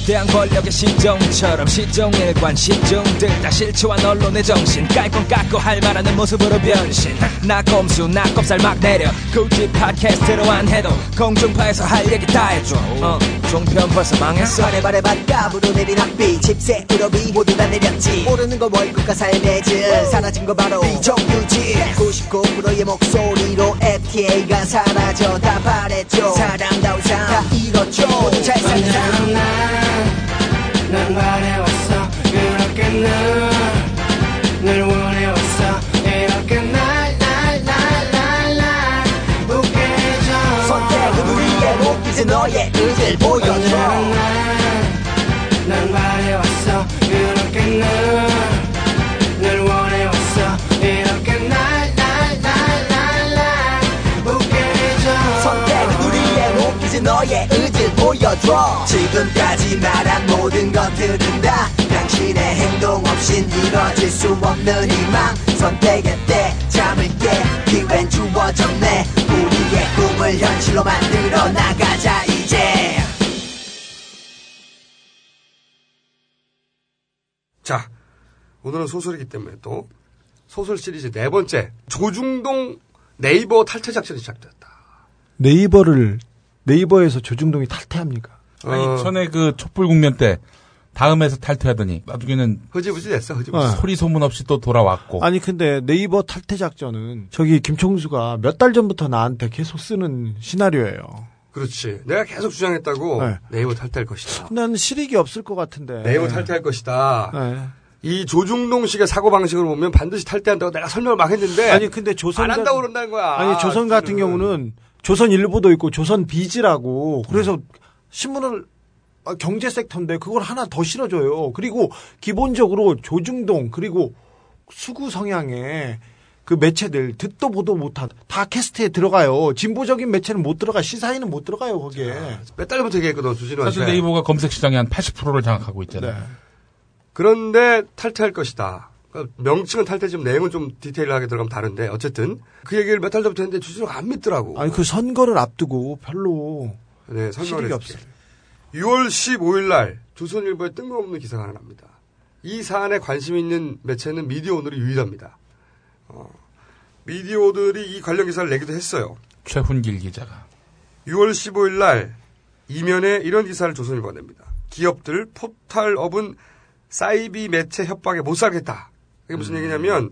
거대한 권력의 시종처럼 시종일관 시종들 다 실추한 언론의 정신. 깔건 깎고 할 말하는 모습으로 변신. 나 꼼수 나 꼽살 막 내려. 굳이 팟캐스트로 안 해도 공중파에서 할 얘기 다 해줘. 어, 종편 벌써 망했어. 발에 바깥으로 내린 학비. 집세 의료비. 모두 다 내렸지. 오르는 건 월급과 삶의 질. 사라진 거 바로 비정규직 99%의 목소리로 FTA가 사라져. 다 바랬죠. 사람다운 삶다 잃었죠. 모두 잘삶 난 바래왔어. 그렇게 널늘 원해왔어. 이렇게 날날날날날 웃게 해줘. 선택은 우리의 목이지 너의 의지를 보여줘 보여줘. 지금까지 말한 모든 것들은 다. 당신의 행동 없인 이뤄질 수 없는 희망. 선택의 때 잠을 깨. 기회는 주어졌네. 우리의 꿈을 현실로 만들어 나가자 이제. 자, 오늘은 소설이기 때문에 또 소설 시리즈 네 번째 조중동 네이버 탈퇴 작전이 시작됐다. 네이버를 네이버에서 조중동이 탈퇴합니까? 아니 어. 전에 그 촛불 국면 때 다음에서 탈퇴하더니 나중에는 흐지부지 됐어, 흐지부지. 소리 소문 없이 또 돌아왔고. 아니 근데 네이버 탈퇴 작전은 저기 김총수가 몇 달 전부터 나한테 계속 쓰는 시나리오예요. 그렇지. 내가 계속 주장했다고 네. 네이버 탈퇴할 것이다. 난 실익이 없을 것 같은데. 네이버 탈퇴할 것이다. 네. 이 조중동 식의 사고 방식을 보면 반드시 탈퇴한다고 내가 설명을 막 했는데 아니 근데 조선 안 한다고 그런다는 거야. 아니 조선 같은 경우는 조선 일보도 있고 조선 비지라고 그래서 신문을 아, 경제 섹터인데 그걸 하나 더 실어줘요. 그리고 기본적으로 조중동 그리고 수구 성향의 그 매체들 듣도 보도 못한 다 캐스트에 들어가요. 진보적인 매체는 못 들어가 시사인은 못 들어가요 거기에. 몇 달부터 얘기했거든 주진우한테. 사실 네이버가 검색 시장의 한 80%를 장악하고 있잖아요. 네. 그런데 탈퇴할 것이다. 그러니까 명칭은 탈퇴지만 내용은 좀 디테일하게 들어가면 다른데 어쨌든 그 얘기를 몇 달 전부터 했는데 주진우가 안 믿더라고. 아니 그 선거를 앞두고 별로 네, 설명을. 없어요. 6월 15일 날 조선일보에 뜬금없는 기사가 하나 납니다. 이 사안에 관심 있는 매체는 미디어 오늘이 유일합니다. 어, 미디어들이 이 관련 기사를 내기도 했어요. 최훈길 기자가. 6월 15일 날 이면에 이런 기사를 조선일보가 냅니다. 기업들 포탈업은 사이비 매체 협박에 못 살겠다. 이게 무슨 얘기냐면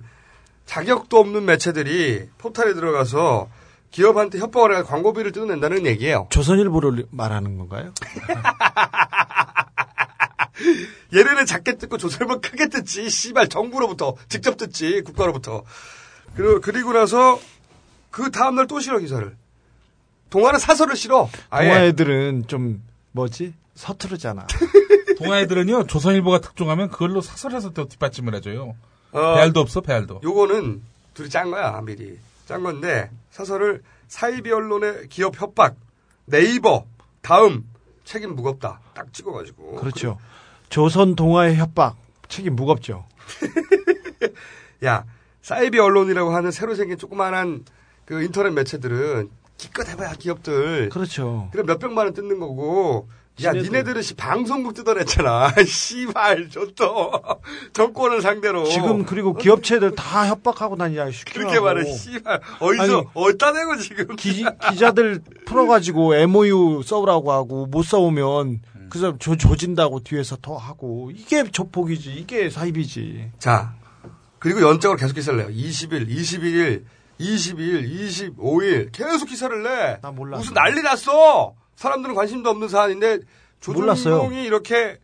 자격도 없는 매체들이 포탈에 들어가서 기업한테 협박을 해서 광고비를 뜯어낸다는 얘기예요. 조선일보를 말하는 건가요? 얘네는 작게 뜯고 조선일보 크게 뜯지. 씨발 정부로부터 직접 뜯지. 국가로부터. 그리고, 그리고 나서 그 다음 날 또 실어 기사를. 동화는 사설을 실어. 동아 애들은 좀 뭐지 서투르잖아. 동아 애들은요 조선일보가 특종하면 그걸로 사설에서 또 뒷받침을 해줘요. 어, 배알도 없어 배알도. 요거는 둘이 짠 거야 미리 짠 건데 사설을 사이비 언론의 기업 협박 네이버 다음 책임 무겁다 딱 찍어가지고 그렇죠. 조선 동아의 협박 책임 무겁죠. 야 사이비 언론이라고 하는 새로 생긴 조그만한 그 인터넷 매체들은 기껏 해봐야 기업들 그렇죠. 그럼 몇백만 원 뜯는 거고 야. 니네들은 씨 방송국 뜯어냈잖아 씨발 저또 정권을 상대로 지금 그리고 기업체들 다 협박하고 다니냐. 그렇게 말해 씨발 어디서 아니, 어디다 대고 지금 기, 기자들 풀어가지고 MOU 써오라고 하고 못 써오면 그 사람 조, 조진다고 뒤에서 더 하고 이게 조폭이지 이게 사입이지. 자, 그리고 연적으로 계속 기사를 내요. 20일, 21일, 22일, 25일 계속 기사를 내. 나 몰랐어. 무슨 난리 났어. 사람들은 관심도 없는 사안인데. 조중동이 이렇게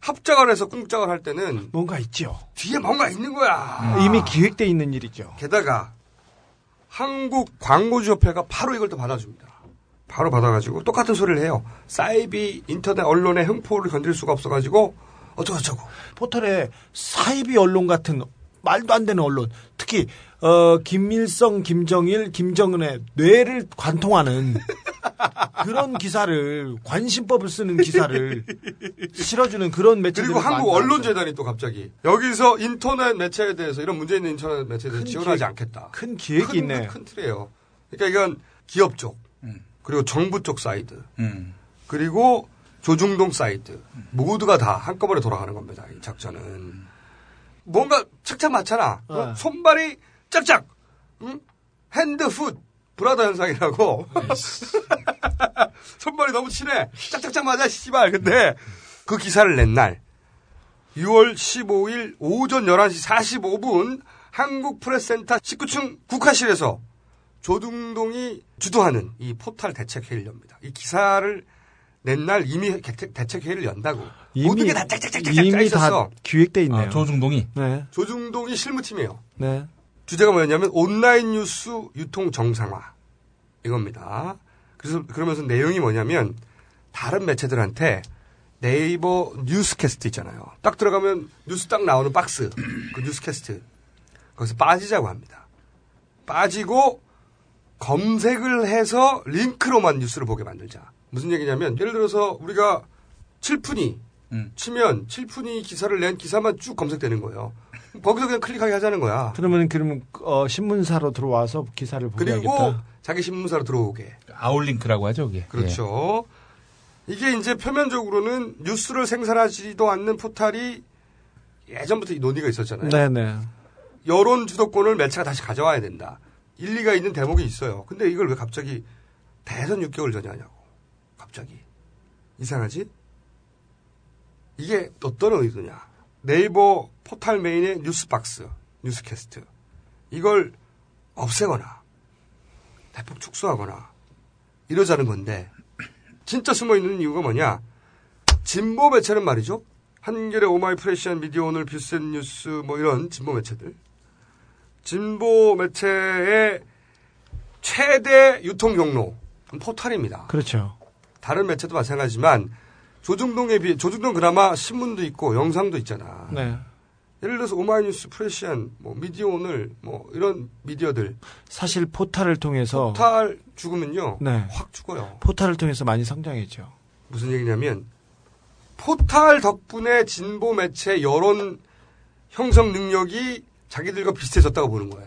합작을 해서 꿍짝을 할 때는 뭔가 있죠. 뒤에 뭔가 있는 거야. 이미 기획돼 있는 일이죠. 게다가 한국 광고주협회가 바로 이걸 또 받아줍니다. 바로 받아가지고 똑같은 소리를 해요. 사이비 인터넷 언론의 횡포를 건드릴 수가 없어가지고 어쩌고저쩌고. 포털에 사이비 언론 같은 말도 안 되는 언론, 특히 어 김일성, 김정일, 김정은의 뇌를 관통하는 그런 기사를 관심법을 쓰는 기사를 실어주는 그런 매체들 그리고 한국 언론재단이 또 갑자기 여기서 인터넷 매체에 대해서 이런 문제 있는 인터넷 매체에 대해서 큰 지원하지 기획- 않겠다. 큰 기획이 큰, 있네. 큰 틀이에요. 그러니까 이건 기업 쪽 그리고 정부 쪽 사이드 음. 그리고 조중동 사이드 모두가 다 한꺼번에 돌아가는 겁니다. 이 작전은 뭔가 착착 맞잖아. 어? 네. 손발이 짝짝 응? hand foot brother 현상이라고 손발이 너무 친해 짝짝짝 맞아 씨발 근데 그 기사를 낸 날 6월 15일 오전 11시 45분 한국 프레스센터 19층 국화실에서 조중동이 주도하는 이 포탈 대책회의를 엽니다. 이 기사를 낸 날 이미 개- 대책회의를 연다고. 모든 게 다 짝짝짝짝짝 짜 이미 있었어. 다 기획돼 있네요. 아, 조중동이. 네. 조중동이 실무팀이에요. 네. 주제가 뭐였냐면 온라인 뉴스 유통 정상화 이겁니다. 그래서 그러면서 내용이 뭐냐면 다른 매체들한테 네이버 뉴스캐스트 있잖아요. 딱 들어가면 뉴스 딱 나오는 박스 그 뉴스캐스트 거기서 빠지자고 합니다. 빠지고 검색을 해서 링크로만 뉴스를 보게 만들자. 무슨 얘기냐면 예를 들어서 우리가 칠푼이 치면 칠푼이 기사를 낸 기사만 쭉 검색되는 거예요. 거기서 그냥 클릭하게 하자는 거야. 그러면 그러면 어, 신문사로 들어와서 기사를 보게 그리고 하겠다. 자기 신문사로 들어오게. 아울링크라고 하죠, 그게. 그렇죠. 이게 이제 표면적으로는 뉴스를 생산하지도 않는 포탈이 예전부터 이 논의가 있었잖아요. 네네. 여론 주도권을 매체가 다시 가져와야 된다. 일리가 있는 대목이 있어요. 근데 이걸 왜 갑자기 대선 6개월 전에 하냐고. 갑자기. 이상하지? 이게 어떤 의도냐? 네이버 포탈 메인의 뉴스박스, 뉴스캐스트. 이걸 없애거나, 대폭 축소하거나, 이러자는 건데, 진짜 숨어 있는 이유가 뭐냐? 진보 매체는 말이죠. 한겨레 오마이 프레시안 미디어 오늘 비슷한 뉴스 뭐 이런 진보 매체들. 진보 매체의 최대 유통 경로 포탈입니다. 그렇죠. 다른 매체도 마찬가지지만 조중동에 비해 조중동 그나마 신문도 있고 영상도 있잖아. 네. 예를 들어서 오마이뉴스, 프레시안, 뭐 미디어 오늘 뭐 이런 미디어들 사실 포탈을 통해서 포탈 죽으면요 네. 확 죽어요. 포탈을 통해서 많이 성장했죠. 무슨 얘기냐면 포탈 덕분에 진보 매체 여론 형성 능력이 자기들과 비슷해졌다고 보는 거야.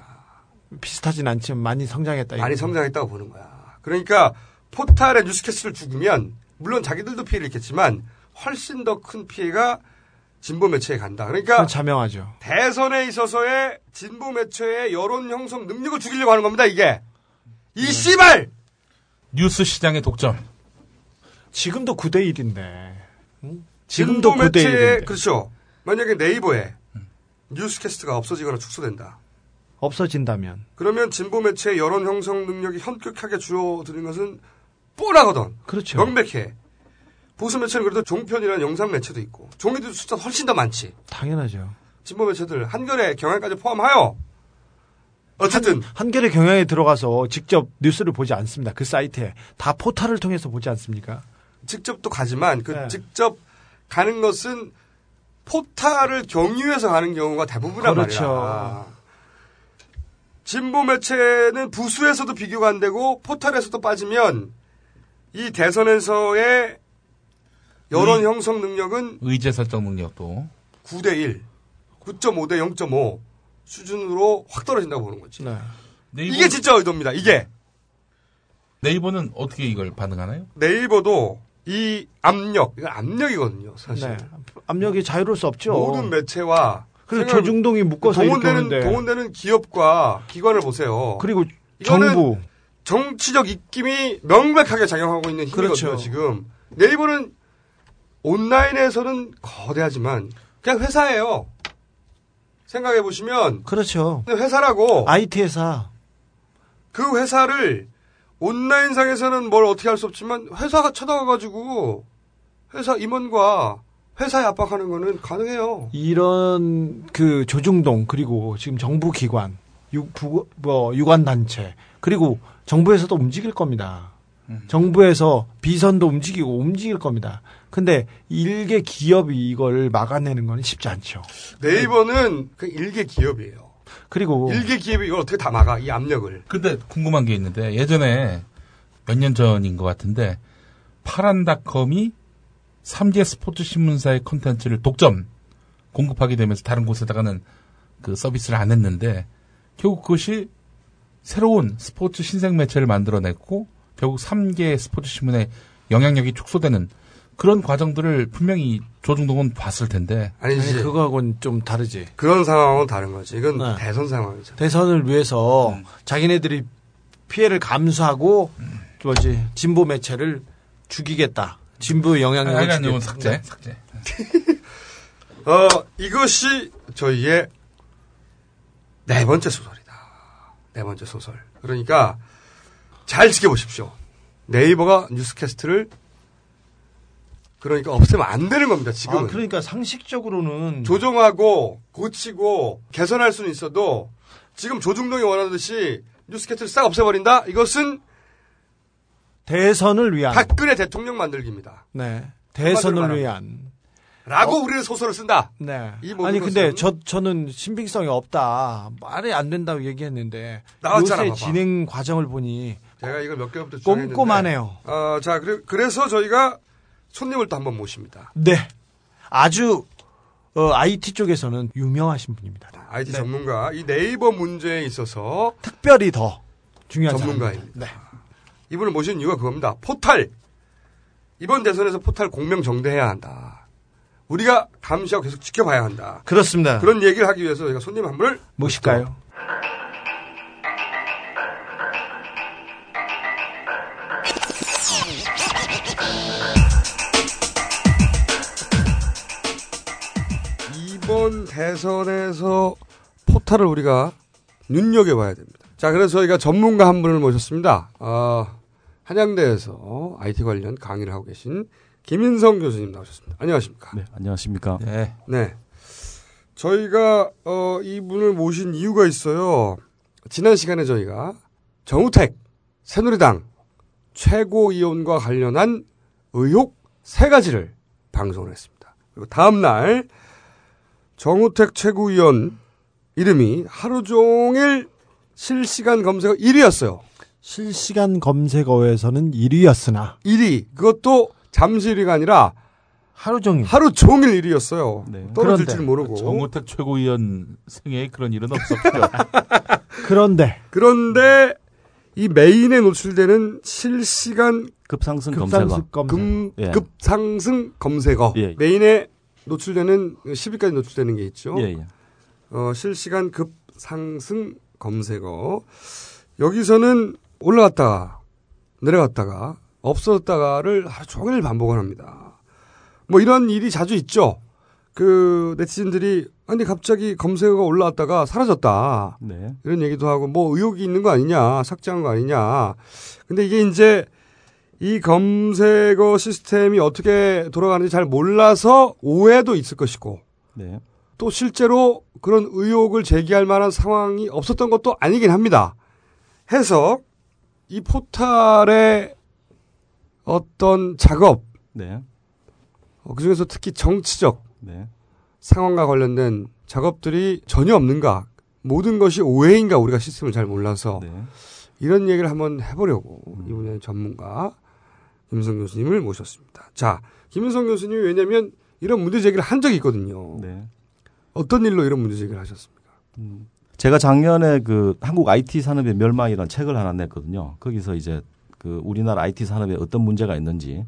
비슷하진 않지만 많이 성장했다. 많이. 성장했다고 보는 거야. 그러니까 포탈의 뉴스캐스트를 죽으면 물론 자기들도 피해를 입겠지만 훨씬 더 큰 피해가 진보 매체에 간다. 그러니까 자명하죠. 대선에 있어서의 진보 매체의 여론 형성 능력을 죽이려고 하는 겁니다. 이게 이 씨발 뉴스 시장의 독점. 지금도 9대 1인데. 진보 지금도 9대 매체에 1인데. 그렇죠. 만약에 네이버에 뉴스캐스트가 없어지거나 축소된다. 없어진다면. 그러면 진보 매체의 여론 형성 능력이 현격하게 줄어드는 것은 뻔하거든. 그렇죠. 명백해. 보수 매체는 그래도 종편이라는 영상 매체도 있고 종이들 숫자 훨씬 더 많지. 당연하죠. 진보 매체들 한겨레 경향까지 포함하여 어쨌든 한 겨레 경향에 들어가서 직접 뉴스를 보지 않습니다. 그 사이트에 다 포탈을 통해서 보지 않습니까? 직접도 가지만 그 네. 직접 가는 것은 포탈을 경유해서 가는 경우가 대부분이란 그렇죠. 말이야. 진보 매체는 부수에서도 비교가 안 되고 포탈에서도 빠지면 이 대선에서의 여론 의- 형성 능력은 의제 설정 능력도 9대 1, 9.5 대 0.5 수준으로 확 떨어진다고 보는 거지. 네. 네이버, 이게 진짜 의도입니다. 이게 네이버는 어떻게 이걸 반응하나요? 네이버도 이 압력, 이건 압력이거든요, 사실. 네. 압력이 자유로울 수 없죠. 모든 매체와 그래서 조중동이 묶어서 동원되는 오는데. 동원되는 기업과 기관을 보세요. 그리고 정부. 정치적 입김이 명백하게 작용하고 있는 힘이거든요. 그렇죠. 지금 네이버는 온라인에서는 거대하지만 그냥 회사예요. 생각해 보시면 그렇죠. 회사라고 IT 회사. 그 회사를 온라인상에서는 뭘 어떻게 할 수 없지만 회사가 찾아가가지고 회사 임원과 회사에 압박하는 거는 가능해요. 이런 그 조중동 그리고 지금 정부 기관, 유, 부, 뭐 유관 단체 그리고 정부에서도 움직일 겁니다. 정부에서 비선도 움직이고 움직일 겁니다. 근데 일개 기업이 이걸 막아내는 건 쉽지 않죠. 네이버는 그 일개 기업이에요. 그리고 일개 기업이 이걸 어떻게 다 막아 이 압력을. 근데 궁금한 게 있는데 예전에 몇 년 전인 것 같은데 파란닷컴이 3개 스포츠 신문사의 콘텐츠를 독점 공급하게 되면서 다른 곳에다가는 그 서비스를 안 했는데 결국 그것이 새로운 스포츠 신생 매체를 만들어냈고 결국 3개 스포츠 신문의 영향력이 축소되는 그런 과정들을 분명히 조중동은 봤을 텐데 아니지. 아니, 그거하고는 좀 다르지. 그런 상황은 다른 거지. 이건 네. 대선 상황이죠. 대선을 위해서 자기네들이 피해를 감수하고 뭐지 진보 매체를 죽이겠다. 진보의 영향력을 아니, 아니, 삭제, 네. 삭제. 어, 이것이 저희의 네 번째 소설이다. 네 번째 소설. 그러니까 잘 지켜보십시오. 네이버가 뉴스캐스트를 그러니까 없애면 안 되는 겁니다. 지금은. 아, 그러니까 상식적으로는 조정하고 고치고 개선할 수는 있어도 지금 조중동이 원하듯이 뉴스캐스트를 싹 없애버린다? 이것은 대선을 위한 박근혜 대통령 만들기입니다. 네. 대선을. 위한 라고 우리는 소설을 쓴다. 네. 아니 근데 저 저는 신빙성이 없다. 말이 안 된다고 얘기했는데 나왔잖아, 요새 봐봐. 진행 과정을 보니 제가 이걸 몇 개부터 꼼꼼하네요. 어, 자, 그래, 그래서 저희가 손님을 또 한번 모십니다. 네. 아주 어, IT 쪽에서는 유명하신 분입니다. IT 네. 전문가. 이 네이버 문제에 있어서 특별히 더 중요한 전문가입니다. 네. 이분을 모신 이유가 그겁니다. 포탈. 이번 대선에서 포탈 공명 정대해야 한다. 우리가 감시하고 계속 지켜봐야 한다. 그렇습니다. 그런 얘기를 하기 위해서 저희가 손님 한 분을 모실까요? 이번 대선에서 포탈을 우리가 눈여겨봐야 됩니다. 자, 그래서 저희가 전문가 한 분을 모셨습니다. 어, 한양대에서 IT 관련 강의를 하고 계신 김인성 교수님 나오셨습니다. 안녕하십니까? 네, 안녕하십니까? 네. 네. 저희가 어, 이분을 모신 이유가 있어요. 지난 시간에 저희가 정우택 새누리당 최고위원과 관련한 의혹 세 가지를 방송을 했습니다. 그리고 다음 날 정우택 최고위원 이름이 하루 종일 실시간 검색어 1위였어요. 실시간 검색어에서는 1위였으나 1위 그것도 잠시 1위가 아니라 하루 종일 하루 종일 1위였어요. 떨어질 그런데 줄 모르고. 정우택 최고위원 생애에 그런 일은 없었죠. 그런데 그런데 이 메인에 노출되는 실시간 급상승 급상승 검색어. 금, 예. 급상승 검색어 예. 메인에 노출되는 10위까지 노출되는 게 있죠. 예, 예. 어, 실시간 급상승 검색어 여기서는 올라갔다가 내려갔다가 없어졌다가를 하루 종일 반복을 합니다. 뭐 이런 일이 자주 있죠. 그 네티즌들이 아니 갑자기 검색어가 올라왔다가 사라졌다. 네. 이런 얘기도 하고 뭐 의혹이 있는 거 아니냐, 삭제한 거 아니냐. 근데 이게 이제 이 검색어 시스템이 어떻게 돌아가는지 잘 몰라서 오해도 있을 것이고 네. 또 실제로 그런 의혹을 제기할 만한 상황이 없었던 것도 아니긴 합니다. 해서 이 포탈의 어떤 작업, 네. 어, 그중에서 특히 정치적 네. 상황과 관련된 작업들이 전혀 없는가, 모든 것이 오해인가 우리가 시스템을 잘 몰라서 네. 이런 얘기를 한번 해보려고 이 분야의 전문가 김성 교수님을 모셨습니다. 자, 김성 교수님이 왜냐면 이런 문제 제기를 한 적이 있거든요. 네. 어떤 일로 이런 문제 제기를 하셨습니까? 제가 작년에 그 한국 IT 산업의 멸망이라는 책을 하나 냈거든요. 거기서 이제 그 우리나라 IT 산업에 어떤 문제가 있는지,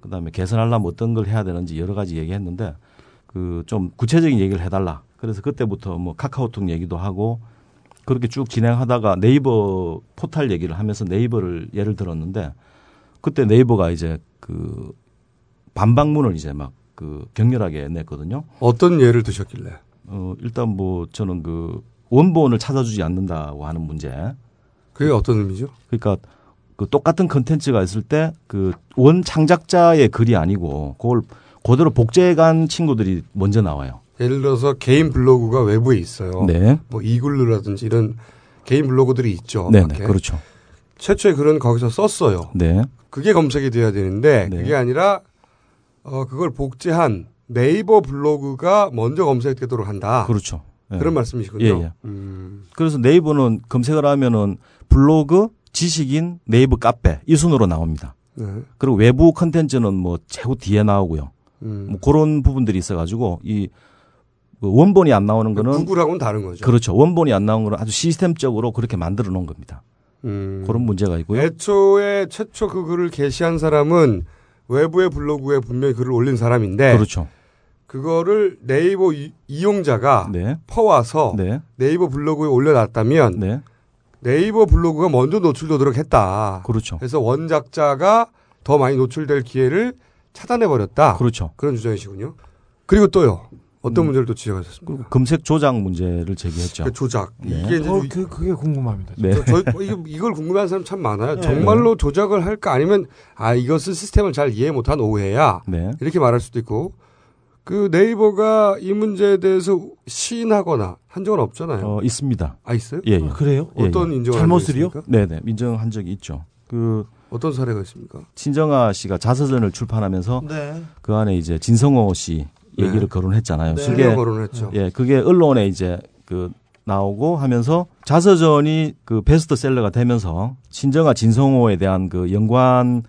그 다음에 개선하려면 어떤 걸 해야 되는지 여러 가지 얘기했는데, 그 좀 구체적인 얘기를 해달라. 그래서 그때부터 뭐 카카오톡 얘기도 하고, 그렇게 쭉 진행하다가 네이버 포탈 얘기를 하면서 네이버를 예를 들었는데, 그때 네이버가 이제 그 반박문을 이제 막 그 격렬하게 냈거든요. 어떤 예를 드셨길래? 어, 일단 뭐 저는 그 원본을 찾아주지 않는다고 하는 문제. 그게 어떤 의미죠? 그러니까 그 똑같은 컨텐츠가 있을 때 그 원 창작자의 글이 아니고 그걸 그대로 복제해 간 친구들이 먼저 나와요. 예를 들어서 개인 블로그가 외부에 있어요. 네. 뭐 이글루라든지 이런 개인 블로그들이 있죠. 네네, 밖에. 그렇죠. 최초의 글은 거기서 썼어요. 네. 그게 검색이 돼야 되는데 그게 아니라 어 그걸 복제한 네이버 블로그가 먼저 검색되도록 한다. 그렇죠. 예. 그런 말씀이시군요. 예, 예. 음. 그래서 네이버는 검색을 하면은 블로그, 지식인, 네이버 카페 이 순으로 나옵니다. 네. 그리고 외부 컨텐츠는 뭐 최고 뒤에 나오고요. 음. 뭐 그런 부분들이 있어가지고 이 원본이 안 나오는 거는 구글하고는 다른 거죠. 그렇죠. 원본이 안 나오는 거는 아주 시스템적으로 그렇게 만들어 놓은 겁니다. 음. 그런 문제가 있고요. 애초에 최초 그 글을 게시한 사람은 외부의 블로그에 분명히 글을 올린 사람인데 그렇죠. 그거를 네이버 이, 이용자가 네. 퍼와서 네. 네이버 블로그에 올려놨다면 네. 네이버 블로그가 먼저 노출되도록 했다. 그렇죠. 그래서 원작자가 더 많이 노출될 기회를 차단해 버렸다. 그렇죠. 그런 주장이시군요. 그리고 또요. 어떤 문제를 또 지적하셨습니까? 검색 조작 문제를 제기했죠. 그 조작. 네. 이게 이제 어, 그, 그게 궁금합니다. 네. 저, 뭐 이거, 이걸 궁금해하는 사람 참 많아요. 네. 정말로 조작을 할까 아니면 아 이것은 시스템을 잘 이해 못한 오해야 네. 이렇게 말할 수도 있고 그 네이버가 이 문제에 대해서 시인하거나 한 적은 없잖아요. 어, 있습니다. 아 있어요? 예, 예. 아, 그래요? 예, 어떤 예. 인정을 한 적이 있습니까? 네네. 인정한 적이 있죠. 그 어떤 사례가 있습니까? 신정아 씨가 자서전을 출판하면서 네. 그 안에 이제 진성호 씨 얘기를 네. 거론했잖아요. 네. 그게 거론했죠. 예, 그게 언론에 이제 그 나오고 하면서 자서전이 그 베스트셀러가 되면서 신정아 진성호에 대한 그 연관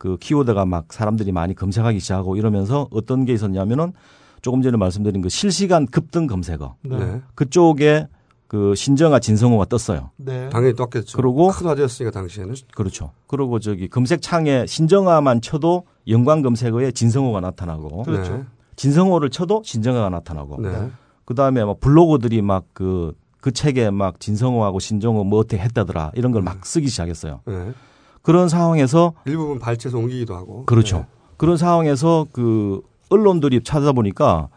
그 키워드가 막 사람들이 많이 검색하기 시작하고 이러면서 어떤 게 있었냐면은 조금 전에 말씀드린 그 실시간 급등 검색어 네. 그쪽에 그 신정아 진성호가 떴어요. 네. 당연히 떴겠죠. 그리고 큰 화제였으니까 당시에는. 그렇죠. 그리고 저기 검색창에 신정아만 쳐도 연관 검색어에 진성호가 나타나고 그렇죠. 네. 진성호를 쳐도 신정아가 나타나고 네. 그다음에 막 블로거들이 막 그그 책에 막 진성호하고 신정호 뭐 어떻게 했다더라 이런 걸 막 쓰기 시작했어요. 네. 그런 상황에서 일부분 발췌해서 옮기기도 하고. 그렇죠. 네. 그런 상황에서 그 언론들이 찾아보니까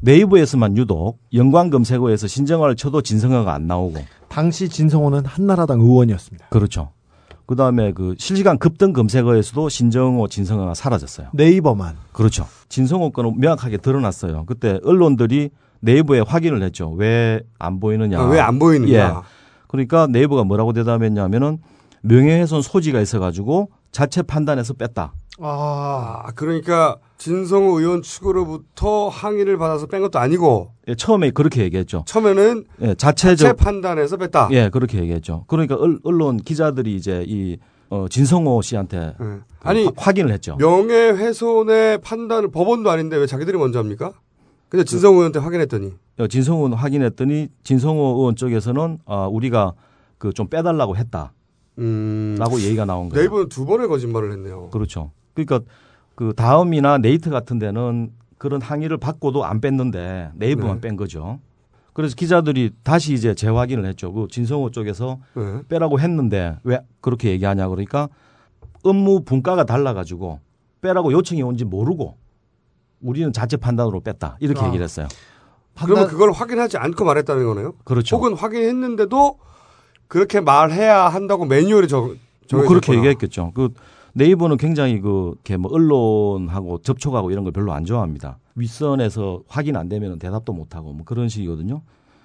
네이버에서만 유독 연관 검색어에서 신정화를 쳐도 진성화가 안 나오고 당시 진성호는 한나라당 의원이었습니다. 그렇죠. 그 다음에 그 실시간 급등 검색어에서도 신정호, 진성호가 사라졌어요. 네이버만. 그렇죠. 진성호 건은 명확하게 드러났어요. 그때 언론들이 네이버에 확인을 했죠. 왜 안 보이느냐. 아, 왜안 보이느냐. 예. 그러니까 네이버가 뭐라고 대답했냐면은 명예훼손 소지가 있어가지고 자체 판단해서 뺐다. 아, 그러니까 진성호 의원 측으로부터 항의를 받아서 뺀 것도 아니고 예, 처음에 그렇게 얘기했죠. 처음에는 예, 자체 자체적 판단해서 뺐다. 예, 그렇게 얘기했죠. 그러니까 언- 언론 기자들이 이제 이 어, 진성호 씨한테 그 아니, 화- 확인을 했죠. 명예훼손의 판단을 법원도 아닌데 왜 자기들이 먼저 합니까? 근데 진성호 의원한테 확인했더니 어, 진성호 의원 확인했더니 진성호 의원 쪽에서는 아, 우리가 그 좀 빼달라고 했다. 라고 얘기가 나온 거예요. 음. 네이버는 두 번의 거짓말을 했네요. 그렇죠. 그러니까 그 다음이나 네이트 같은 데는 그런 항의를 받고도 안 뺐는데 네이버만 네. 뺀 거죠. 그래서 기자들이 다시 이제 재확인을 했죠. 그 진성호 쪽에서 네. 빼라고 했는데 왜 그렇게 얘기하냐 그러니까 업무 분과가 달라가지고 빼라고 요청이 온지 모르고 우리는 자체 판단으로 뺐다 이렇게 아. 얘기를 했어요. 그러면 그걸 확인하지 않고 말했다는 거네요? 그렇죠. 혹은 확인했는데도 그렇게 말해야 한다고 매뉴얼에 적, 뭐. 그렇게 얘기했겠죠. 그 네이버는 굉장히 그 이렇게 뭐 언론하고 접촉하고 이런 걸 별로 안 좋아합니다. 윗선에서 확인 안 되면 대답도 못 하고 뭐 그런 식이거든요.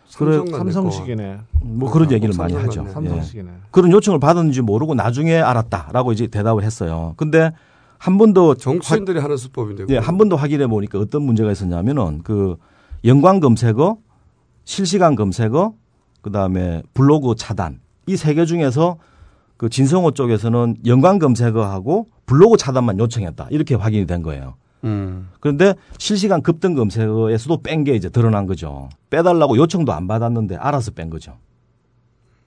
삼성 같네, 삼성식이네. 뭐 그런 꼭 얘기를 많이 하죠. 같네. 삼성식이네. 예. 그런 요청을 받았는지 모르고 나중에 알았다라고 이제 대답을 했어요. 근데 한 번 더 정치인들이 하는 수법인데. 예, 한 번 더 확인해 보니까 어떤 문제가 있었냐면은 그 연관 검색어, 실시간 검색어, 그 다음에 블로그 차단 이 세 개 중에서 그 진성호 쪽에서는 연관 검색어하고 블로그 차단만 요청했다 이렇게 확인이 된 거예요. 음. 그런데 실시간 급등 검색어에서도 뺀 게 이제 드러난 거죠. 빼달라고 요청도 안 받았는데 알아서 뺀 거죠.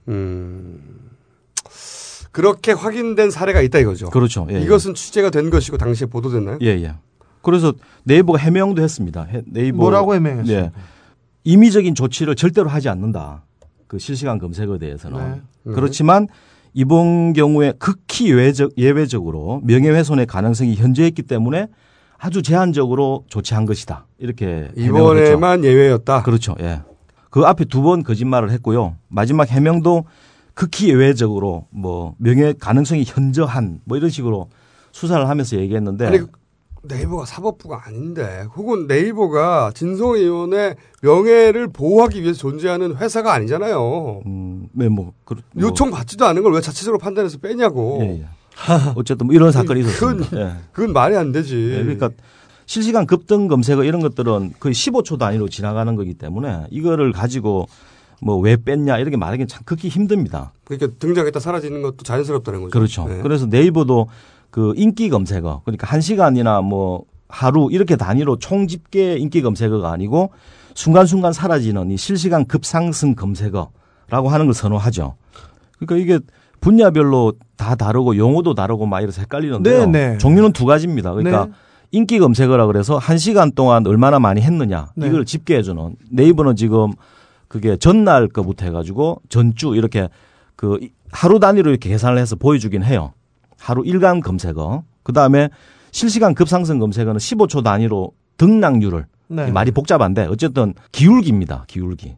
음. 그렇게 확인된 사례가 있다 이거죠. 그렇죠. 예, 예. 이것은 취재가 된 것이고 당시에 보도됐나요? 예, 예. 그래서 네이버가 해명도 했습니다. 해- 네이버 뭐라고 해명했어요? 예. 임의적인 조치를 절대로 하지 않는다. 그 실시간 검색어에 대해서는. 네. 네. 그렇지만 이번 경우에 극히 예외적, 예외적으로 명예훼손의 가능성이 현저했기 때문에 아주 제한적으로 조치한 것이다. 이렇게 해명을 했죠. 이번에만 예외였다. 그렇죠. 예. 그 앞에 두 번 거짓말을 했고요. 마지막 해명도 극히 예외적으로 뭐 명예 가능성이 현저한 뭐 이런 식으로 수사를 하면서 얘기했는데 아니 네이버가 사법부가 아닌데 혹은 네이버가 진성 의원의 명예를 보호하기 위해서 존재하는 회사가 아니잖아요. 네, 뭐, 그, 뭐. 요청 받지도 않은 걸 왜 자체적으로 판단해서 빼냐고. 예, 예. 어쨌든 뭐 이런 사건이 그건, 있었습니다. 예. 그건 말이 안 되지. 예, 그러니까 실시간 급등 검색어 이런 것들은 거의 15초 단위로 지나가는 거기 때문에 이거를 가지고 뭐 왜 뺐냐 이렇게 말하기는 참 극히 힘듭니다. 그러니까 등장했다 사라지는 것도 자연스럽다는 거죠. 그렇죠. 네. 그래서 네이버도 그 인기 검색어 그러니까 한 시간이나 뭐 하루 이렇게 단위로 총 집계 인기 검색어가 아니고 순간순간 사라지는 이 실시간 급상승 검색어라고 하는 걸 선호하죠. 그러니까 이게 분야별로 다 다르고 용어도 다르고 막 이래서 헷갈리는데요. 네, 네. 종류는 두 가지입니다. 그러니까 네. 인기 검색어라 그래서 한 시간 동안 얼마나 많이 했느냐 네. 이걸 집계해주는 네이버는 지금 그게 전날 거부터 해가지고 전주 이렇게 그 하루 단위로 이렇게 계산을 해서 보여주긴 해요. 하루 일간 검색어. 그 다음에 실시간 급상승 검색어는 15초 단위로 등락률을 네. 말이 복잡한데 어쨌든 기울기입니다. 기울기.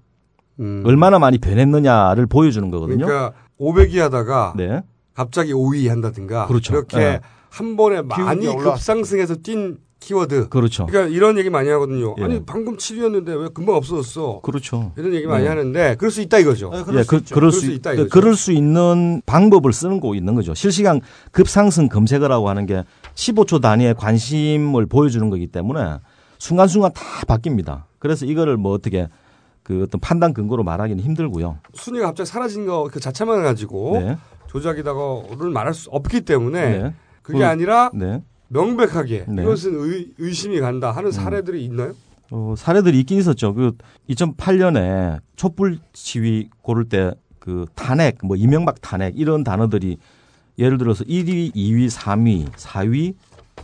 음. 얼마나 많이 변했느냐를 보여주는 거거든요. 그러니까 500위 하다가 네. 갑자기 5위 한다든가 그렇죠. 이렇게 네. 한 번에 많이 급상승해서 뛴 키워드. 그렇죠. 그러니까 이런 얘기 많이 하거든요. 예. 아니 방금 7위였는데 왜 금방 없어졌어? 그렇죠. 이런 얘기 많이 네. 하는데 그럴 수 있다 이거죠. 예, 그, 그럴 수, 있다 그, 이거죠. 그럴 수 있는 방법을 쓰는 거 있는 거죠. 실시간 급상승 검색어라고 하는 게 15초 단위의 관심을 보여주는 거기 때문에 순간순간 다 바뀝니다. 그래서 이거를 뭐 어떻게 그 어떤 판단 근거로 말하기는 힘들고요. 순위가 갑자기 사라진 거 그 자체만 가지고 네. 조작이다고를 말할 수 없기 때문에 네. 그게 그- 아니라 네. 명백하게 네. 이것은 의, 의심이 간다 하는 사례들이 있나요? 어, 사례들이 있긴 있었죠. 그 2008년에 촛불 시위 고를 때 그 탄핵, 뭐 이명박 탄핵 이런 단어들이 예를 들어서 1위, 2위, 3위, 4위,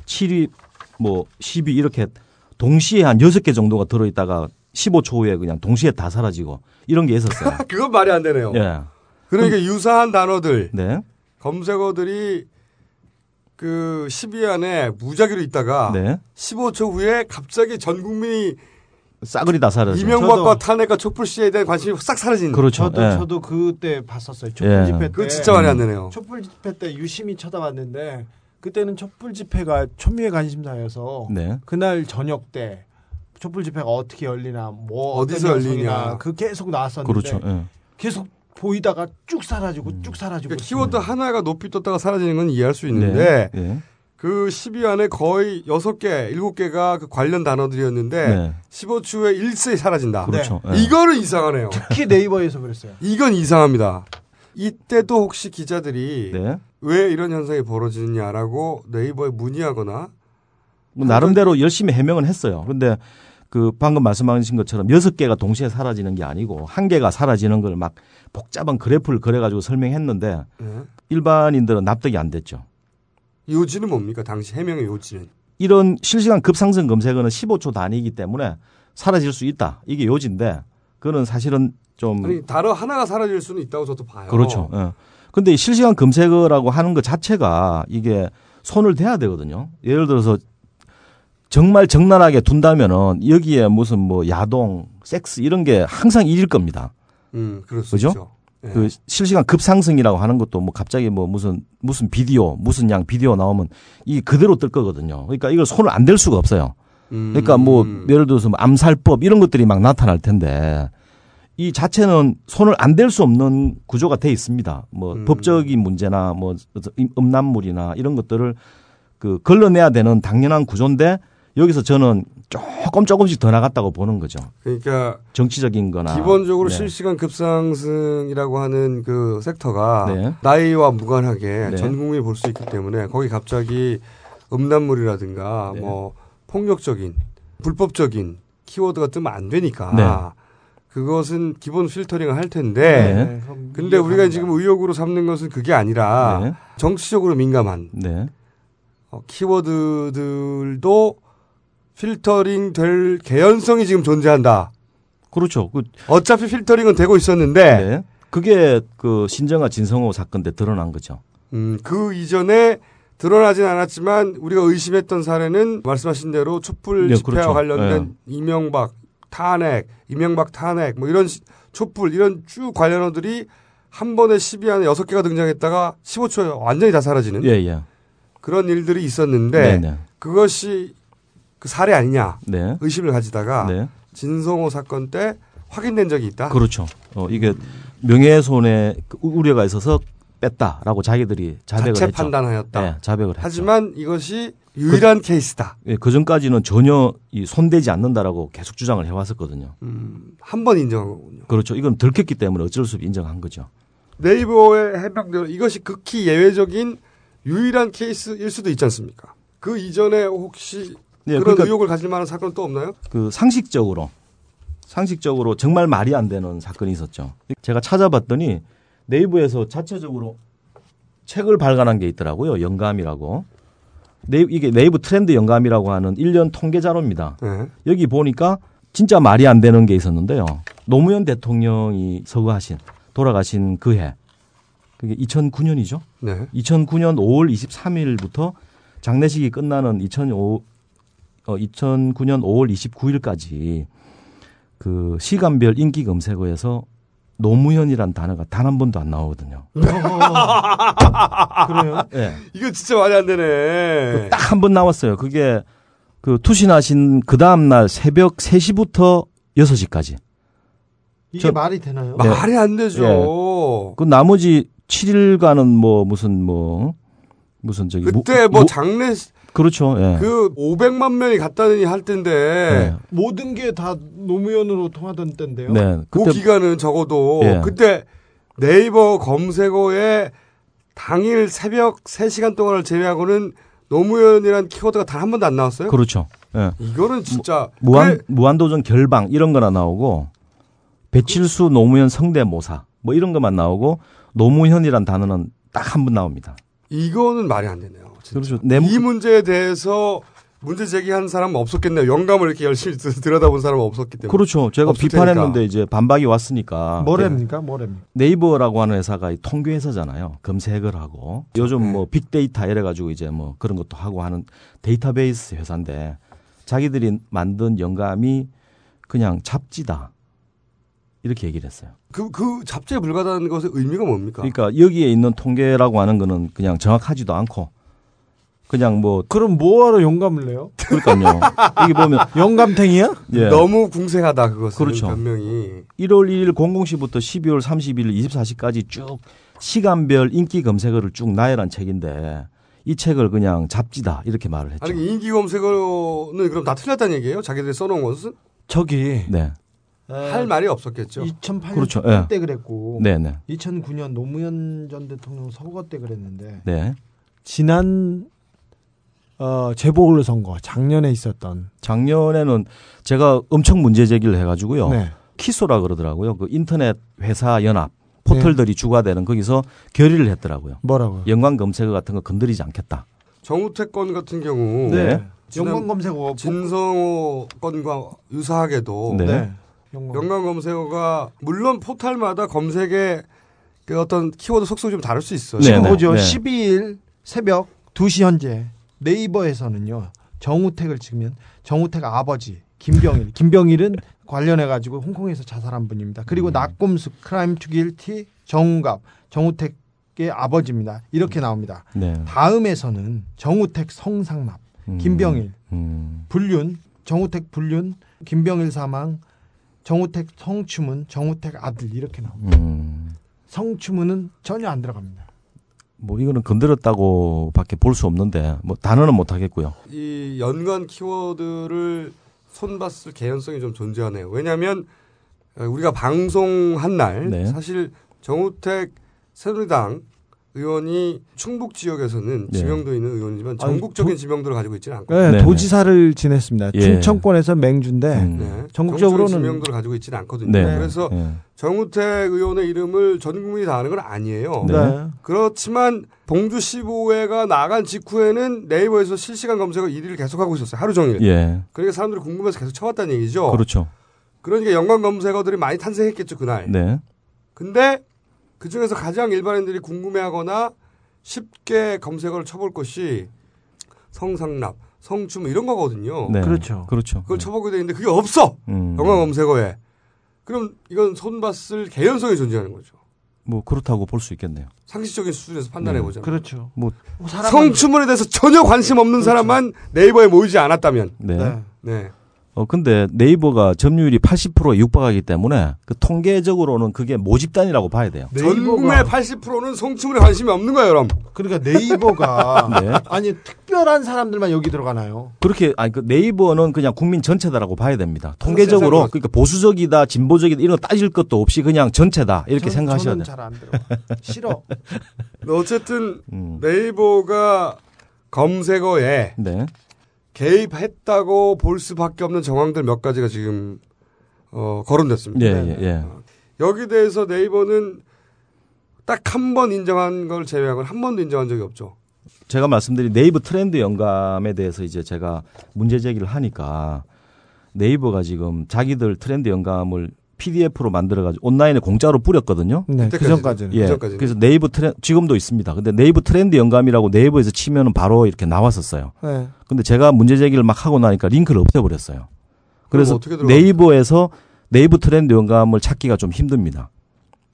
7위, 뭐 10위 이렇게 동시에 한 6개 정도가 들어있다가 15초 후에 그냥 동시에 다 사라지고 이런 게 있었어요. 그건 말이 안 되네요. 예. 그러니까 유사한 단어들 네. 검색어들이 그 10위 안에 무작위로 있다가 네. 15초 후에 갑자기 전 국민이 싸그리 다 사라져. 이명박과 탄핵과 촛불 시위에 대한 관심이 싹 사라진. 그렇죠. 저도 예. 저도 그때 봤었어요. 촛불 예. 집회 때. 그거 진짜 말이 안 되네요. 촛불 집회 때 유심히 쳐다봤는데 그때는 촛불 집회가 초미의 관심사여서 네. 그날 저녁 때 촛불 집회가 어떻게 열리나 뭐 어디서 열리냐. 그 계속 나왔었는데 그렇죠. 예. 계속 보이다가 쭉 사라지고 음. 쭉 사라지고 그러니까 키워드 하나가 높이 떴다가 사라지는 건 이해할 수 있는데 네. 예. 그 10위 안에 거의 6개, 7개가 그 관련 단어들이었는데 네. 15초 후에 일세에 사라진다. 그렇죠. 네. 예. 이거는 이상하네요. 특히 네이버에서 그랬어요. 이건 이상합니다. 이때도 혹시 기자들이 네. 왜 이런 현상이 벌어지느냐라고 네이버에 문의하거나 뭐 나름대로 열심히 해명은 했어요. 근데 그 방금 말씀하신 것처럼 여섯 개가 동시에 사라지는 게 아니고 한 개가 사라지는 걸 막 복잡한 그래프를 그려가지고 설명했는데 네. 일반인들은 납득이 안 됐죠. 요지는 뭡니까? 당시 해명의 요지는. 이런 실시간 급상승 검색어는 15초 단위이기 때문에 사라질 수 있다. 이게 요지인데 그거는 사실은 좀 아니 단어 하나가 사라질 수는 있다고 저도 봐요. 그렇죠. 예. 근데 이 실시간 검색어라고 하는 것 자체가 이게 손을 대야 되거든요. 예를 들어서 정말 적나라하게 둔다면은 여기에 무슨 뭐 야동, 섹스 이런 게 항상 일일 겁니다. 음. 예. 그 실시간 급상승이라고 하는 것도 뭐 갑자기 뭐 무슨 무슨 비디오, 무슨 양 비디오 나오면 이 그대로 뜰 거거든요. 그러니까 이걸 손을 안 댈 수가 없어요. 그러니까 뭐 예를 들어서 뭐 암살법 이런 것들이 막 나타날 텐데 이 자체는 손을 안 댈 수 없는 구조가 돼 있습니다. 뭐 음. 법적인 문제나 뭐 음란물이나 이런 것들을 그 걸러내야 되는 당연한 구조인데 여기서 저는 조금 조금씩 더 나갔다고 보는 거죠. 그러니까 정치적인 거나 기본적으로 네. 실시간 급상승이라고 하는 그 섹터가 네. 나이와 무관하게 네. 전 국민이 볼 수 있기 때문에 거기 갑자기 음란물이라든가 네. 뭐 폭력적인 불법적인 키워드가 뜨면 안 되니까 네. 그것은 기본 필터링을 할 텐데 네. 근데 우리가 지금 의혹으로 삼는 것은 그게 아니라 네. 정치적으로 민감한 네. 어, 키워드들도 필터링 될 개연성이 지금 존재한다. 그렇죠. 그 어차피 필터링은 되고 있었는데 네. 그게 그 신정아 진성호 사건 때 드러난 거죠. 음, 그 이전에 드러나진 않았지만 우리가 의심했던 사례는 말씀하신 대로 촛불 네, 집회와 그렇죠. 관련된 네. 이명박 탄핵, 이명박 탄핵 뭐 이런 시- 촛불 이런 쭉 관련어들이 한 번에 10위 안에 6개가 등장했다가 15초에 완전히 다 사라지는 예, 예. 그런 일들이 있었는데 네, 네. 그것이 그 사례 아니냐 네. 의심을 가지다가 네. 진성호 사건 때 확인된 적이 있다. 그렇죠. 어, 이게 명예훼손에 그 우려가 있어서 뺐다라고 자기들이 자백을 자체 했죠. 판단하였다. 네, 자백을 했죠. 하지만 이것이 유일한 케이스다. 예, 그 전까지는 전혀 이 손대지 않는다라고 계속 주장을 해왔었거든요. 한번 인정한 거군요. 그렇죠. 이건 들켰기 때문에 어쩔 수 없이 인정한 거죠. 네이버의 해명대로 이것이 극히 예외적인 유일한 케이스일 수도 있지 않습니까? 그 이전에 혹시 네, 그런 그러니까- 의혹을 가질 만한 사건 또 없나요? 그 상식적으로 상식적으로 정말 말이 안 되는 사건이 있었죠. 제가 찾아봤더니 네이버에서 자체적으로 책을 발간한 게 있더라고요. 영감이라고. 네이, 이게 네이버 트렌드 영감이라고 하는 1년 통계 자료입니다. 네. 여기 보니까 진짜 말이 안 되는 게 있었는데요. 노무현 대통령이 서거하신 돌아가신 그 해. 그게 2009년이죠. 네. 2009년 5월 23일부터 장례식이 끝나는 2005 어, 2009년 5월 29일까지 그 시간별 인기 검색어에서 노무현이란 단어가 단 한 번도 안 나오거든요. 그래요? 예. 이거 진짜 말이 안 되네. 딱 한 번 나왔어요. 그게 그 투신하신 그 다음 날 새벽 3시부터 6시까지. 이게 저- 말이 되나요? 네. 말이 안 되죠. 예. 그 나머지 7일간은 뭐 무슨 뭐 무슨 저기 그때 뭐 장례 그렇죠. 예. 그 500만 명이 갔다느니 할 텐데 네. 모든 게 다 노무현으로 통하던 때인데요. 네. 그 그때 기간은 적어도 예. 그때 네이버 검색어에 당일 새벽 3시간 동안을 제외하고는 노무현이란 키워드가 단 한 번도 안 나왔어요? 그렇죠. 예. 이거는 진짜 무한 그래, 무한도전 결방 이런 거나 나오고 배칠수 노무현 성대모사 뭐 이런 것만 나오고 노무현이란 단어는 딱 한 번 나옵니다. 이거는 말이 안 되네요. 그렇죠. 내이 문제에 대해서 문제 제기한 사람은 없었겠네요. 영감을 이렇게 열심히 들- 들여다본 사람은 없었기 때문에. 그렇죠. 제가 비판했는데 테니까. 이제 반박이 왔으니까 뭐랍니까? 뭐랍니까? 네이버라고 하는 회사가 이 통계 회사잖아요. 검색을 하고 요즘 네. 뭐 빅데이터 이래 가지고 이제 뭐 그런 것도 하고 하는 데이터베이스 회사인데 자기들이 만든 영감이 그냥 잡지다. 이렇게 얘기를 했어요. 그, 그 잡지에 불과하다는 것의 의미가 뭡니까? 그러니까 여기에 있는 통계라고 하는 거는 그냥 정확하지도 않고 그냥 뭐 그럼 뭐하러 영감을 내요? 그러니까요. 이게 보면 영감탱이야? 예. 너무 궁색하다 그것은 그렇죠. 변명이 1월 1일 00시부터 12월 30일 24시까지 쭉 시간별 인기 검색어를 쭉 나열한 책인데 이 책을 그냥 잡지다 이렇게 말을 했죠. 아니 인기 검색어는 그럼 다 틀렸다는 얘기예요? 자기들이 써놓은 것은 저기 네. 할 말이 없었겠죠. 2008년 그렇죠. 총선 예. 때 그랬고 네 네. 2009년 노무현 전 대통령 선거 때 그랬는데 네. 지난 어, 재보궐 선거 작년에 있었던 작년에는 제가 엄청 문제 제기를 해가지고요. 네. 키소라 그러더라고요. 그 인터넷 회사 연합 포털들이 주가 되는 거기서 결의를 했더라고요. 뭐라고요? 연관 검색어 같은 거 건드리지 않겠다. 정우택 건 같은 경우 네. 연관 검색어 진성호 건과 유사하게도 네. 네. 연관 검색어가 물론 포털마다 검색의 그 어떤 키워드 속성이 좀 다를 수 있어요. 네, 지금 네, 보죠. 네. 12일 새벽 2시 현재 네이버에서는요. 정우택을 치면 정우택 아버지 김병일. 김병일은 관련해 가지고 홍콩에서 자살한 분입니다. 음. 그리고 낙곰수 크라임 투길티 정우갑 정우택의 아버지입니다. 이렇게 나옵니다. 네. 다음에서는 정우택 성상납 음. 김병일 음. 불륜 정우택 불륜 김병일 사망 정우택 성추문 정우택 아들 이렇게 나옵니다. 음. 성추문은 전혀 안 들어갑니다. 뭐 이거는 건드렸다고 밖에 볼 수 없는데 뭐 단어는 못 하겠고요. 이 연관 키워드를 손봤을 개연성이 좀 존재하네요. 왜냐하면 어, 우리가 방송한 날 네. 사실 정우택 새누리당 의원이 충북 지역에서는 네. 지명도 있는 의원이지만 전국적인 도- 지명도를 가지고 있지는 않거든요. 네, 네, 도지사를 지냈습니다. 예. 충청권에서 맹주인데 음. 네. 전국적으로는- 지명도를 가지고 있지는 않거든요. 네. 그래서 네. 정우택 의원의 이름을 전 국민이 다 아는 건 아니에요. 네. 그렇지만 봉주 15회가 나간 직후에는 네이버에서 실시간 검색어 1위를 계속하고 있었어요. 하루 종일. 예. 그러니까 사람들이 궁금해서 계속 쳐왔다는 얘기죠. 그렇죠. 그러니까 연관 검색어들이 많이 탄생했겠죠 그날. 네. 근데 그 중에서 가장 일반인들이 궁금해하거나 쉽게 검색어를 쳐볼 것이 성상납, 성춤 이런 거거든요. 네. 그렇죠. 그렇죠. 그걸 쳐보게 되는데 그게 없어. 음. 연관 검색어에. 그럼 이건 손봤을 개연성이 존재하는 거죠. 뭐 그렇다고 볼 수 있겠네요. 상식적인 수준에서 판단해 보자. 그렇죠. 뭐 사람은- 성추문에 대해서 전혀 관심 없는 사람만 네이버에 모이지 않았다면. 네. 네. 네. 어 근데 네이버가 점유율이 80%에 육박하기 때문에 그 통계적으로는 그게 모집단이라고 봐야 돼요. 전국의 80%는 성추문에 관심이 없는 거예요, 그럼. 그러니까 네이버가 네. 아니 특별한 사람들만 여기 들어가나요? 그렇게 아니 그 네이버는 그냥 국민 전체다라고 봐야 됩니다. 통계적으로 세상에. 그러니까 보수적이다, 진보적이다 이런 거 따질 것도 없이 그냥 전체다 이렇게 전- 생각하셔야 저는 돼요. 잘안 들어. 싫어. 근데 어쨌든 음. 네이버가 검색어에 네. 개입했다고 볼 수밖에 없는 정황들 몇 가지가 지금 어, 거론됐습니다. 예, 예, 예. 여기 대해서 네이버는 딱 한 번 인정한 걸 제외하고는 한 번도 인정한 적이 없죠. 제가 말씀드린 네이버 트렌드 영감에 대해서 이제 제가 문제 제기를 하니까 네이버가 지금 자기들 트렌드 영감을 PDF로 만들어가지고 온라인에 공짜로 뿌렸거든요. 네, 그 전까지는. 예. 그전까지는. 그래서 네이버 트렌 지금도 있습니다. 근데 네이버 트렌드 영감이라고 네이버에서 치면은 바로 이렇게 나왔었어요. 네. 근데 제가 문제 제기를 막 하고 나니까 링크를 없애버렸어요. 그래서 들어갑니까? 네이버에서 네이버 트렌드 연감을 찾기가 좀 힘듭니다.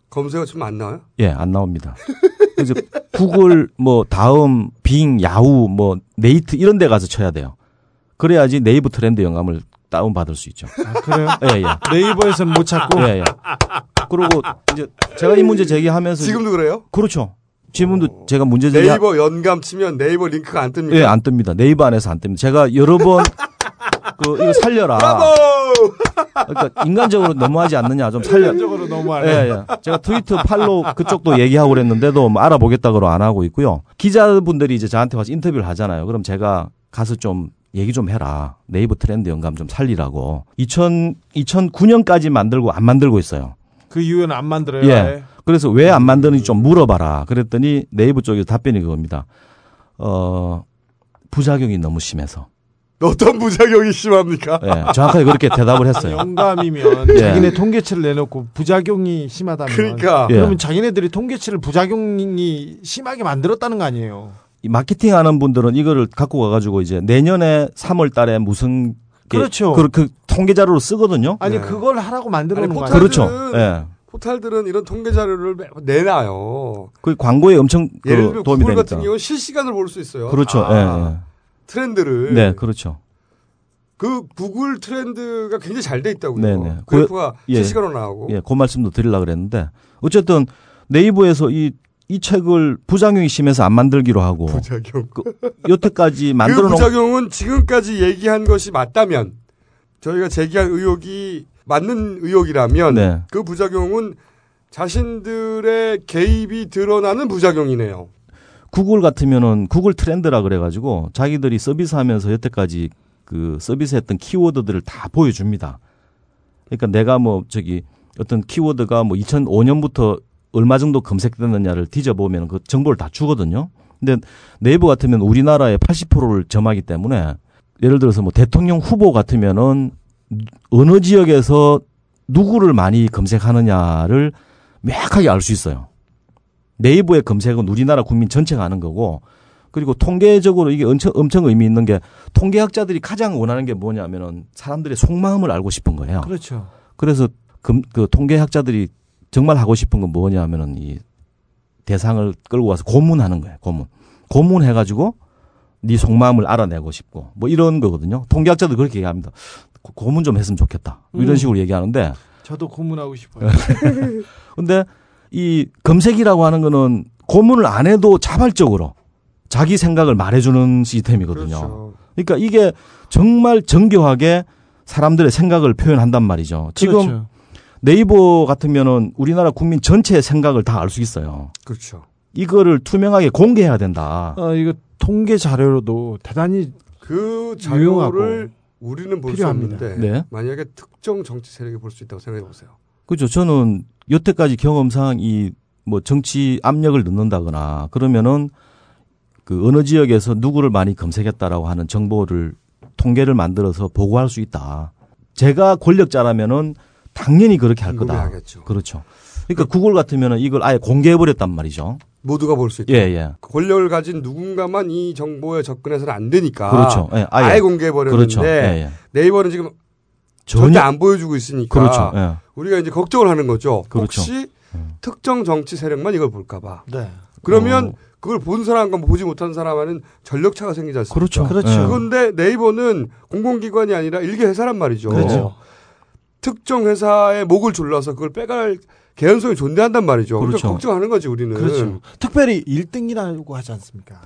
검색어 지금 안 나와요? 예, 안 나옵니다. 그래서 구글 뭐 다음 빙 야후 뭐 네이트 이런 데 가서 쳐야 돼요. 그래야지 네이버 트렌드 연감을 다운 받을 수 있죠. 아, 그래요? 예, 예. 네이버에서는 못 찾고. 예, 예. 그리고 이제 제가 이 문제 제기하면서 지금도 그래요? 그렇죠. 지금도 제가 문제 제기 네이버 연감 치면 네이버 링크가 안 뜹니까? 예, 안 뜹니다. 네이버 안에서 안 뜹니다. 제가 여러 번 그 이거 살려라. 그러니까 인간적으로 너무하지 않느냐 좀 살려. 인간적으로 너무하네. 예, 예. 제가 트위터 팔로 그쪽도 얘기하고 그랬는데도 뭐 알아보겠다고 안 하고 있고요. 기자분들이 이제 저한테 와서 인터뷰를 하잖아요. 그럼 제가 가서 좀 얘기 좀 해라. 네이버 트렌드 영감 좀 살리라고. 2000 2009년까지 만들고 안 만들고 있어요. 그 이후에는 안 만들어요. 예. 아예. 그래서 왜 안 만드는지 좀 물어봐라. 그랬더니 네이버 쪽에서 답변이 그겁니다. 어, 부작용이 너무 심해서. 어떤 부작용이 심합니까? 예, 정확하게 그렇게 대답을 했어요. 영감이면 예. 자기네 통계치를 내놓고 부작용이 심하다면 그러니까. 그러면 예. 자기네들이 통계치를 부작용이 심하게 만들었다는 거 아니에요. 이 마케팅 하는 분들은 이거를 갖고 가가지고 이제 내년에 3월 달에 무슨 그렇죠. 그, 그 통계 자료로 쓰거든요. 아니 네. 그걸 하라고 만들어 놓은 거 아니에요? 그렇죠. 포탈들은, 예. 포탈들은 이런 통계 자료를 매- 내놔요. 그 광고에 엄청 그 예를 들면 도움이 구글 되니까. 같은 경우는 실시간으로 볼 수 있어요. 그렇죠. 아, 예, 트렌드를. 예. 네, 그렇죠. 그 구글 트렌드가 굉장히 잘 돼 있다고요. 네, 네. 그래프가 예. 실시간으로 나오고. 예, 그 말씀도 드리려고 그랬는데 어쨌든 네이버에서 이, 이 책을 부작용이 심해서 안 만들기로 하고 부작용. 여태까지 만들어 그 놓은 부작용은 지금까지 얘기한 것이 맞다면 저희가 제기한 의혹이 맞는 의혹이라면 네. 그 부작용은 자신들의 개입이 드러나는 부작용이네요. 구글 같으면은 구글 트렌드라 그래가지고 자기들이 서비스하면서 여태까지 그 서비스했던 키워드들을 다 보여줍니다. 그러니까 내가 뭐 저기 어떤 키워드가 뭐 2005년부터 얼마 정도 검색됐느냐를 뒤져보면 그 정보를 다 주거든요. 근데 네이버 같으면 우리나라의 80%를 점하기 때문에 예를 들어서 뭐 대통령 후보 같으면은 어느 지역에서 누구를 많이 검색하느냐를 명확하게 알 수 있어요. 네이버의 검색은 우리나라 국민 전체가 하는 거고 그리고 통계적으로 이게 엄청, 엄청 의미 있는 게 통계학자들이 가장 원하는 게 뭐냐면은 사람들의 속마음을 알고 싶은 거예요. 그렇죠. 그래서 금, 그 통계학자들이 정말 하고 싶은 건 뭐냐면은 이 대상을 끌고 와서 고문하는 거예요. 고문. 고문해 가지고 네 속마음을 알아내고 싶고 뭐 이런 거거든요. 통계학자도 그렇게 얘기합니다. 고- 고문 좀 했으면 좋겠다. 뭐 이런 음. 식으로 얘기하는데 저도 고문하고 싶어요. 근데 이 검색이라고 하는 거는 고문을 안 해도 자발적으로 자기 생각을 말해주는 시스템이거든요. 그렇죠. 그러니까 이게 정말 정교하게 사람들의 생각을 표현한단 말이죠. 지금 그렇죠. 네이버 같으면은 우리나라 국민 전체의 생각을 다 알 수 있어요. 그렇죠. 이거를 투명하게 공개해야 된다. 어, 이거 통계 자료로도 대단히 그 유용하고 자료를 우리는 볼수 필요합니다. 없는데 네. 만약에 특정 정치 세력이 볼 수 있다고 생각해 보세요. 그죠. 저는 여태까지 경험상 이 뭐 정치 압력을 넣는다거나 그러면은 그 어느 지역에서 누구를 많이 검색했다라고 하는 정보를 통계를 만들어서 보고할 수 있다. 제가 권력자라면은 당연히 그렇게 할 거다. 궁금해하겠죠. 그렇죠. 그러니까 구글 같으면은 이걸 아예 공개해 버렸단 말이죠. 모두가 볼 수 있다. 예, 예. 권력을 가진 누군가만 이 정보에 접근해서는 안 되니까. 그렇죠. 예, 아예. 아예, 공개해 버렸는데 그렇죠. 예, 예. 네이버는 지금 전혀- 절대 안 보여주고 있으니까 그렇죠. 예. 우리가 이제 걱정을 하는 거죠. 그렇죠. 혹시 특정 정치 세력만 이걸 볼까봐. 네. 그러면 어. 그걸 본 사람과 보지 못한 사람은 전력차가 생기지 않습니까? 그렇죠. 그렇죠. 예. 그런데 네이버는 공공기관이 아니라 일개 회사란 말이죠. 그렇죠. 특정 회사의 목을 졸라서 그걸 빼갈 개연성이 존재한단 말이죠. 그러니까 그렇죠. 걱정하는 거지 우리는. 그렇죠. 특별히 1등이라고 하지 않습니까?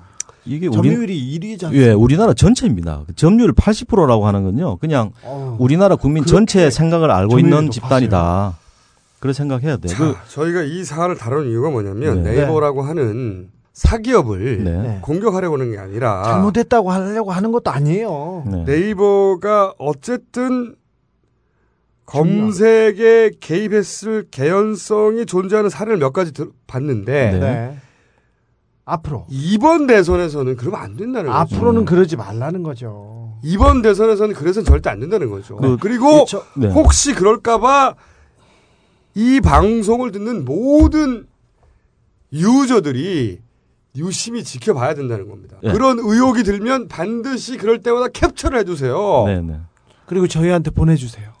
이게 우리 점유율이 1위지 않습니까? 예, 우리나라 전체입니다. 그 점유율 80%라고 하는 건요. 그냥 어우, 우리나라 국민 그렇게 전체의 생각을 알고 있는 집단이다. 그렇게 생각해야 돼. 자, 그, 저희가 이 사안을 다루는 이유가 뭐냐면 네. 네이버라고 하는 사기업을 네. 네. 공격하려고 하는 게 아니라 잘못했다고 하려고 하는 것도 아니에요. 네. 네이버가 어쨌든 검색에 개입했을 개연성이 존재하는 사례를 몇 가지 들- 봤는데 네. 네. 앞으로 이번 대선에서는 그러면 안 된다는 거죠. 앞으로는 그러지 말라는 거죠. 이번 대선에서는 그래서는 절대 안 된다는 거죠. 그- 그리고 저- 네. 혹시 그럴까봐 이 방송을 듣는 모든 유저들이 유심히 지켜봐야 된다는 겁니다. 네. 그런 의혹이 들면 반드시 그럴 때마다 캡처를 해두세요. 네, 네. 그리고 저희한테 보내주세요.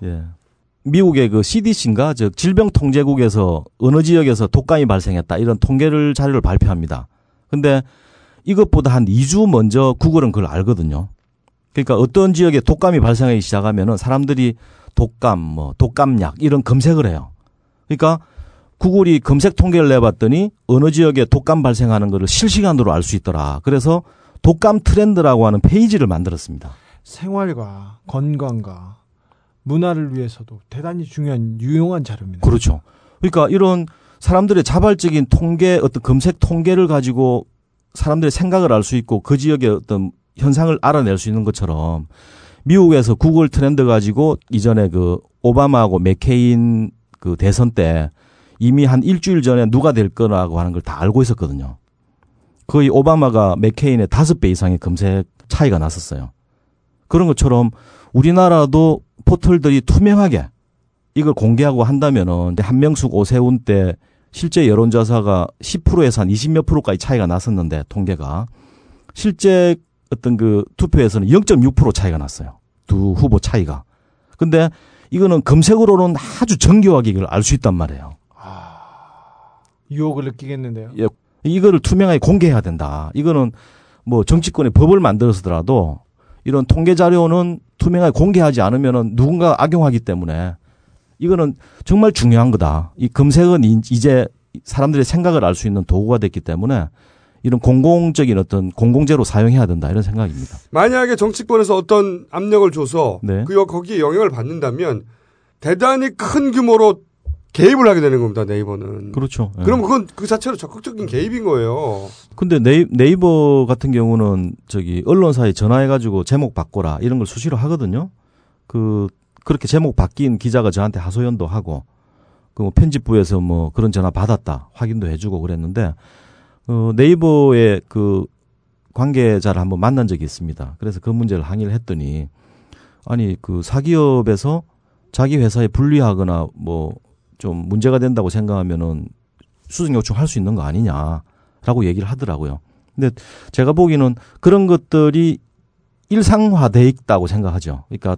예. 미국의 그 CDC인가, 즉 질병통제국에서 어느 지역에서 독감이 발생했다 이런 통계를 자료를 발표합니다. 근데 이것보다 한 2주 먼저 구글은 그걸 알거든요. 그러니까 어떤 지역에 독감이 발생하기 시작하면은 사람들이 독감, 뭐 독감약 이런 검색을 해요. 그러니까 구글이 검색 통계를 내봤더니 어느 지역에 독감 발생하는 것을 실시간으로 알 수 있더라. 그래서 독감 트렌드라고 하는 페이지를 만들었습니다. 생활과 건강과 문화를 위해서도 대단히 중요한 유용한 자료입니다. 그렇죠. 그러니까 이런 사람들의 자발적인 통계 어떤 검색 통계를 가지고 사람들의 생각을 알 수 있고 그 지역의 어떤 현상을 알아낼 수 있는 것처럼 미국에서 구글 트렌드 가지고 이전에 그 오바마하고 맥케인 그 대선 때 이미 한 일주일 전에 누가 될 거라고 하는 걸 다 알고 있었거든요. 거의 오바마가 맥케인의 다섯 배 이상의 검색 차이가 났었어요. 그런 것처럼 우리나라도 포털들이 투명하게 이걸 공개하고 한다면은 근데 한명숙 오세훈 때 실제 여론조사가 10%에서 한 20몇 프로까지 차이가 났었는데 통계가 실제 어떤 그 투표에서는 0.6% 차이가 났어요. 두 후보 차이가. 근데 이거는 검색으로는 아주 정교하게 이걸 알 수 있단 말이에요. 유혹을 느끼겠는데요. 예, 이거를 투명하게 공개해야 된다. 이거는 뭐 정치권의 법을 만들어서더라도 이런 통계 자료는 투명하게 공개하지 않으면은 누군가 악용하기 때문에 이거는 정말 중요한 거다. 이 검색은 이- 이제 사람들의 생각을 알 수 있는 도구가 됐기 때문에 이런 공공적인 어떤 공공재로 사용해야 된다 이런 생각입니다. 만약에 정치권에서 어떤 압력을 줘서 네. 그 여- 거기에 영향을 받는다면 대단히 큰 규모로 개입을 하게 되는 겁니다. 네이버는. 그렇죠. 예. 그럼 그건 그 자체로 적극적인 개입인 거예요. 근데 네이, 네이 버 같은 경우는 저기 언론사에 전화해가지고 제목 바꿔라 이런 걸 수시로 하거든요. 그 그렇게 제목 바뀐 기자가 저한테 하소연도 하고 그 뭐 편집부에서 뭐 그런 전화 받았다 확인도 해주고 그랬는데 어, 네이버의 그 관계자를 한번 만난 적이 있습니다. 그래서 그 문제를 항의를 했더니 아니 그 사기업에서 자기 회사에 불리하거나 뭐 좀 문제가 된다고 생각하면은 수정 요청할 수 있는 거 아니냐라고 얘기를 하더라고요. 근데 제가 보기에는 그런 것들이 일상화돼 있다고 생각하죠. 그러니까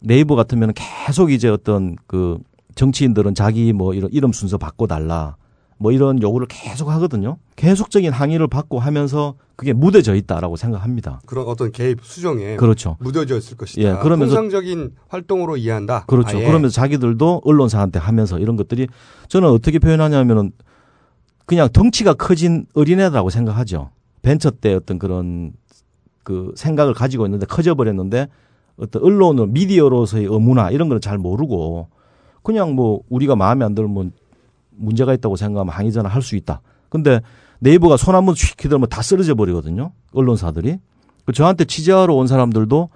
네이버 같으면 계속 이제 어떤 그 정치인들은 자기 뭐 이런 이름 순서 바꿔달라 뭐 이런 요구를 계속 하거든요. 계속적인 항의를 받고 하면서 그게 묻어져 있다라고 생각합니다. 그런 어떤 개입 수정에 그렇죠. 묻어져 있을 것이다. 예, 그러면서- 통상적인 활동으로 이해한다. 그렇죠. 아예. 그러면서 자기들도 언론사한테 하면서 이런 것들이 저는 어떻게 표현하냐면은 그냥 덩치가 커진 어린애라고 생각하죠. 벤처 때 어떤 그런 그 생각을 가지고 있는데 커져버렸는데 어떤 언론은 미디어로서의 의무나 이런 걸 잘 모르고 그냥 뭐 우리가 마음에 안 들면 문제가 있다고 생각하면 항의 전화 할 수 있다. 근데 네이버가 손 한번 휙 휘두르면 다 쓰러져 버리거든요. 언론사들이. 그 저한테 취재하러 온 사람들도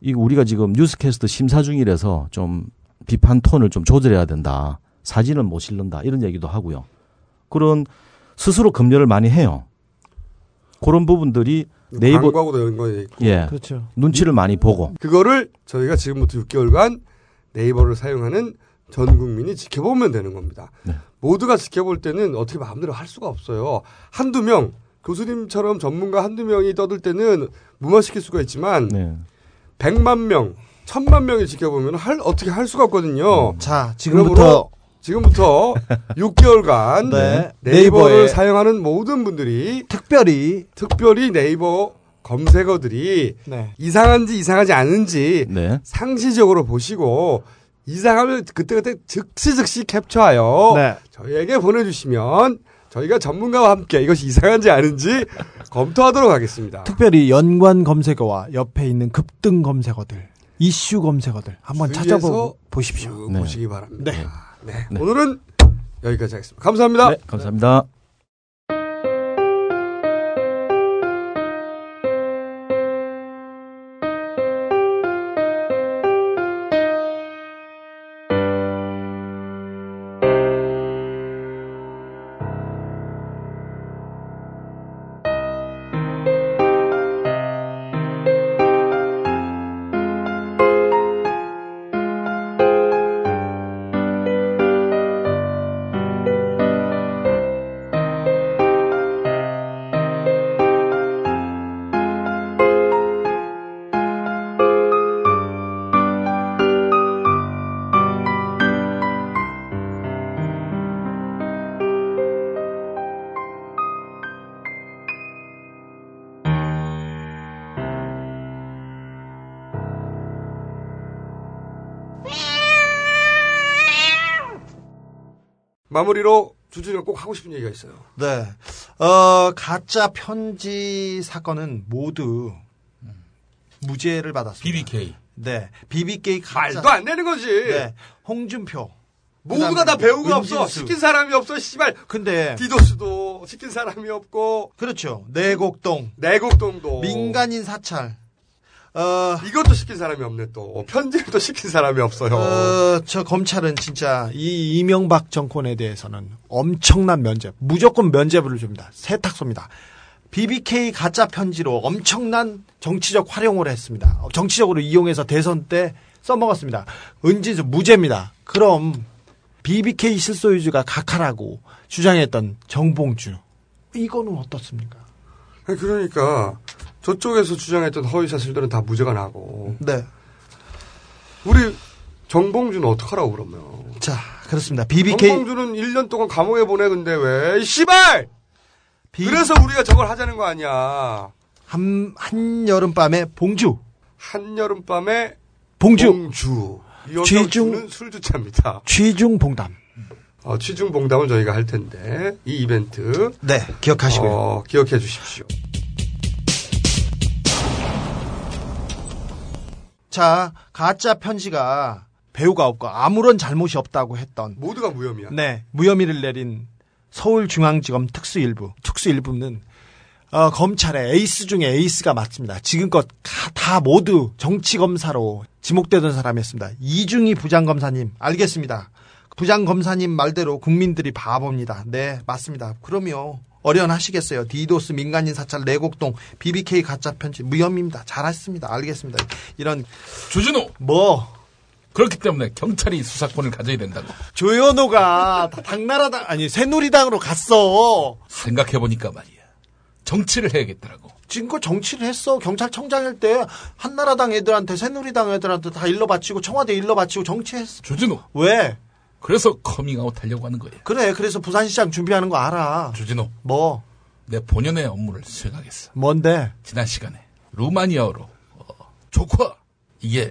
이 우리가 지금 뉴스캐스트 심사 중이라서 좀 비판 톤을 좀 조절해야 된다. 사진을 못 실른다. 이런 얘기도 하고요. 그런 스스로 검열을 많이 해요. 그런 부분들이 네이버 광고하고도 연관이 있고. 예. 그렇죠. 눈치를 많이 보고 그거를 저희가 지금부터 6개월간 네이버를 사용하는 전 국민이 지켜보면 되는 겁니다. 네. 모두가 지켜볼 때는 어떻게 마음대로 할 수가 없어요. 한두 명, 교수님처럼 전문가 한두 명이 떠들 때는 무마시킬 수가 있지만 네. 100만 명, 1000만 명이 지켜보면 할 어떻게 할 수가 없거든요. 음. 자, 지금부터 지금부터 6개월간 네. 네이버에- 사용하는 모든 분들이 특별히 특별히 네이버 검색어들이 네. 이상한지 이상하지 않은지 네. 상시적으로 보시고 이상하면 그때그때 즉시 즉시 캡처하여 네. 저희에게 보내주시면 저희가 전문가와 함께 이것이 이상한지 아닌지 검토하도록 하겠습니다. 특별히 연관 검색어와 옆에 있는 급등 검색어들, 이슈 검색어들 한번 주의해서 찾아보 보십시오. 그 보시기 바랍니다. 네. 네. 네. 오늘은 여기까지 하겠습니다. 감사합니다. 네, 감사합니다. 마무리로 주준이가 꼭 하고 싶은 얘기가 있어요. 네. 어, 가짜 편지 사건은 모두 무죄를 받았습니다. BBK. 네. BBK 가짜. 말도 안 되는 거지. 네. 홍준표. 모두가 다 배우가 없어. 은진수. 시킨 사람이 없어. 씨발. 근데 디도스도 시킨 사람이 없고 그렇죠. 내곡동, 내곡동도 민간인 사찰. 어, 이것도 시킨 사람이 없네 또. 편집도 시킨 사람이 없어요. 어, 저 검찰은 진짜 이 이명박 정권에 대해서는 엄청난 면죄, 무조건 면죄부를 줍니다. 세탁소입니다. BBK 가짜 편지로 엄청난 정치적 활용을 했습니다. 어, 정치적으로 이용해서 대선 때 써먹었습니다. 은진수 무죄입니다. 그럼 BBK 실소유주가 각하라고 주장했던 정봉주 이거는 어떻습니까? 그러니까 저쪽에서 주장했던 허위 사실들은 다 무죄가 나고 네. 우리 정봉주는 어떡하라고 그러면. 자, 그렇습니다. BBK 정봉주는 1년 동안 감옥에 보내 근데 왜? 이 씨발! 그래서 우리가 저걸 하자는 거 아니야. 한, 한여름밤에 봉주. 한여름밤에 봉주. 봉주. 취중- 취중 술주차입니다. 취중 봉담. 어, 취중 봉담은 저희가 할 텐데 이 이벤트 네, 기억하시고요. 어, 기억해 주십시오. 자, 가짜 편지가 배후가 없고 아무런 잘못이 없다고 했던 모두가 무혐의야. 네, 무혐의를 내린 서울중앙지검 특수일부. 특수일부는 어, 검찰의 에이스 중에 에이스가 맞습니다. 지금껏 가- 다 모두 정치 검사로 지목되던 사람이었습니다. 이중희 부장검사님 알겠습니다. 부장검사님 말대로 국민들이 바보입니다. 네, 맞습니다. 그럼요. 어련하시겠어요. 디도스 민간인 사찰 내곡동 BBK 가짜 편지 무혐의입니다. 잘하셨습니다. 알겠습니다. 이런 주진우 뭐 그렇기 때문에 경찰이 수사권을 가져야 된다고 조현오가 다 당나라당 아니 새누리당으로 갔어. 생각해 보니까 말이야 정치를 해야겠더라고. 지금껏 정치를 했어. 경찰청장일 때 한나라당 애들한테 새누리당 애들한테 다 일러 바치고 청와대 일러 바치고 정치했어. 주진우 왜? 그래서 커밍아웃 하려고 하는 거야. 그래. 그래서 부산시장 준비하는 거 알아. 주진우 뭐? 내 본연의 업무를 수행하겠어. 뭔데? 지난 시간에 루마니아어로 어, 조커 이게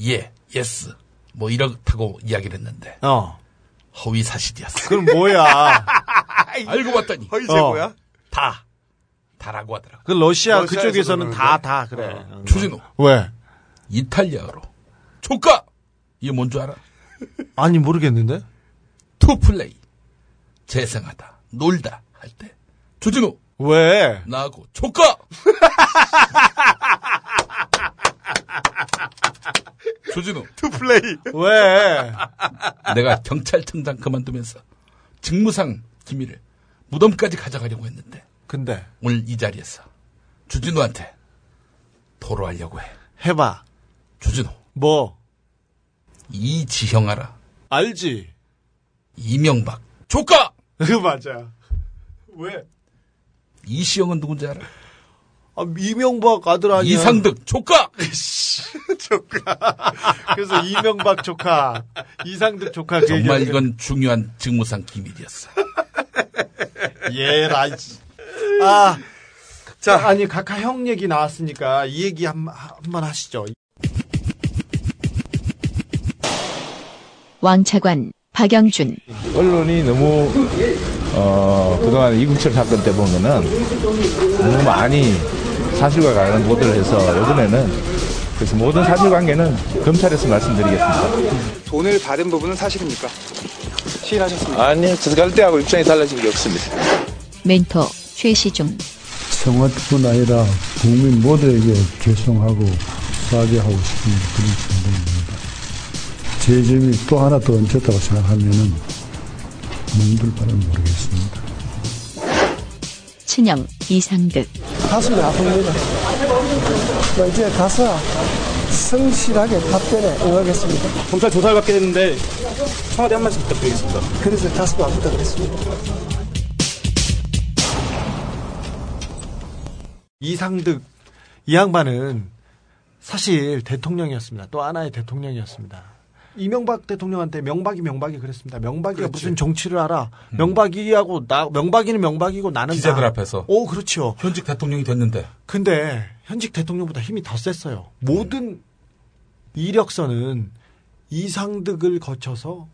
예 yes 뭐 이렇다고 이야기를 했는데 어. 허위 사실이었어. 그럼 뭐야? 알고 봤더니 허위 제보야? da da라고 하더라고. 그 러시아 그쪽에서는 da 그러는데? da 그래. 어. 주진우 왜? 이탈리아어로 gioca 이게 뭔 줄 알아? 아니 모르겠는데. to play 재생하다 놀다 할때 주진우 왜? 나하고 gioca 주진우 to play 왜? 내가 경찰청장 그만두면서 직무상 기밀을 무덤까지 가져가려고 했는데 근데 오늘 이 자리에서 주진우한테 토로하려고 해. 해봐. 주진우 뭐? 이지형 알아? 알지. 이명박 조카. 그 맞아. 왜? 이시영은 누군지 알아? 아, 이명박 아들 아니야. 이상득 조카. 조카. 그래서 이명박 조카, 이상득 조카. 그 정말 이건 중요한 직무상 기밀이었어. 예라. 이씨. 아, 자 아니 각하 형 얘기 나왔으니까 이 얘기 한 한번 하시죠. 왕차관 박영준 언론이 너무 어, 그동안 이국철 사건 때 보면은 너무 많이 사실과 보도를 해서 이번에는 그래서 모든 사실관계는 검찰에서 말씀드리겠습니다. 돈을 받은 부분은 사실입니까? 시인하셨습니까? 아니요, 들어갈 때하고 입장이 달라진 게 없습니다. 멘토 최시중 청와뿐 아니라 국민 모두에게 죄송하고 수하게 하고 싶은 그런 생각입니다. 제 점이 또 하나 더 얹혔다고 생각하면은 뭉들 바는 모르겠습니다. 친형 이상득 가슴이 아픕니다. 뭐 이제 가서 성실하게 답변에 응하겠습니다. 검찰 조사를 받게 됐는데 청와대 한 말씀 부탁드리겠습니다. 그래서 가슴이 아프다 그랬습니다. 이상득 이 양반은 사실 대통령이었습니다. 또 하나의 대통령이었습니다. 이명박 대통령한테 명박이 명박이 그랬습니다. 명박이가 그렇지. 무슨 정치를 알아? 명박이하고 나 명박이는 명박이고 나는 기자들 나. 앞에서. 오 그렇죠. 현직 대통령이 됐는데. 근데 현직 대통령보다 힘이 더 셌어요. 모든 이력서는 이상득을 거쳐서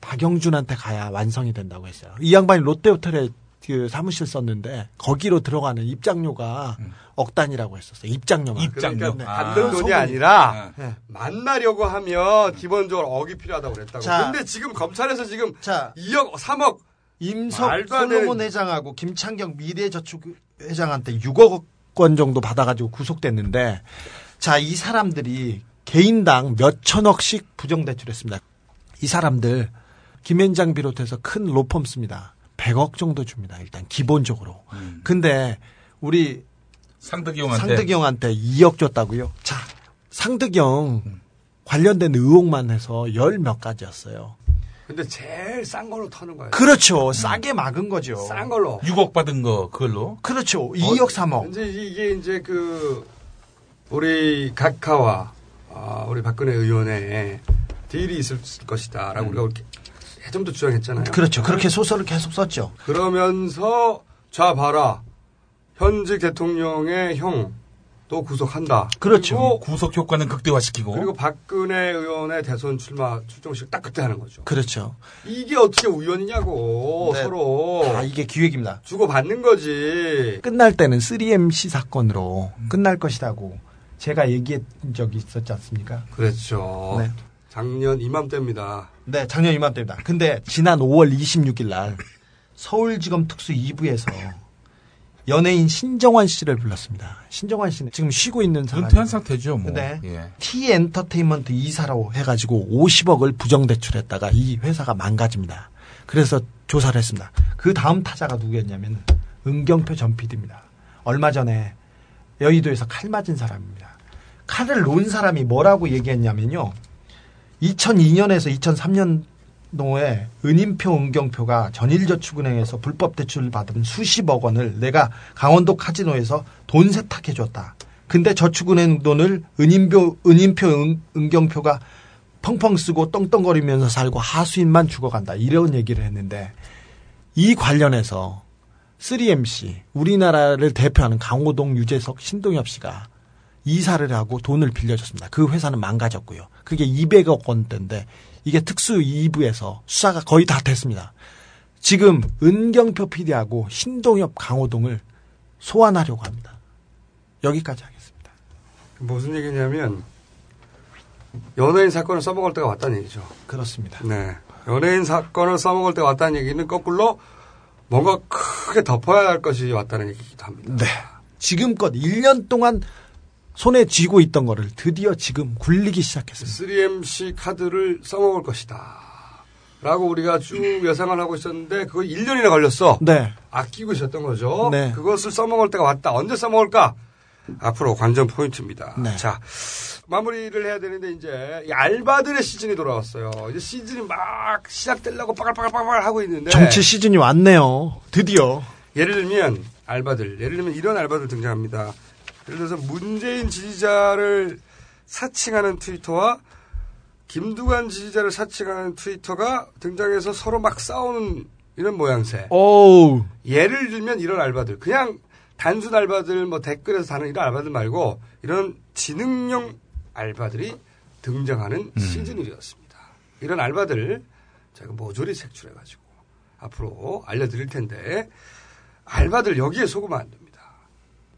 박영준한테 가야 완성이 된다고 했어요. 이 양반이 롯데호텔에 그 사무실 썼는데 거기로 들어가는 입장료가 억 단이라고 했었어요. 입장료가. 그러니까 네. 받는 돈이 소문이. 아니라 네. 만나려고 하면 기본적으로 억이 필요하다고 그랬다고. 자. 근데 지금 검찰에서 지금 자. 2억, 3억 임석 솔로몬 회장하고 김창경 미래저축 회장한테 6억 원 정도 받아가지고 구속됐는데 자 이 사람들이 개인당 몇 천억씩 부정대출했습니다. 이 사람들 김현장 비롯해서 큰 로펌 씁니다. 100억 정도 줍니다. 일단 기본적으로. 근데 우리 상득이 형한테 상득이 형한테 2억 줬다고요? 자, 상득이 형 관련된 의혹만 해서 열 몇 가지였어요. 근데 제일 싼 걸로 터는 거예요. 그렇죠. 싸게 막은 거죠. 싼 걸로. 6억 받은 거 그걸로. 그렇죠. 2억 3억. 이제 이게 이제 그 우리 각하와 어, 우리 박근혜 의원의 딜이 있을 것이다라고 우리가 예전부터 주장했잖아요. 그렇죠. 그렇게 소설을 계속 썼죠. 그러면서 자 봐라 현직 대통령의 형도 구속한다. 그렇죠. 그리고, 구속 효과는 극대화시키고 그리고 박근혜 의원의 대선 출마 출정식 딱 그때 하는 거죠. 그렇죠. 이게 어떻게 우연이냐고 네. 서로 다 이게 기획입니다. 주고 받는 거지. 끝날 때는 3MC 사건으로 끝날 것이라고 제가 얘기한 적이 있었지 않습니까? 그렇죠. 네. 작년 이맘때입니다. 네, 작년 이맘때입니다. 근데 지난 5월 26일 날 서울지검 특수 2부에서 연예인 신정환 씨를 불렀습니다. 신정환 씨는 지금 쉬고 있는 사람. 은퇴한 상태죠, 뭐. 네. 예. T 엔터테인먼트 이사로 해가지고 50억을 부정대출했다가 이 회사가 망가집니다. 그래서 조사를 했습니다. 그 다음 타자가 누구였냐면 은경표 전 PD입니다. 얼마 전에 여의도에서 칼 맞은 사람입니다. 칼을 놓은 사람이 뭐라고 얘기했냐면요. 2002년에서 2003년도에 은인표, 은경표가 전일저축은행에서 불법 대출을 받은 수십억 원을 내가 강원도 카지노에서 돈 세탁해 줬다. 근데 저축은행 돈을 은인표, 은인표, 은, 은경표가 펑펑 쓰고 떵떵거리면서 살고 하수인만 죽어간다. 이런 얘기를 했는데 이 관련해서 3MC 우리나라를 대표하는 강호동, 유재석, 신동엽 씨가 이사를 하고 돈을 빌려줬습니다. 그 회사는 망가졌고요. 그게 200억 원대인데 이게 특수 2부에서 수사가 거의 다 됐습니다. 지금 은경표 PD하고 신동엽, 강호동을 소환하려고 합니다. 여기까지 하겠습니다. 무슨 얘기냐면 연예인 사건을 써먹을 때가 왔다는 얘기죠. 그렇습니다. 네. 연예인 사건을 써먹을 때가 왔다는 얘기는 거꾸로 뭔가 크게 덮어야 할 것이 왔다는 얘기기도 합니다. 네. 지금껏 1년 동안 손에 쥐고 있던 거를 드디어 지금 굴리기 시작했습니다. 3MC 카드를 써먹을 것이다. 라고 우리가 쭉 예상을 하고 있었는데 그거 1년이나 걸렸어. 네. 아끼고 있었던 거죠. 네. 그것을 써먹을 때가 왔다. 언제 써먹을까? 앞으로 관전 포인트입니다. 네. 자, 마무리를 해야 되는데 이제 이 알바들의 시즌이 돌아왔어요. 이제 시즌이 막 시작되려고 빠글빠글빠글 하고 있는데 정치 시즌이 왔네요. 드디어. 예를 들면 알바들, 예를 들면 이런 알바들 등장합니다. 예를 들어서 문재인 지지자를 사칭하는 트위터와 김두관 지지자를 사칭하는 트위터가 등장해서 서로 막 싸우는 이런 모양새. 오우. 예를 들면 이런 알바들, 그냥 단순 알바들, 뭐 댓글에서 다는 이런 알바들 말고 이런 지능형 알바들이 등장하는 시즌이 되었습니다. 이런 알바들 제가 모조리 색출해가지고 앞으로 알려드릴 텐데 알바들 여기에 속으면 안 됩니다.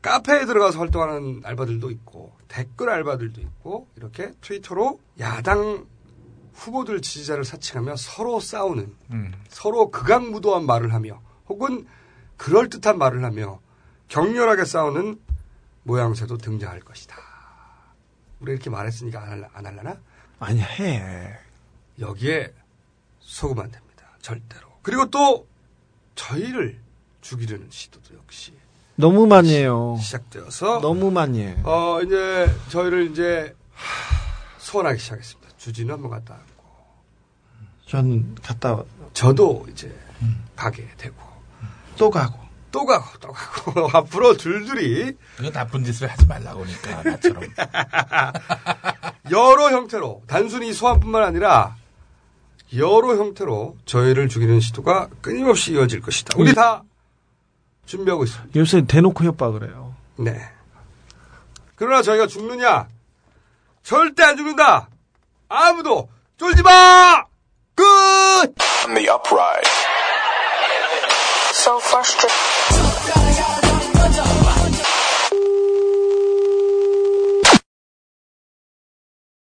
카페에 들어가서 활동하는 알바들도 있고 댓글 알바들도 있고 이렇게 트위터로 야당 후보들 지지자를 사칭하며 서로 싸우는 음. 서로 극악무도한 말을 하며 혹은 그럴듯한 말을 하며 격렬하게 싸우는 모양새도 등장할 것이다. 우리 이렇게 말했으니까 안, 할라, 안 할라나? 아니 해. 여기에 속으면 안 됩니다. 절대로. 그리고 또 저희를 죽이려는 시도도 역시 너무 많이 해요. 시작되어서 너무 많이 해. 어 이제 저희를 이제 소환하기 시작했습니다. 주진우 한번 갔다 왔고 저는 갔다 저도 이제 가게 되고 또 가고 또 가고 또 가고 앞으로 줄줄이 이거 나쁜 짓을 하지 말라고 그러니까 나처럼 여러 형태로 단순히 소환뿐만 아니라 여러 형태로 저희를 죽이는 시도가 끊임없이 이어질 것이다. 우리 다 준비하고 있습니다. 요새 대놓고 협박을 해요. 네. 그러나 저희가 죽느냐? 절대 안 죽는다. 아무도 쫄지 마. 끝. On the upright. So frustrated.